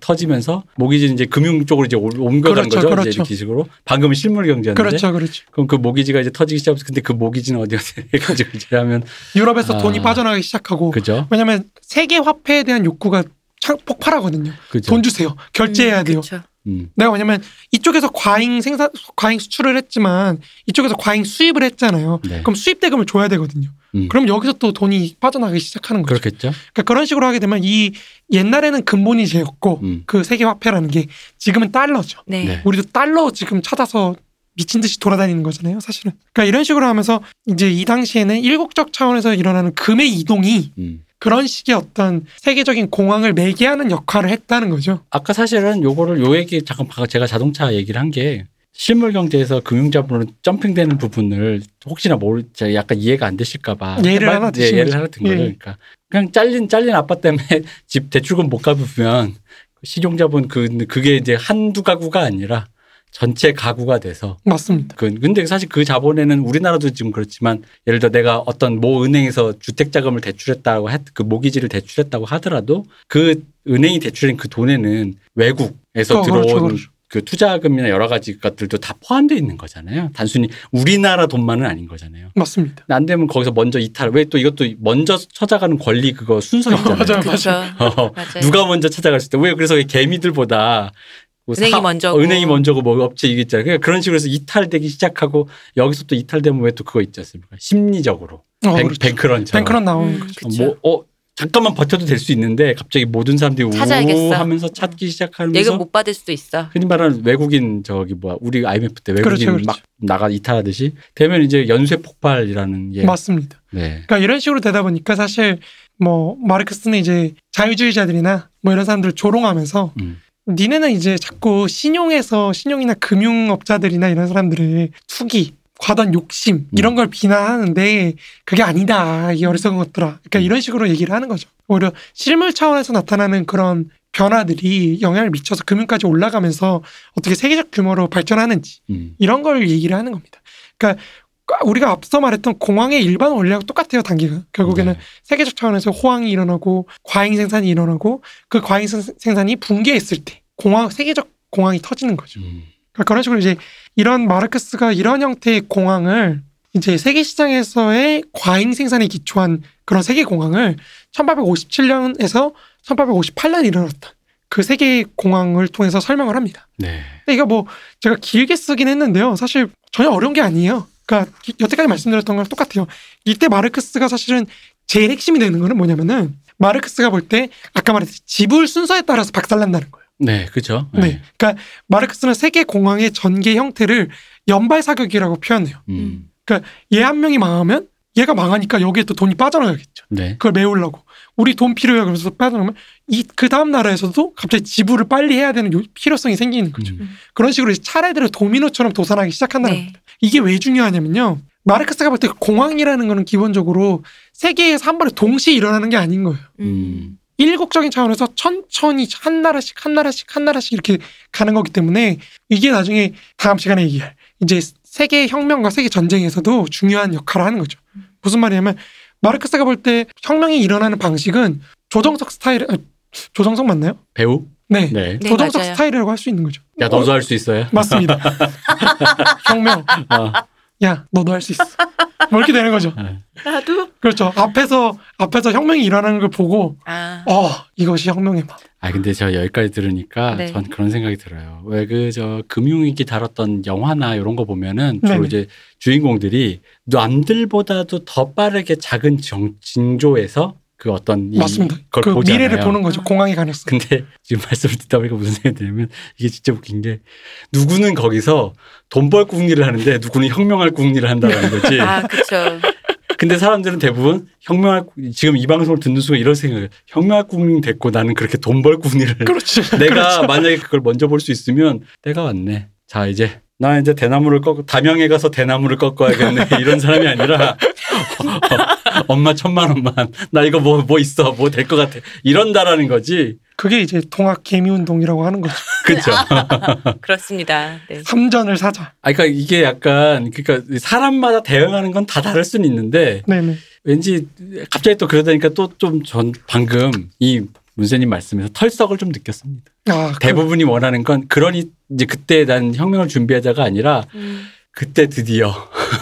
터지면서 모기지는 이제 금융 쪽으로 이제 올- 옮겨간 그렇죠, 거죠. 그렇죠. 이제 이렇게 식으로 방금은 실물 경제였는데 그렇죠. 그렇죠. 그럼 그 모기지가 이제 터지기 시작해서 근데 그 모기지는 어디가 해가지고 이제 하면 유럽에서 아. 돈이 빠져나가기 시작하고 그죠? 왜냐하면 세계 화폐에 대한 욕구가 참 폭발하거든요. 그죠? 돈 주세요. 결제해야 음, 돼요. 그쵸. 음. 내가 왜냐면 이쪽에서 과잉 생산 과잉 수출을 했지만 이쪽에서 과잉 수입을 했잖아요. 네. 그럼 수입 대금을 줘야 되거든요. 음. 그럼 여기서 또 돈이 빠져나가기 시작하는 거죠. 그렇겠죠. 그러니까 그런 식으로 하게 되면 이 옛날에는 근본이 제였고 음. 그 세계 화폐라는 게 지금은 달러죠. 네. 네. 우리도 달러 지금 찾아서 미친 듯이 돌아다니는 거잖아요, 사실은. 그러니까 이런 식으로 하면서 이제 이 당시에는 일국적 차원에서 일어나는 금의 이동이 음. 그런 식의 어떤 세계적인 공황을 매개하는 역할을 했다는 거죠. 아까 사실은 요거를 요 얘기 잠깐 봐- 제가 자동차 얘기를 한 게 실물 경제에서 금융 자본으로 점핑되는 부분을 혹시나 모르 제가 약간 이해가 안 되실까봐 예를 하나 드신 예를. 하나 든 거예요. 예. 그러니까 그냥 잘린 잘린 아빠 때문에 집 대출금 못 갚으면 실용자본 그 그게 이제 한두 가구가 아니라 전체 가구가 돼서 맞습니다. 그 근데 사실 그 자본에는 우리나라도 지금 그렇지만 예를 들어 내가 어떤 모 은행에서 주택 자금을 대출했다고 했, 그 모기지를 대출했다고 하더라도 그 은행이 대출한 그 돈에는 외국에서 어, 들어온 그렇죠, 그렇죠. 그 투자금이나 여러 가지 것들도 다 포함되어 있는 거잖아요. 단순히 우리나라 돈만은 아닌 거잖아요. 맞습니다. 안 되면 거기서 먼저 이탈. 왜 또 이것도 먼저 찾아가는 권리 그거 순서 있잖아요. 맞아요. 그쵸. 어, 맞아요. 누가 먼저 찾아갈 수 있다. 왜 그래서 개미들보다 뭐 은행이 사- 먼저고. 은행이 먼저고 뭐 업체 이게 있잖아요. 그러니까 그런 식으로 해서 이탈되기 시작하고 여기서 또 이탈되면 왜 또 그거 있지 않습니까? 심리적으로 어, 뱅, 그렇죠. 뱅크런처럼 뱅크런 나오는 음, 거죠. 그쵸. 뭐 어, 잠깐만 버텨도 될 수 있는데 갑자기 모든 사람들이 찾아야겠어. 우 하면서 찾기 시작하면서 예금 못 받을 수도 있어. 흔히 말하는 외국인 저기 뭐야 우리 IMF 때 외국인 그렇죠, 그렇죠. 막 나가 이탈하듯이 되면 이제 연쇄 폭발이라는 게 맞습니다. 네. 그러니까 이런 식으로 되다 보니까 사실 뭐 마르크스는 이제 자유주의자들이나 뭐 이런 사람들 조롱하면서 음. 니네는 이제 자꾸 신용에서 신용이나 금융업자들이나 이런 사람들의 투기, 과도한 욕심 이런 걸 비난하는데 그게 아니다 이 어리석은 것들아. 그러니까 이런 식으로 얘기를 하는 거죠. 오히려 실물 차원에서 나타나는 그런 변화들이 영향을 미쳐서 금융까지 올라가면서 어떻게 세계적 규모로 발전하는지 음. 이런 걸 얘기를 하는 겁니다. 그러니까 우리가 앞서 말했던 공황의 일반 원리하고 똑같아요 단계가 결국에는 네. 세계적 차원에서 호황이 일어나고 과잉 생산이 일어나고 그 과잉 생- 생산이 붕괴했을 때 공황 세계적 공황이 터지는 거죠. 음. 그러니까 그런 식으로 이제 이런 마르크스가 이런 형태의 공황을 이제 세계 시장에서의 과잉 생산에 기초한 그런 세계 공황을 1857년에서 1858년 일어났다. 그 세계 공황을 통해서 설명을 합니다. 네. 근데 이거 뭐 제가 길게 쓰긴 했는데요. 사실 전혀 어려운 게 아니에요. 그러니까 기- 여태까지 말씀드렸던 거랑 똑같아요. 이때 마르크스가 사실은 제일 핵심이 되는 거는 뭐냐면은 마르크스가 볼 때 아까 말했듯이 지불 순서에 따라서 박살난다는 거예요. 네, 그죠. 네. 그러니까 마르크스는 세계 공황의 전개 형태를 연발 사격이라고 표현해요. 음. 얘한 명이 망하면 얘가 망하니까 여기에 또 돈이 빠져나가겠죠. 네. 그걸 메우려고 우리 돈 필요해 그러면서 빠져나가면 이그 다음 나라에서도 갑자기 지불을 빨리 해야 되는 요- 필요성이 생기는 거죠. 음. 그런 식으로 차례대로 도미노처럼 도산하기 시작한다는 네. 겁니다. 이게 왜 중요하냐면요. 마르크스가 볼 때 공황이라는 거는 기본적으로 세계에서 한 번에 동시에 일어나는 게 아닌 거예요. 음. 일국적인 차원에서 천천히 한 나라씩 한 나라씩 한 나라씩 이렇게 가는 거기 때문에 이게 나중에 다음 시간에 얘기할 이제 세계 혁명과 세계 전쟁에서도 중요한 역할을 하는 거죠. 무슨 말이냐면 마르크스가 볼 때 혁명이 일어나는 방식은 조정석 스타일 아, 조정석 맞나요? 배우? 네. 네. 네, 조정석 맞아요. 스타일이라고 할 수 있는 거죠. 야, 너도 할 수 있어요? 맞습니다. 혁명. 어. 야, 너도 할 수 있어. 뭐 이렇게 되는 거죠. 네. 나도. 그렇죠. 앞에서 앞에서 혁명이 일어나는 걸 보고 아. 어, 이것이 혁명의 맛. 아 근데 제가 여기까지 들으니까 네. 전 그런 생각이 들어요. 왜 그 저 금융위기 다뤘던 영화나 이런 거 보면은 주로 네네. 이제 주인공들이 남들보다도 더 빠르게 작은 정, 징조에서 그 어떤 이- 맞습니다. 그걸 그 보잖아요. 미래를 보는 거죠. 아. 공황의 가능성. 근데 지금 말씀을 듣다 보니까 무슨 생각이 드냐면 이게 진짜 웃긴 게 누구는 거기서 돈 벌 궁리를 하는데 누구는 혁명할 궁리를 한다는 거지. 아, 그쵸. 근데 사람들은 대부분 혁명할 지금 이 방송을 듣는 순간 이런 생각을 혁명할 궁리 됐고 나는 그렇게 돈벌 궁리를 그렇죠. 내가 만약에 그걸 먼저 볼 수 있으면 때가 왔네. 자 이제 나 이제 대나무를 꺾 다명에 가서 대나무를 꺾어야겠네 이런 사람이 아니라 엄마 천만 원만 나 이거 뭐뭐 있어 뭐 될 것 같아 이런다라는 거지 그게 이제 동학 개미 운동이라고 하는 거죠. 그렇죠. 그렇습니다. 네. 삼전을 사자. 아 그러니까 이게 약간 그러니까 사람마다 대응하는 건 다 다를 수는 있는데 네네. 왠지 갑자기 또 그러다니까 또 좀 전 방금 이 문세님 말씀에서 털썩을 좀 느꼈습니다. 아, 그- 대부분이 원하는 건 그러니 이제 그때 난 혁명을 준비하자가 아니라 음, 그때 드디어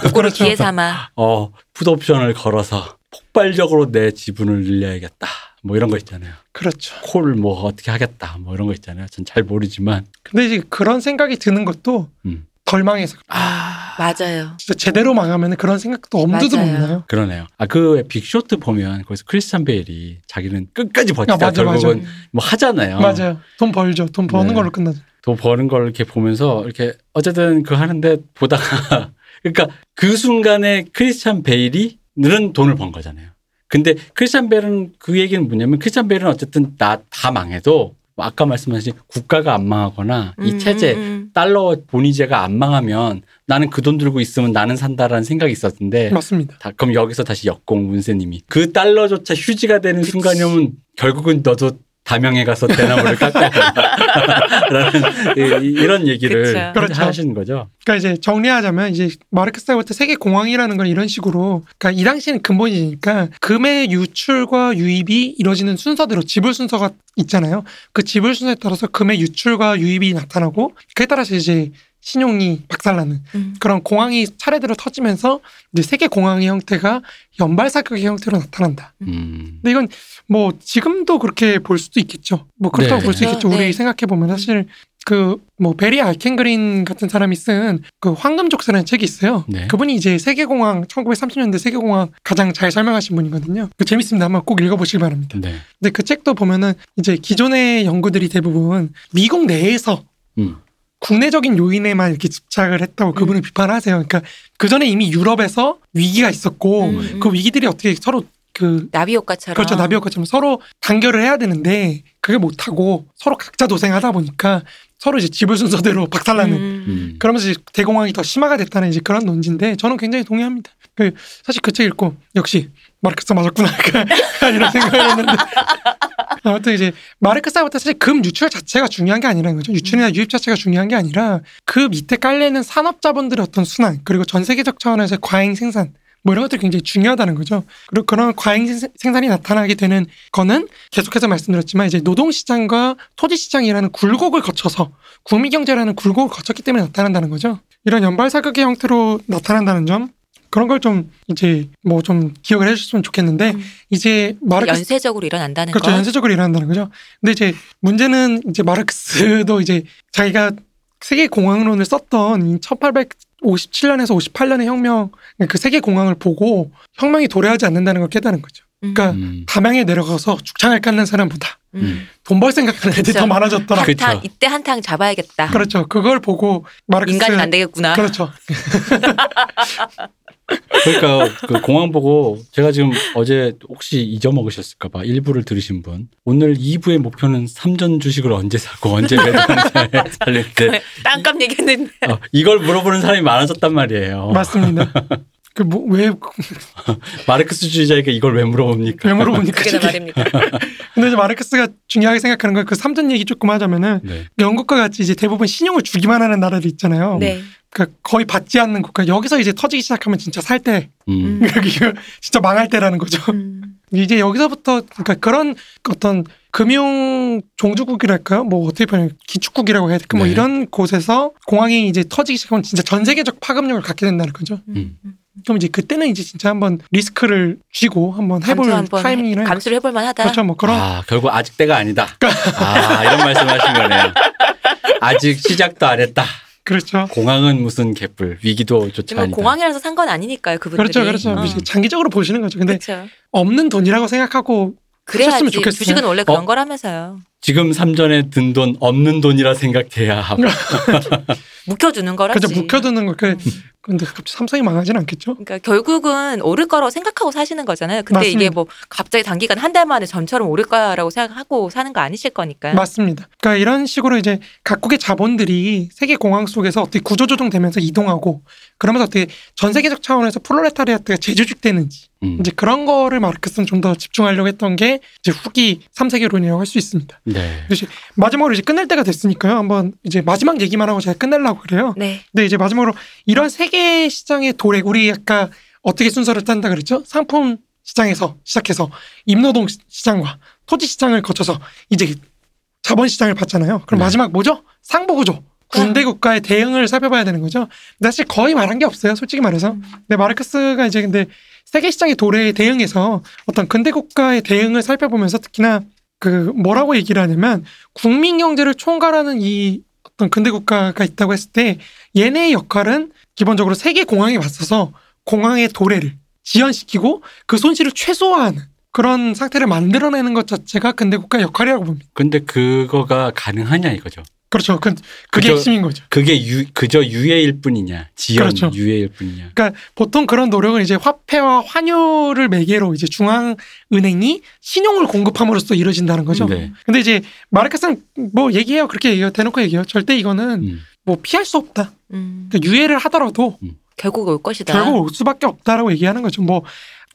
요거를 그렇죠. 기회 삼아. 어 풋옵션을 걸어서 폭발적으로 내 지분을 늘려야겠다. 뭐 이런 거 있잖아요. 그렇죠. 콜 뭐 어떻게 하겠다. 뭐 이런 거 있잖아요. 전 잘 모르지만 근데 이제 그런 생각이 드는 것도 음. 덜 망해서 아 맞아요. 진짜 제대로 망하면 그런 생각도 엄두도 못 맞아요. 나요. 그러네요. 아 그 빅쇼트 보면 거기서 크리스찬 베일이 자기는 끝까지 버티다 아, 맞아, 맞아. 결국은 뭐 하잖아요. 맞아요. 돈 벌죠. 돈 버는 네. 걸로 끝나죠. 돈 버는 걸 이렇게 보면서 이렇게 어쨌든 그 하는데 보다가 그러니까 그 순간에 크리스찬 베일이 늘은 돈을 번 거잖아요. 근데 크리스찬 베일은 그 얘기는 뭐냐면 크리스찬 베일은 어쨌든 나 다 망해도 뭐 아까 말씀하신 국가가 안 망하거나 이 음, 체제 음, 음. 달러 본위제가 안 망하면 나는 그 돈 들고 있으면 나는 산다라는 생각이 있었는데 맞습니다. 다, 그럼 여기서 다시 역공 문세님이 그 달러조차 휴지가 되는 순간이 오면 결국은 너도 다명에 가서 대나무를 깎아야 한다라는 이- 이런 얘기를. 그렇죠. 하시는 거죠. 그러니까 이제 정리하자면 이제 마르크스가 볼때 세계 공황이라는 건 이런 식으로 그러니까 이 당시에는 근본이니까 금의 유출과 유입이 이루어지는 순서대로 지불 순서가 있잖아요. 그 지불 순서에 따라서 금의 유출과 유입이 나타나고 그에 따라서 이제 신용이 박살나는 음. 그런 공황이 차례대로 터지면서 이제 세계 공황의 형태가 연발 사격의 형태로 나타난다. 음. 근데 이건 뭐 지금도 그렇게 볼 수도 있겠죠. 뭐 그렇다고 네. 볼수 있겠죠. 네. 우리 생각해 보면 사실 그 뭐 베리 알켄그린 같은 사람이 쓴 그 황금족사라는 책이 있어요. 네. 그분이 이제 세계공황 1930년대 세계공황 가장 잘 설명하신 분이거든요. 그 재밌습니다. 한번 꼭 읽어보시기 바랍니다. 네. 근데 그 책도 보면은 이제 기존의 연구들이 대부분 미국 내에서 음. 국내적인 요인에만 이렇게 집착을 했다고 그분은 비판하세요. 그러니까 그 전에 이미 유럽에서 위기가 있었고 음, 음. 그 위기들이 어떻게 서로 그 나비 효과처럼. 그렇죠. 나비 효과처럼 서로 단결을 해야 되는데 그게 못하고 서로 각자 도생하다 보니까 서로 이제 지불 순서대로 박살나는 음. 음. 그러면서 이제 대공황이 더 심화가 됐다는 이제 그런 논지인데 저는 굉장히 동의합니다. 그 사실 그 책 읽고 역시 마르크스 맞았구나 이런 생각을 했는데 아무튼 이제 마르크스부터 사실 금 유출 자체가 중요한 게 아니라는 거죠. 유출이나 유입 자체가 중요한 게 아니라 그 밑에 깔려 있는 산업자본들의 어떤 순환 그리고 전 세계적 차원에서 과잉 생산 뭐 이런 것들이 굉장히 중요하다는 거죠. 그리고 그런 과잉 생- 생산이 나타나게 되는 거는 계속해서 말씀드렸지만 이제 노동시장과 토지시장이라는 굴곡을 거쳐서 국민경제라는 굴곡을 거쳤기 때문에 나타난다는 거죠. 이런 연발사극의 형태로 나타난다는 점 그런 걸 좀 이제 뭐 좀 기억을 해주셨으면 좋겠는데 음. 이제 마르크스 연쇄적으로 일어난다는 그렇죠 거. 연쇄적으로 일어난다는 거죠. 근데 이제 문제는 이제 마르크스도 이제 자기가 세계 공황론을 썼던 이 1857년에서 58년의 혁명 그 세계 공황을 보고 혁명이 도래하지 않는다는 걸 깨달은 거죠. 음. 그러니까 음. 담양에 내려가서 죽창을 깎는 사람보다 음. 돈벌 생각하는 애들이 그쵸. 더 많아졌더라. 그- 한탕 그쵸. 이때 한탕 잡아야겠다. 그렇죠. 그걸 보고 마르크스 인간이 안 되겠구나. 그렇죠. 그러니까 그 공항 보고 제가 지금 어제 혹시 잊어먹으셨을까봐 일부를 들으신 분 오늘 2부의 목표는 삼전 주식을 언제 사고 언제 매도하는지 살릴 때 땅값 얘기했는데 어, 이걸 물어보는 사람이 많아졌단 말이에요. 맞습니다. 그 뭐 왜 마르크스주의자에게 이걸 왜 물어봅니까? 왜 물어보니까 그게. 말입니다. 근데 이제 마르크스가 중요하게 생각하는 건 그 삼전 얘기 조금 하자면은 네. 영국과 같이 이제 대부분 신용을 주기만 하는 나라들 있잖아요. 네. 그러니까 거의 받지 않는 국가 여기서 이제 터지기 시작하면 진짜 살 때 음. 여기가 진짜 망할 때라는 거죠. 음. 이제 여기서부터 그러니까 그런 어떤 금융 종주국이랄까요? 뭐 어떻게 보면 기축국이라고 해야 될까? 뭐 네. 이런 곳에서 공항이 이제 터지기 시작하면 진짜 전 세계적 파급력을 갖게 된다는 거죠. 음. 그럼 이제 그때는 이제 진짜 한번 리스크를 쥐고 한번 해볼 한번 타이밍이라 감수를 해볼 만하다. 그렇죠. 뭐 그런 아 결국 아직 때가 아니다. 아 이런 말씀하신 거네요. 아직 시작도 안 했다. 그렇죠. 공항은 무슨 개뿔 위기도 뭐 아니다. 공항이라서 산 건 아니니까요. 그분들이. 그렇죠. 그렇죠. 어. 장기적으로 보시는 거죠. 근데 그렇죠. 없는 돈이라고 생각하고 그래야지 하셨으면 좋겠어요. 주식은 원래 그런 어? 거라면서요. 지금 삼전에 든 돈 없는 돈이라 생각해야 하고 묵혀두는 거라지. 그죠 묵혀두는 거. 그 음. 근데 갑자기 삼성이 망하진 않겠죠? 그러니까 결국은 오를 거라고 생각하고 사시는 거잖아요. 근데 이게 맞습니다. 뭐 갑자기 단기간 한 달 만에 전처럼 오를 거라고 생각하고 사는 거 아니실 거니까. 맞습니다. 그러니까 이런 식으로 이제 각국의 자본들이 세계 공항 속에서 어떻게 구조조정되면서 이동하고 그러면서 어떻게 전 세계적 차원에서 프롤레타리아트가 재조직되는지 음. 이제 그런 거를 마르크스는 좀 더 집중하려고 했던 게 이제 후기 3세계론이라고 할 수 있습니다. 네. 마지막으로 이제 끝낼 때가 됐으니까요. 한번 이제 마지막 얘기만 하고 제가 끝내려고 그래요. 네. 근데 이제 마지막으로 이런 세계 시장의 도래 우리 아까 어떻게 순서를 짠다 그랬죠? 상품 시장에서 시작해서 임노동 시- 시장과 토지 시장을 거쳐서 이제 자본 시장을 봤잖아요. 그럼 네. 마지막 뭐죠? 상부 구조. 군대 국가의 대응을 살펴봐야 되는 거죠. 근데 사실 거의 말한 게 없어요. 솔직히 말해서. 음. 근데 마르크스가 이제 근데 세계 시장의 도래에 대응해서 어떤 근대 국가의 대응을 살펴보면서 특히나 그 뭐라고 얘기를 하냐면 국민 경제를 총괄하는 이 어떤 근대 국가가 있다고 했을 때 얘네의 역할은 기본적으로 세계 공항에 맞서서 공항의 도래를 지연시키고 그 손실을 최소화하는 그런 상태를 만들어내는 것 자체가 근대 국가의 역할이라고 봅니다. 근데 그거가 가능하냐 이거죠. 그렇죠. 그, 그게 그저- 핵심인 거죠. 그게 유, 그저 유예일 뿐이냐, 지연 그렇죠. 유예일 뿐이냐. 그러니까 보통 그런 노력은 이제 화폐와 환율을 매개로 이제 중앙은행이 신용을 공급함으로써 이루어진다는 거죠. 네. 근데 이제 마르크스는 뭐 얘기해요. 그렇게 얘기해요. 대놓고 얘기해요. 절대 이거는 음. 뭐 피할 수 없다. 음, 그러니까 유예를 하더라도 결국 올 것이다. 결국 올 수밖에 없다라고 얘기하는 거죠. 뭐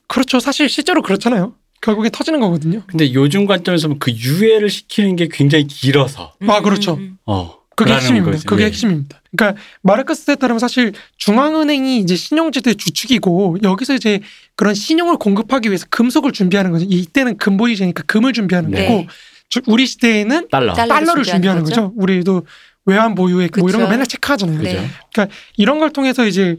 그렇죠. 사실 실제로 그렇잖아요. 결국에 터지는 거거든요. 근데 요즘 관점에서 보면 그 유예를 시키는 게 굉장히 길어서 음, 아, 그렇죠. 음, 음. 어 그게 핵심입니다. 거지. 그게 예. 핵심입니다. 그러니까 마르크스에 따르면 사실 중앙은행이 이제 신용제도의 주축이고 여기서 이제 그런 신용을 공급하기 위해서 금속을 준비하는 거죠. 이때는 금보이제니까 금을 준비하는 네. 거고 주- 우리 시대에는 달러. 달러. 달러 를 준비하는 준비하는 거죠. 우리도 외환 보유액 뭐 이런 거. 맨날 체크하잖아요. 그죠? 네. 이런 걸 통해서 이제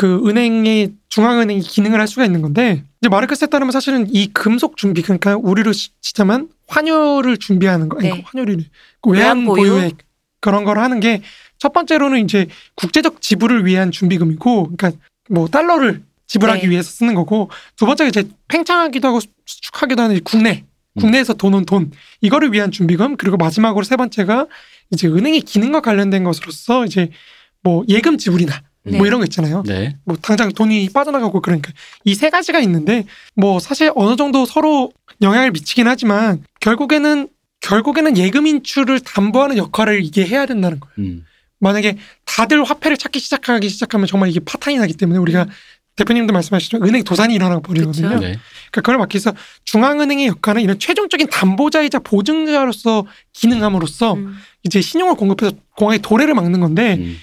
그 은행의 중앙은행이 기능을 할 수가 있는 건데 이제 마르크스에 따르면 사실은 이 금속 준비 그러니까 우리로 시- 치자면 환율을 준비하는 거 아니 네. 환율이네 그 외환 외환 보유? 보유액 그런 걸 하는 게 첫 번째로는 이제 국제적 지불을 위한 준비금이고 그러니까 뭐 달러를 지불하기 네. 위해서 쓰는 거고 두 번째가 이제 팽창하기도 하고 수축하기도 하는 이 국내 음. 국내에서 돈은 돈 이거를 위한 준비금 그리고 마지막으로 세 번째가 이제 은행의 기능과 관련된 것으로서 이제 뭐 예금 지불이나 네. 뭐 이런 거 있잖아요. 네. 뭐 당장 돈이 빠져나가고 그러니까 이 세 가지가 있는데 뭐 사실 어느 정도 서로 영향을 미치긴 하지만 결국에는 결국에는 예금 인출을 담보하는 역할을 이게 해야 된다는 거예요. 음. 만약에 다들 화폐를 찾기 시작하기 시작하면 정말 이게 파탄이 나기 때문에 우리가 대표님도 말씀하시죠 은행 도산이 일어나 버리거든요. 네. 그러니까 그걸 막기 위해서 중앙은행의 역할은 이런 최종적인 담보자이자 보증자로서 기능함으로써 음. 이제 신용을 공급해서 공항의 도래를 막는 건데 음.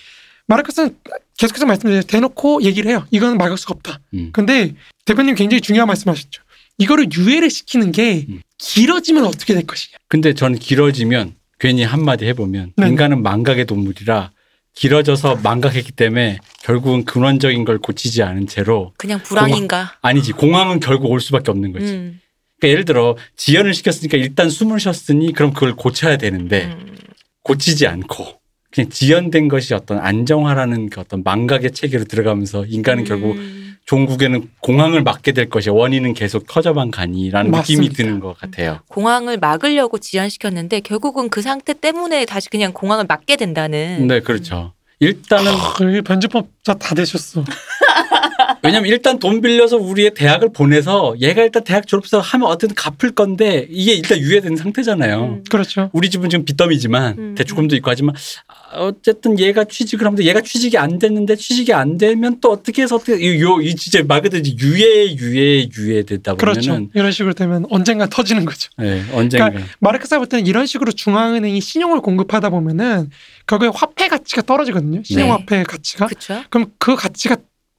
마르크스는 계속해서 말씀드려요. 대놓고 얘기를 해요. 이거는 막을 수가 없다. 음. 근데 대표님 굉장히 중요한 말씀하셨죠. 이거를 유예를 시키는 게 음. 길어지면 어떻게 될 것이냐. 근데 저는 길어지면 괜히 한마디 해보면 네. 인간은 망각의 동물이라 길어져서 망각했기 때문에 결국은 근원적인 걸 고치지 않은 채로 그냥 불황인가. 아니지 공항은 결국 올 수밖에 없는 거지. 음. 그러니까 예를 들어 지연을 시켰으니까 일단 숨을 쉬었으니 그럼 그걸 고쳐야 되는데 음. 고치지 않고 그냥 지연된 것이 어떤 안정화라는 그 어떤 망각의 체계로 들어가면서 인간은 결국 음. 종국에는 공항을 막게 될 것이야 원인은 계속 터져만 가니라는 느낌이 맞습니다. 드는 것 같아요. 공항을 막으려고 지연시켰는데 결국은 그 상태 때문에 다시 그냥 공항을 막게 된다는. 네, 그렇죠. 일단은 여기 편집법자 다 되셨어. 왜냐면 일단 돈 빌려서 우리의 대학을 보내서 얘가 일단 대학 졸업해서 하면 어쨌든 갚을 건데 이게 일단 유예된 상태잖아요. 음. 그렇죠. 우리 집은 지금 빚더미지만 음, 대출금도 있고 하지만 아, 어쨌든 얘가 취직을 하면 얘가 취직이 안 됐는데 취직이 안 되면 또 어떻게 해서 어떻게 이- 요, 이 진짜 말 그대로 유예 유예 유예 되다 그렇죠. 보면은 이런 식으로 되면 언젠가 터지는 거죠. 네, 언젠가 마르크스가 볼 때는 이런 식으로 중앙은행이 신용을 공급하다 보면은 결국에 화폐 가치가 떨어지거든요. 신용화폐 가치가. 그렇죠. 그럼 그 가치가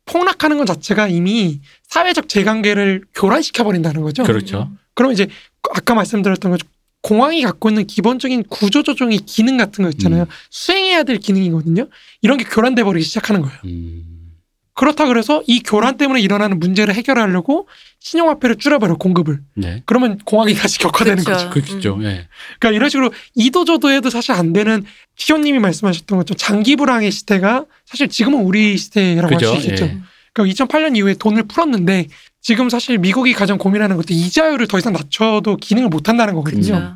폭락하는 것 자체가 이미 사회적 재관계를 교란시켜 버린다는 거죠. 그렇죠. 그럼 이제 아까 말씀드렸던 거죠. 공항이 갖고 있는 기본적인 구조 조정의 기능 같은 거 있잖아요. 음. 수행해야 될 기능이거든요. 이런 게 교란돼 버리기 시작하는 거예요. 음. 그렇다 그래서 이 교란 때문에 일어나는 문제를 해결하려고 신용화폐를 줄여버려 공급을. 네. 그러면 공항이 다시 격화되는 그렇죠. 거죠. 그렇죠. 음. 예. 그러니까 이런 식으로 이도저도 해도 사실 안 되는 시호님이 말씀하셨던 것처럼 장기 불황의 시대가 사실 지금은 우리 시대라고 할. 수 있겠죠. 예. 그러니까 2008년 이후에 돈을 풀었는데 지금 사실 미국이 가장 고민하는 것도 이자율을 더 이상 낮춰도 기능을 못 한다는 거거든요. 그렇죠.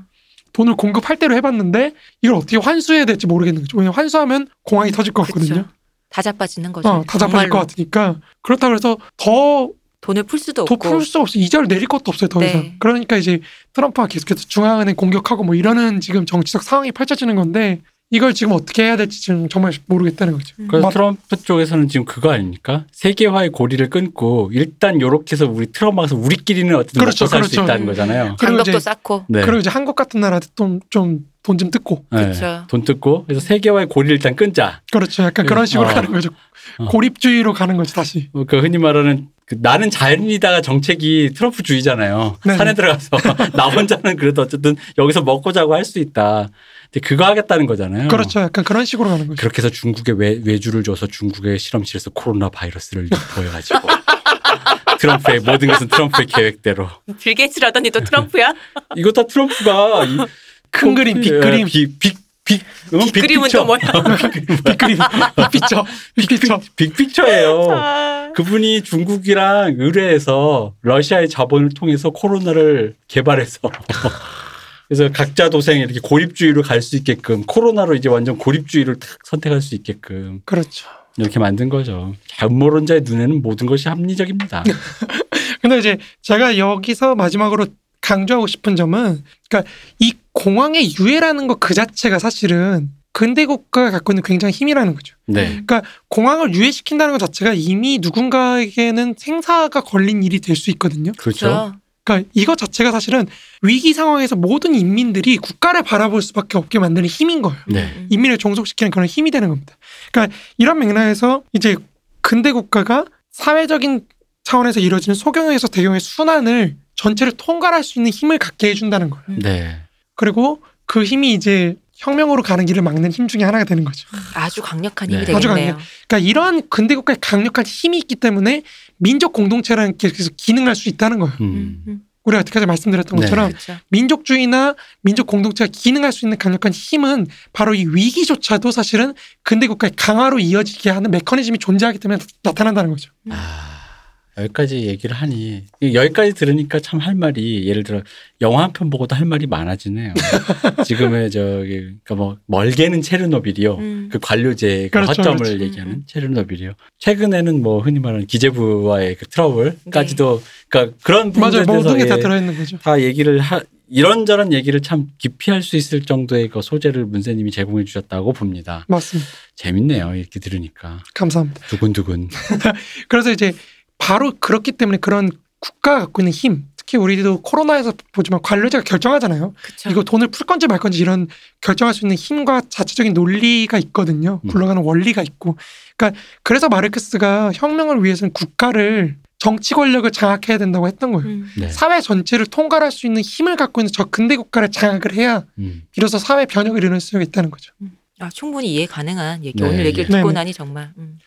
돈을 공급할 대로 해봤는데 이걸 어떻게 환수해야 될지 모르겠는 거죠. 왜냐면 환수하면 공항이 터질 것 같거든요. 그쵸. 다 자빠지는 거죠. 어, 다 잡아질 것. 같으니까 그렇다고 해서 더 돈을 풀 수도 더 없고. 풀수 없어 이자를 내릴 것도 없어요 더 네. 이상 그러니까 이제 트럼프가 계속해서 중앙은행 공격하고 뭐 이러는 지금 정치적 상황이 펼쳐지는 건데 이걸 지금 어떻게 해야 될지 지금 정말 모르겠다는 거죠 음. 그래서 맞- 트럼프 쪽에서는 지금 그거 아닙니까? 세계화의 고리를 끊고 일단 요렇게 해서 우리 틀어막아서 우리끼리는 어떻게 그렇죠, 먹고 살수 그렇죠. 있다는 거잖아요. 장벽도 이제- 쌓고. 네. 그리고 이제 한국 같은 나라도 좀 돈 좀 뜯고 네. 돈 뜯고 그래서 세계화의 고리를 일단 끊자. 그렇죠 약간 그런 식으로 어. 가는 거죠 어. 고립주의로 가는 거죠 다시 어, 그 흔히 말하는 그 나는 자연이다가 정책이 트럼프주의잖아요. 네. 산에 들어가서 나 혼자는 그래도 어쨌든 여기서 먹고 자고 할 수 있다. 근데 그거 하겠다는 거잖아요. 그렇죠 약간 그런 식으로 가는 거죠 그렇게 해서 중국에 외, 외주를 줘서 중국의 실험실에서 코로나 바이러스를 보여가지고 트럼프의 모든 것은 트럼프의 계획대로 빌 게이츠라더니 또 트럼프야? 이거 다 트럼프가 이- 큰 그림 빅 그림 빅, 빅, 빅, 응, 빅 그림은 빅픽처. 또 뭐야? 빅 그림 빅피처 빅피처 빅픽처예요. 아. 그분이 중국이랑 의뢰해서 러시아의 자본을 통해서 코로나를 개발해서 그래서 각자 도생 이렇게 고립주의로 갈 수 있게끔 코로나로 이제 완전 고립주의를 탁 선택할 수 있게끔 그렇죠 이렇게 만든 거죠. 자, 음모론자의 눈에는 모든 것이 합리적입니다. 근데 이제 제가 여기서 마지막으로 강조하고 싶은 점은 그러니까 이 공항의 유해라는 것 그 자체가 사실은 근대 국가가 갖고 있는 굉장히 힘이라는 거죠. 네. 공항을 유해시킨다는 것 자체가 이미 누군가에게는 생사가 걸린 일이 될 수 있거든요. 그렇죠. 그렇죠. 그러니까 이것 자체가 사실은 위기 상황에서 모든 인민들이 국가를 바라볼 수밖에 없게 만드는 힘인 거예요. 네. 음. 인민을 종속시키는 그런 힘이 되는 겁니다. 그러니까 이런 맥락에서 이제 근대 국가가 사회적인 차원에서 이루어지는 소경에서 대경의 순환을 전체를 통괄할 수 있는 힘을 갖게 해준다는 거예요. 네. 그리고 그 힘이 이제 혁명으로 가는 길을 막는 힘 중에 하나가 되는 거죠. 아주 강력한 네. 힘이 아주 되겠네요. 그러니까 이런 근대 국가의 강력한 힘이 있기 때문에 민족 공동체라는 게 계속 기능할 수 있다는 거예요. 음. 음, 음. 우리가 어떻게 말씀드렸던 네. 것처럼 그렇죠. 민족주의나 민족 공동체가 기능할 수 있는 강력한 힘은 바로 이 위기조차도 사실은 근대 국가의 강화로 이어지게 하는 메커니즘이 존재하기 때문에 나타난다는 거죠. 아, 여기까지 얘기를 하니 여기까지 들으니까 참 할 말이 예를 들어 영화 한 편 보고도 할 말이 많아지네요. 지금의 저기 그러니까 뭐 멀게는 체르노빌이요. 음. 그 관료제 그 그렇죠, 허점을 그렇죠. 얘기하는 음. 체르노빌이요. 최근에는 뭐 흔히 말하는 기재부와의 그 트러블까지도 그러니까 그런 부분에 맞아요. 모든 게다 대해서 들어있는 거죠. 다 얘기를 하, 이런저런 얘기를 참 깊이 할 수 있을 정도의 그 소재를 문세님이 제공해 주셨다고 봅니다. 맞습니다. 재밌네요. 이렇게 들으니까 감사합니다. 두근두근. 그래서 이제 바로 그렇기 때문에 그런 국가가 갖고 있는 힘, 특히 우리도 코로나에서 보지만 관료제가 결정하잖아요. 그렇죠. 이거 돈을 풀 건지 말 건지 이런 결정할 수 있는 힘과 자체적인 논리가 있거든요. 음. 굴러가는 원리가 있고. 그러니까 그래서 마르크스가 혁명을 위해서는 국가를 정치 권력을 장악해야 된다고 했던 거예요. 음. 네. 사회 전체를 통괄할 수 있는 힘을 갖고 있는 저 근대 국가를 장악을 해야 음. 비로소 사회 변혁을 이룰 수가 있다는 거죠. 아, 충분히 이해 가능한 얘기. 네, 오늘 얘기를 네. 듣고. 나니 정말. 음.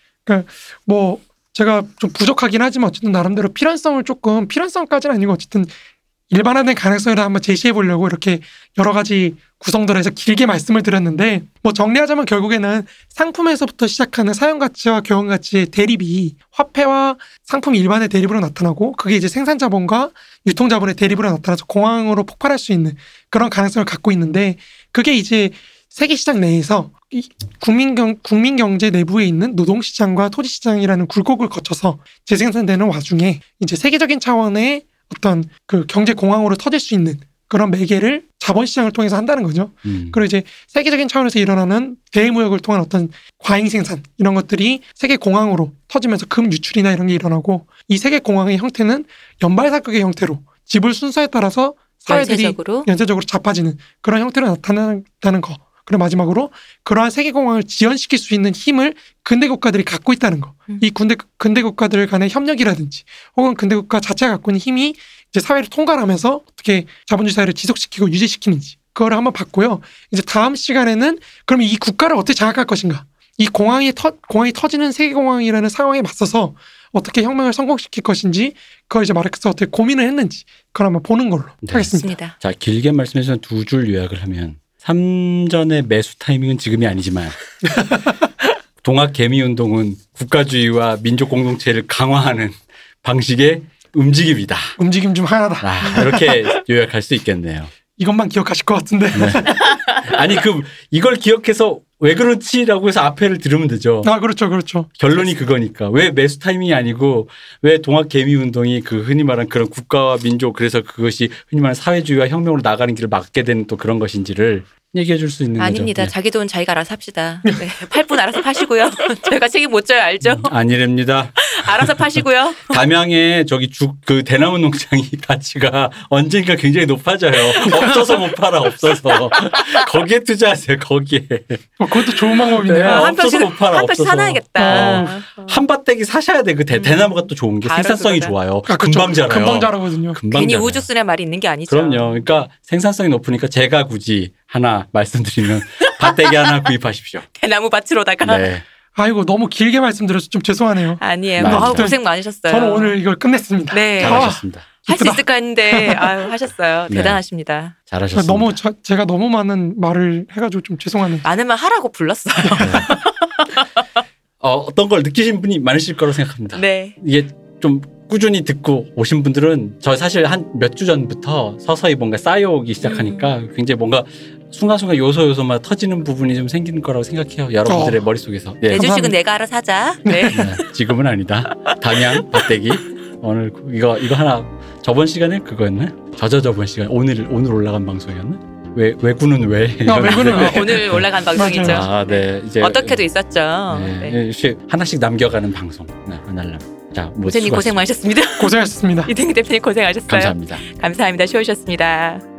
뭐 제가 좀 부족하긴 하지만 어쨌든 나름대로 필연성을 조금 필연성까지는 아니고 어쨌든 일반화된 가능성을 한번 제시해 보려고 이렇게 여러 가지 구성들을 해서 길게 말씀을 드렸는데 뭐 정리하자면 결국에는 상품에서부터 시작하는 사용 가치와 교환 가치의 대립이 화폐와 상품 일반의 대립으로 나타나고 그게 이제 생산 자본과 유통 자본의 대립으로 나타나서 공황으로 폭발할 수 있는 그런 가능성을 갖고 있는데 그게 이제 세계 시장 내에서 이 국민 경 국민 경제 내부에 있는 노동 시장과 토지 시장이라는 굴곡을 거쳐서 재생산되는 와중에 이제 세계적인 차원의 어떤 그 경제 공황으로 터질 수 있는 그런 매개를 자본 시장을 통해서 한다는 거죠. 음. 그리고 이제 세계적인 차원에서 일어나는 대무역을 통한 어떤 과잉 생산 이런 것들이 세계 공황으로 터지면서 금 유출이나 이런 게 일어나고 이 세계 공황의 형태는 연발 사격의 형태로 지불 순서에 따라서 사회들이 연쇄적으로 연쇄적으로 자빠지는 그런 형태로 나타난다는 거. 그리고 마지막으로 그러한 세계 공황을 지연시킬 수 있는 힘을 근대 국가들이 갖고 있다는 거. 음. 이 군대 근대 국가들 간의 협력이라든지 혹은 근대 국가 자체가 갖고 있는 힘이 이제 사회를 통괄하면서 어떻게 자본주의 사회를 지속시키고 유지시키는지 그거를 한번 봤고요. 이제 다음 시간에는 그러면 이 국가를 어떻게 장악할 것인가? 이 공황이 터 공황이 터지는 세계 공황이라는 상황에 맞서서 어떻게 혁명을 성공시킬 것인지 그걸 이제 마르크스가 어떻게 고민을 했는지 그걸 한번 보는 걸로 네. 하겠습니다. 자 길게 말씀해서 두 줄 요약을 하면 삼전의 매수 타이밍은 지금이 아니지만 동학 개미 운동은 국가주의와 민족 공동체를 강화하는 방식의 움직임이다. 움직임 중 하나다. 아, 이렇게 요약할 수 있겠네요. 이것만 기억하실 것 같은데. 네. 아니 그 이걸 기억해서 왜 그렇지라고 해서 앞에를 들으면 되죠. 아 그렇죠, 그렇죠. 결론이 그거니까 왜 매수 타이밍이 아니고 왜 동학 개미 운동이 그 흔히 말하는 그런 국가와 민족 그래서 그것이 흔히 말하는 사회주의와 혁명으로 나가는 길을 막게 되는 또 그런 것인지를 얘기해 줄 수 있는 아닙니다. 거죠. 자기 돈 자기가 알아서 합시다. 네. 팔분 알아서 파시고요. 저희가 책임 못 져요, 알죠? 네. 아니랍니다. 알아서 파시고요. 담양에 저기 죽 그 대나무 농장이 가치가 언젠가 굉장히 높아져요. 없어서 못 팔아 없어서 거기에 투자하세요. 거기에 어, 그것도 좋은 방법이네요. 네. 한 없어서 못 팔아, 한 없어서. 사놔야겠다. 한 밭대기 사셔야 돼. 그 대, 음. 대나무가 또 좋은 게 생산성이 그거다. 좋아요. 아, 그렇죠. 금방 자라요. 금방 자라거든요. 금방 괜히 자라요. 우주순의 말이 있는 게 아니죠. 그럼요. 그러니까 생산성이 높으니까 제가 굳이 하나 말씀드리면 밭대기 하나 구입하십시오. 대나무 밭으로다가 네. 아이고 너무 길게 말씀드려서 좀 죄송하네요. 아니에요. 아, 고생 많으셨어요. 저는 오늘 이걸 끝냈습니다. 네. 아, 잘하셨습니다. 할수 이쁘다. 있을까 했는데 아유, 하셨어요. 네. 대단하십니다. 잘하셨습니다. 너무 저- 제가 너무 많은 말을 해가지고 좀 죄송하네요. 많으면 하라고 불렀어요. 어, 어떤 걸 느끼신 분이 많으실 거라고 생각합니다. 네. 이게 좀 꾸준히 듣고 오신 분들은 저 사실 한 몇 주 전부터 서서히 뭔가 쌓여오기 시작하니까 음. 굉장히 뭔가 순간순간 요소 요소마다 터지는 부분이 좀 생기는 거라고 생각해요. 여러분들의 어. 머릿속에서. 예. 내 주식은 감사합니다. 내가 알아서 하자. 네. 네, 지금은 아니다. 담양 밭대기 오늘 이거 이거 하나 저번 시간에 그거였나? 저저 저번 시간 오늘 오늘 올라간 방송이었나? 왜 외구는 왜? 아, 외구는 왜? 어, 오늘 올라간 방송이죠. 아, 네. 이제 어떻게도 있었죠. 네. 네. 이렇게 하나씩 남겨가는 방송. 네, 하나람. 자, 뭐 대표님 고생 많으셨습니다. 고생하셨습니다. 이등희 대표님 고생하셨어요. 감사합니다. 감사합니다. 쉬우셨습니다.